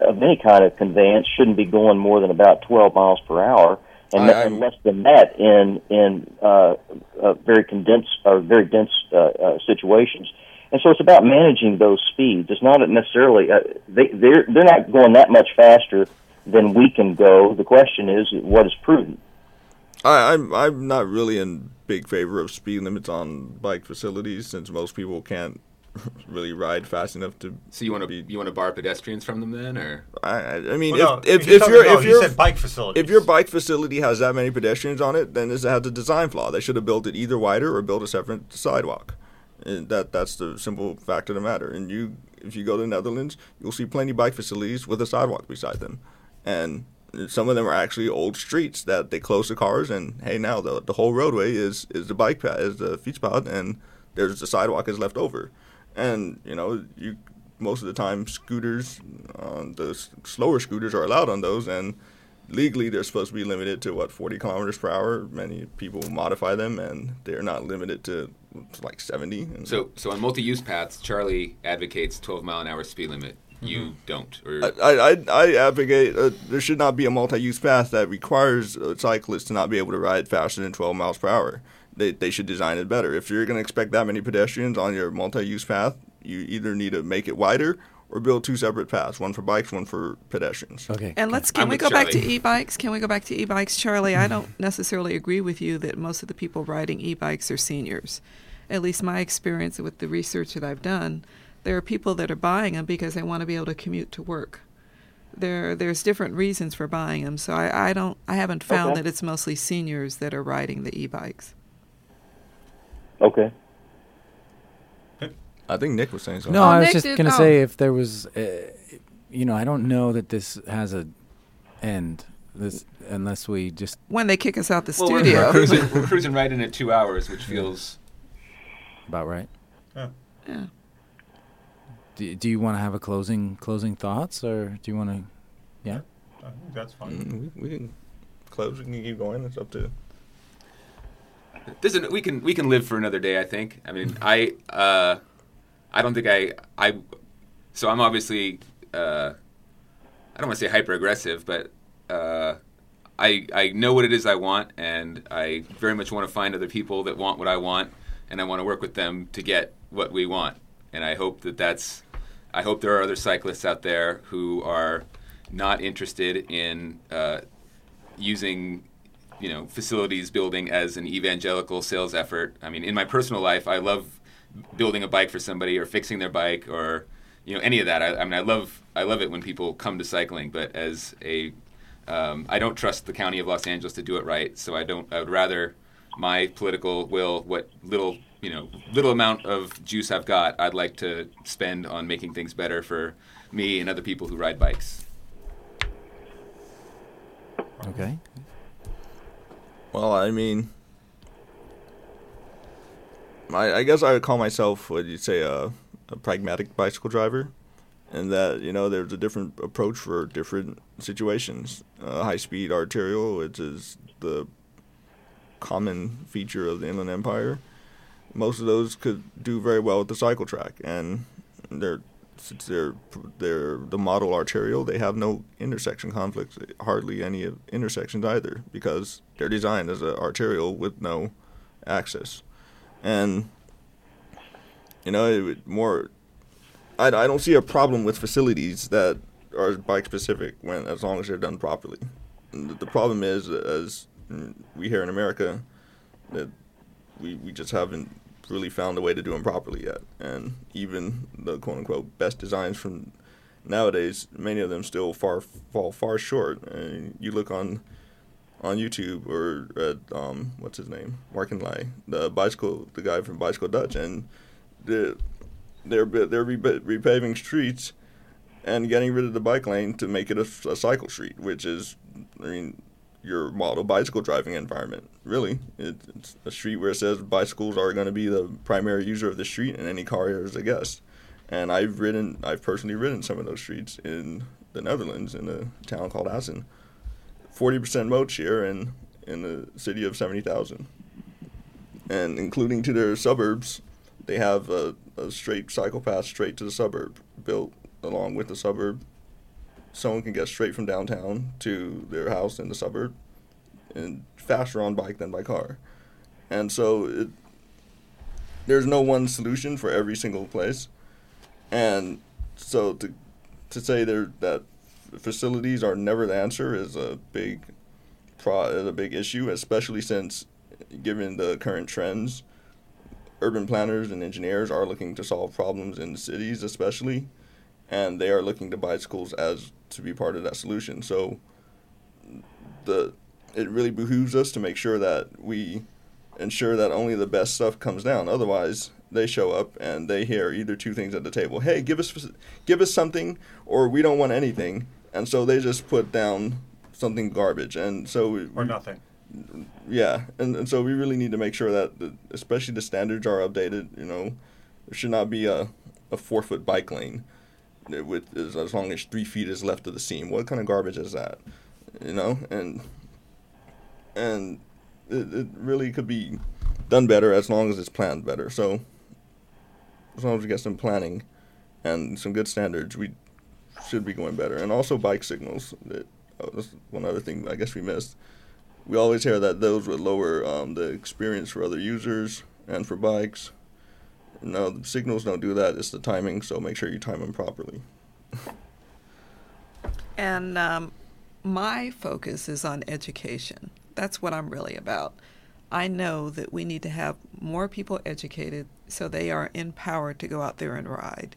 of any kind of conveyance shouldn't be going more than about 12 miles per hour, and, I- and less than that in in uh, uh, very condensed or very dense uh, uh, situations. And so it's about managing those speeds. It's not necessarily uh, they they're they're not going that much faster than we can go. The question is what is prudent. I, I'm I'm not really in big favor of speed limits on bike facilities since most people can't really ride fast enough to. So you want to be you want to bar pedestrians from them then, or I, I I mean, Well, no, if, if, if told- you're no, if he you're said bike facilities. if your bike facility has that many pedestrians on it, then it has a design flaw. They should have built it either wider or built a separate sidewalk. And that that's the simple fact of the matter. And you, if you go to the Netherlands, you'll see plenty of bike facilities with a sidewalk beside them, and some of them are actually old streets that they close the cars and hey now the the whole roadway is is the bike path is the fietspad and there's the sidewalk is left over, and you know you most of the time scooters, uh, the slower scooters are allowed on those and legally they're supposed to be limited to what 40 kilometers per hour? Many people modify them and they're not limited to like 70 and so so on multi-use paths, Charlie advocates 12 mile an hour speed limit. You Mm-hmm. don't, or I, I, I advocate uh, there should not be a multi-use path that requires uh, cyclists to not be able to ride faster than 12 miles per hour. They, they should design it better. If you're going to expect that many pedestrians on your multi-use path, you either need to make it wider or build two separate paths, one for bikes, one for pedestrians. Okay. And let's can I'm we with go back to e-bikes? Can we go back to e-bikes, Charlie? I don't necessarily agree with you that most of the people riding e-bikes are seniors. At least my experience with the research that I've done, there are people that are buying them because they want to be able to commute to work. There, there's different reasons for buying them. So I, I don't, I haven't found Okay. that it's mostly seniors that are riding the e-bikes. Okay. I think Nick was saying something. No, Oh, I was Nick just gonna oh. say if there was, uh, you know, I don't know that this has a end. This unless we just When they kick us out the Well, we're, studio. we're cruising, we're cruising right in at two hours, which feels about right. yeah. Do, do you want to have a closing closing thoughts, or do you want to? Yeah. I think that's fine. Mm, we, we can close. We can keep going. It's up to. This is, we can we can live for another day. I think. I mean, I uh, I don't think I I. So I'm obviously uh, I don't want to say hyper aggressive, but uh, I I know what it is I want, and I very much want to find other people that want what I want, and I want to work with them to get what we want. And I hope that that's. I hope there are other cyclists out there who are not interested in uh, using you know facilities building as an evangelical sales effort. I mean, in my personal life, I love building a bike for somebody or fixing their bike or you know any of that. I, I mean, I love I love it when people come to cycling, but as a um, I don't trust the county of Los Angeles to do it right, so I don't. I would rather my political will, what little you know, little amount of juice I've got, I'd like to spend on making things better for me and other people who ride bikes. Okay. Well, I mean, I, I guess I would call myself what you'd say a, a pragmatic bicycle driver, and that you know there's a different approach for different situations. Uh, high speed arterial, which is the common feature of the Inland Empire, most of those could do very well with the cycle track, and they're since they're they're the model arterial, they have no intersection conflicts, hardly any intersections either, because they're designed as an arterial with no access, and you know it would more. I, I don't see a problem with facilities that are bike specific when as long as they're done properly. The, the problem is as we here in America that we we just haven't really found a way to do them properly yet. And even the quote unquote best designs from nowadays, many of them still far fall far short. And you look on on YouTube or at um, what's his name, Mark and Lai, the bicycle, the guy from Bicycle Dutch, and the they're they're repaving streets and getting rid of the bike lane to make it a, a cycle street, which is, I mean, your model bicycle driving environment. Really, it, it's a street where it says bicycles are going to be the primary user of the street, and any car is a guest. And I've ridden, I've personally ridden some of those streets in the Netherlands, in a town called Assen. Forty percent mode share in in the city of seventy thousand, and including to their suburbs, they have a, a straight cycle path straight to the suburb built along with the suburb someone can get straight from downtown to their house in the suburb and faster on bike than by car. And so it, there's no one solution for every single place. And so to to say there that facilities are never the answer is a big pro is a big issue, especially since given the current trends urban planners and engineers are looking to solve problems in cities, especially, and they are looking to bicycles as to be part of that solution. So, the it really behooves us to make sure that we ensure that only the best stuff comes down. Otherwise, they show up and they hear either two things at the table: "Hey, give us give us something," or "We don't want anything," and so they just put down something garbage. And so we, or nothing. Yeah, and, and so we really need to make sure that, the, especially the standards are updated. You know, there should not be a, a four foot bike lane with as, long as three feet is left of the seam. What kind of garbage is that? You know, and and it, it really could be done better as long as it's planned better. So as long as we get some planning and some good standards, we should be going better. And also bike signals. That, oh, that's one other thing I guess we missed we always hear that those would lower um, the experience for other users and for bikes. No, the signals don't do that. It's the timing, so make sure you time them properly. and um, my focus is on education. That's what I'm really about. I know that we need to have more people educated so they are empowered to go out there and ride.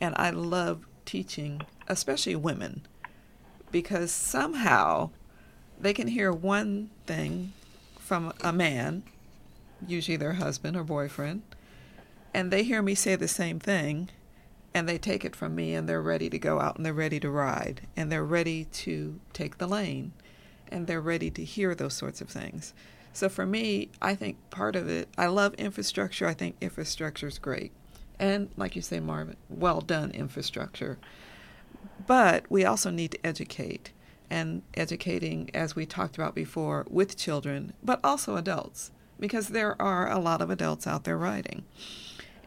And I love teaching, especially women, because somehow they can hear one thing from a man, usually their husband or boyfriend, and they hear me say the same thing, and they take it from me, and they're ready to go out and they're ready to ride, and they're ready to take the lane, and they're ready to hear those sorts of things. So for me, I think part of it, I love infrastructure. I think infrastructure is great. And like you say, Marvin, well done infrastructure. But we also need to educate and educating, as we talked about before, with children, but also adults, because there are a lot of adults out there riding.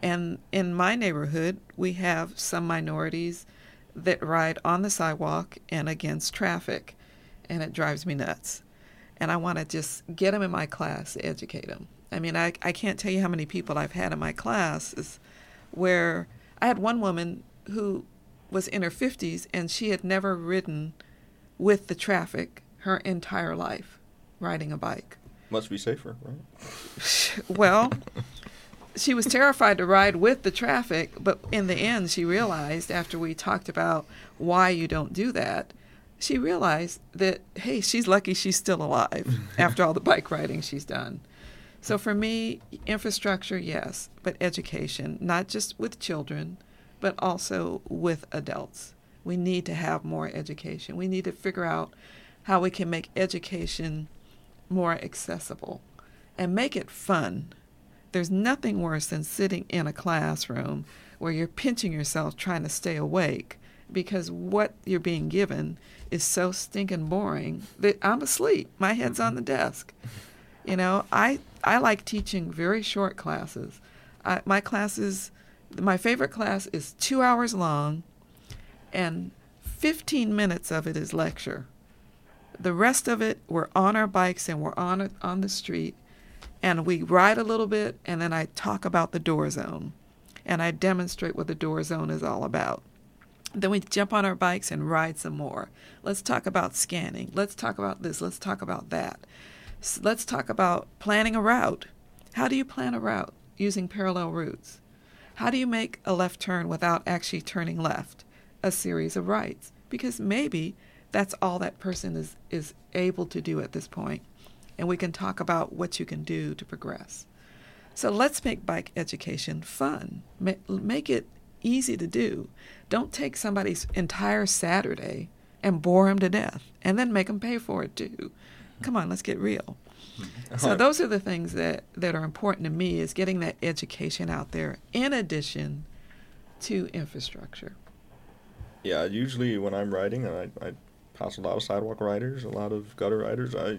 And in my neighborhood, we have some minorities that ride on the sidewalk and against traffic, and it drives me nuts. And I want to just get them in my class, educate them. I mean, I, I can't tell you how many people I've had in my classes where I had one woman who was in her 50s and she had never ridden with the traffic her entire life riding a bike. Must be safer, right? well, she was terrified to ride with the traffic, but in the end, she realized after we talked about why you don't do that, she realized that, hey, she's lucky she's still alive after all the bike riding she's done. So for me, infrastructure, yes, but education, not just with children, but also with adults. We need to have more education. We need to figure out how we can make education more accessible and make it fun. There's nothing worse than sitting in a classroom where you're pinching yourself trying to stay awake because what you're being given is so stinking boring that I'm asleep. My head's on mm-hmm. the desk. You know, I I like teaching very short classes. I, my classes, my favorite class is two hours long and 15 minutes of it is lecture. The rest of it, we're on our bikes and we're on on the street, and we ride a little bit, and then I talk about the door zone, and I demonstrate what the door zone is all about. Then we jump on our bikes and ride some more. Let's talk about scanning. Let's talk about this. Let's talk about that. let's talk about planning a route. How do you plan a route using parallel routes? How do you make a left turn without actually turning left? a series of rights because maybe that's all that person is, is able to do at this point. And we can talk about what you can do to progress. So let's make bike education fun. Make it easy to do. Don't take somebody's entire Saturday and bore them to death and then make them pay for it too. Come on, let's get real. So those are the things that, that are important to me is getting that education out there in addition to infrastructure yeah, usually when I'm riding, and I, I pass a lot of sidewalk riders, a lot of gutter riders. I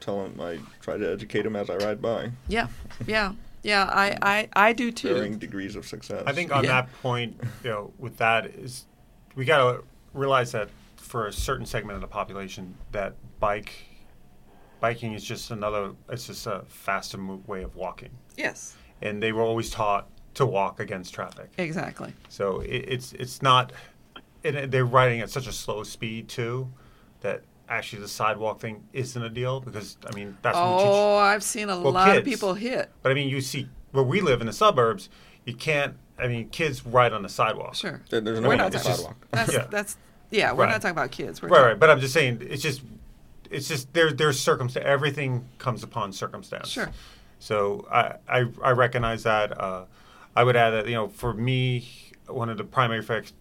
tell them, I try to educate them as I ride by. Yeah, yeah, yeah. I, I, I do too. Varying degrees of success. I think on yeah. that point, you know, with that is we got to realize that for a certain segment of the population, that bike biking is just another. It's just a faster way of walking. Yes. And they were always taught to walk against traffic. Exactly. So it, it's it's not and they're riding at such a slow speed too that actually the sidewalk thing isn't a deal because I mean that's oh I've seen a well, lot kids, of people hit. But I mean you see where we live in the suburbs, you can't. I mean, kids ride on the sidewalk. Sure. There- There's no We're not the talking- sidewalk. That's Yeah. that's yeah. We're Right. not talking about kids. We're Right, talking, right. But I'm just saying, it's just, it's just there. There's circumstance. Everything comes upon circumstance. Sure. So I, I, I recognize that. Uh, I would add that you know, for me, one of the primary fact,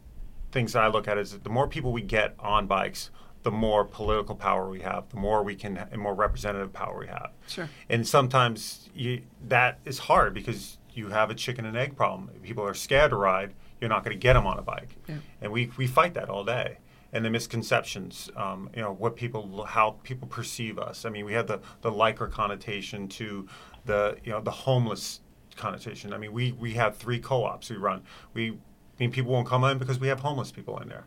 things that I look at is that the more people we get on bikes, the more political power we have, the more we can, and more representative power we have. Sure. And sometimes you, that is hard because you have a chicken and egg problem. People are scared to ride, you're not going to get them on a bike. Yeah. And we, we fight that all day. And the misconceptions, um, you know, what people, how people perceive us. I mean, we have the, the lycra connotation to the, you know, the homeless connotation. I mean, we, we have three co-ops we run. We, I mean, people won't come in because we have homeless people in there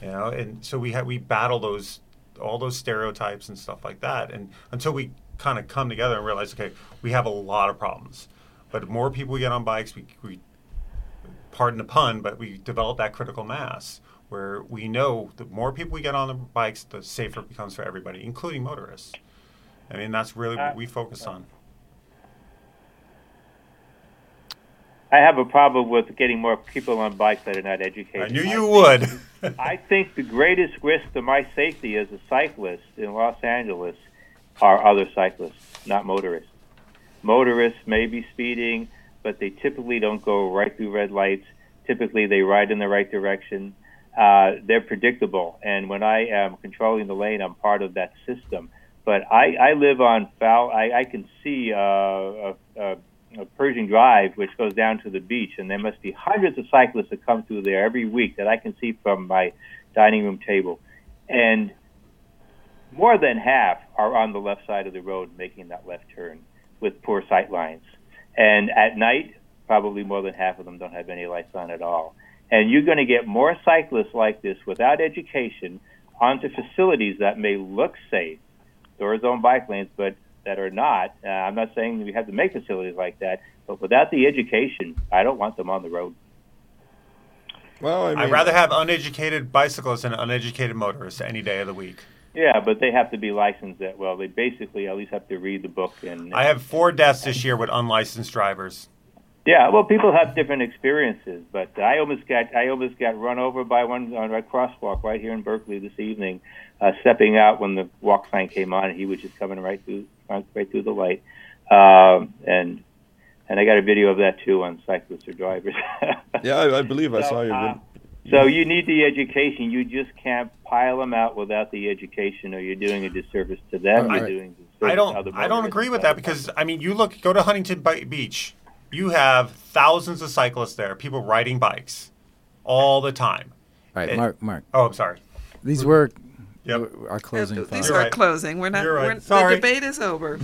you know and so we have we battle those all those stereotypes and stuff like that and until we kind of come together and realize okay we have a lot of problems. But the more people we get on bikes we, we pardon the pun but we develop that critical mass where we know the more people we get on the bikes the safer it becomes for everybody including motorists. I mean that's really what uh, we focus on I have a problem with getting more people on bikes that are not educated. i knew you think- would I think the greatest risk to my safety as a cyclist in Los Angeles are other cyclists, not motorists. Motorists may be speeding, but they typically don't go right through red lights. Typically, they ride in the right direction. Uh, they're predictable, and when I am controlling the lane, I'm part of that system. But I, I live on foul. I, I can see uh, a, a, a Pershing Drive, which goes down to the beach, and there must be hundreds of cyclists that come through there every week that I can see from my dining room table, and more than half are on the left side of the road making that left turn with poor sight lines. And at night, probably more than half of them don't have any lights on at all. And you're going to get more cyclists like this without education onto facilities that may look safe, door zone bike lanes, but that are not. Uh, I'm not saying we have to make facilities like that, but without the education, I don't want them on the road. Well, I mean, i'd rather have uneducated bicyclists and uneducated motorists any day of the week Yeah, but they have to be licensed. That well, they basically at least have to read the book and. i have four deaths this year with unlicensed drivers Yeah, well, people have different experiences, but I almost got I almost got run over by one on a crosswalk right here in Berkeley this evening, uh, stepping out when the walk sign came on, and he was just coming right through right through the light, um, and and I got a video of that too on cyclists or drivers. yeah, I, I believe I So, saw your. uh, So you need the education. You just can't pile them out without the education, or you're doing a disservice to them. Right. You're doing disservice I to other don't. I don't agree with that because I mean, you look, go to Huntington Beach. You have thousands of cyclists there, people riding bikes, all the time. All right, It- Mark. Mark, Oh, I'm sorry. these were Yep. our closing Uh, thoughts. These You're right. closing. We're not. You're right. We're, the debate is over.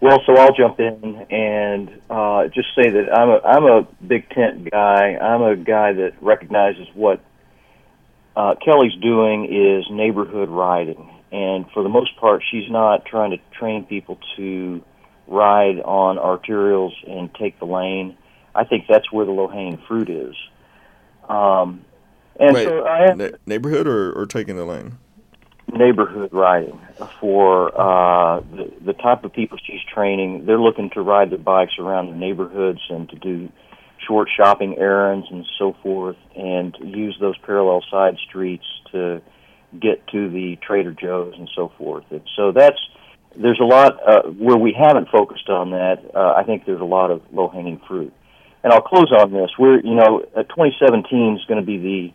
Well, so I'll jump in and uh, just say that I'm a I'm a big tent guy. I'm a guy that recognizes what uh, Kelly's doing is neighborhood riding, and for the most part, she's not trying to train people to ride on arterials and take the lane. I think that's where the low hanging fruit is. Um, and Wait, so I ne- neighborhood or, or taking the lane? neighborhood riding for uh, the, the type of people she's training. They're looking to ride their bikes around the neighborhoods and to do short shopping errands and so forth, and use those parallel side streets to get to the Trader Joe's and so forth. And so that's there's a lot uh, where we haven't focused on that. Uh, I think there's a lot of low hanging fruit. And I'll close on this. We're you know, uh, 2017 is going to be the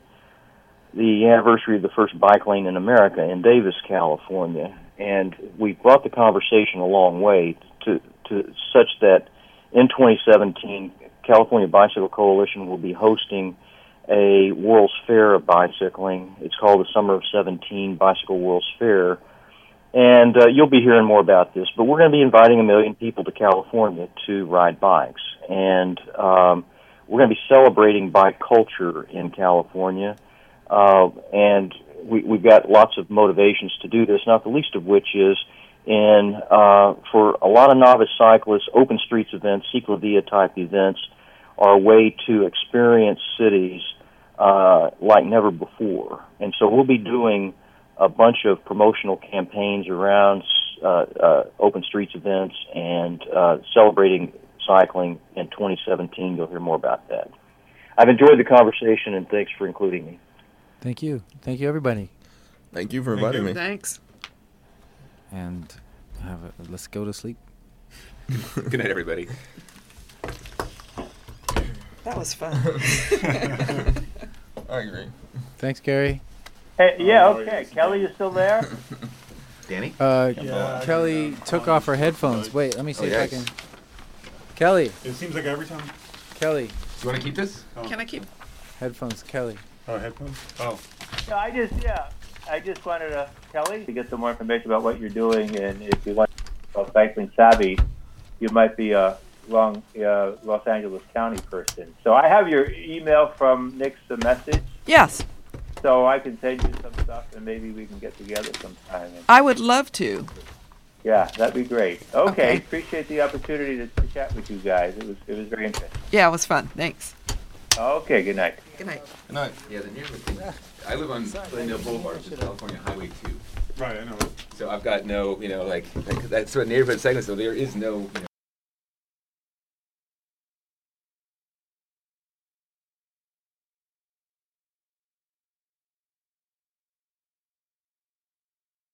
the anniversary of the first bike lane in America in Davis, California, and we brought the conversation a long way to to such that in 2017, California Bicycle Coalition will be hosting a World's Fair of bicycling. It's called the Summer of 17 Bicycle World's Fair, and uh, you'll be hearing more about this. But we're going to be inviting a million people to California to ride bikes, and um, we're going to be celebrating bike culture in California uh, and we, we've got lots of motivations to do this, not the least of which is in uh, for a lot of novice cyclists, open streets events, ciclovia type events are a way to experience cities uh, like never before. And so we'll be doing a bunch of promotional campaigns around uh, uh, open streets events and uh, celebrating cycling in 2017. You'll hear more about that. I've enjoyed the conversation, and thanks for including me. Thank you. Thank you, everybody. Thank you for Thank inviting you. me. Thanks. And have a, let's go to sleep. Good night, everybody. That was fun. I agree. Thanks, Gary. Hey, yeah, okay. Kelly, you still there? Danny? Uh, Yeah, Kelly yeah. took off her headphones. Wait, let me see Oh, if I can. Kelly, It seems like every time. Kelly, Do you want to keep this? Can I keep? headphones, Kelly. Oh, headphones? Oh. No, I just yeah, I just wanted to Kelly to get some more information about what you're doing, and if you want about CyclingSavvy, you might be a long uh, Los Angeles County person. So I have your email from Nick's message, Yes, so I can send you some stuff, and maybe we can get together sometime. And, I would love to. yeah, that'd be great. Okay, Okay. appreciate the opportunity to, to chat with you guys. It was it was very interesting. Yeah, it was fun. Thanks. Okay, good night. Good night. Good night. Yeah, the neighborhood thing. I live on Glendale Boulevard, which is California Highway 2. Right, I know. So I've got no, you know, like, like that's sort of neighborhood segment, so there is no, you know,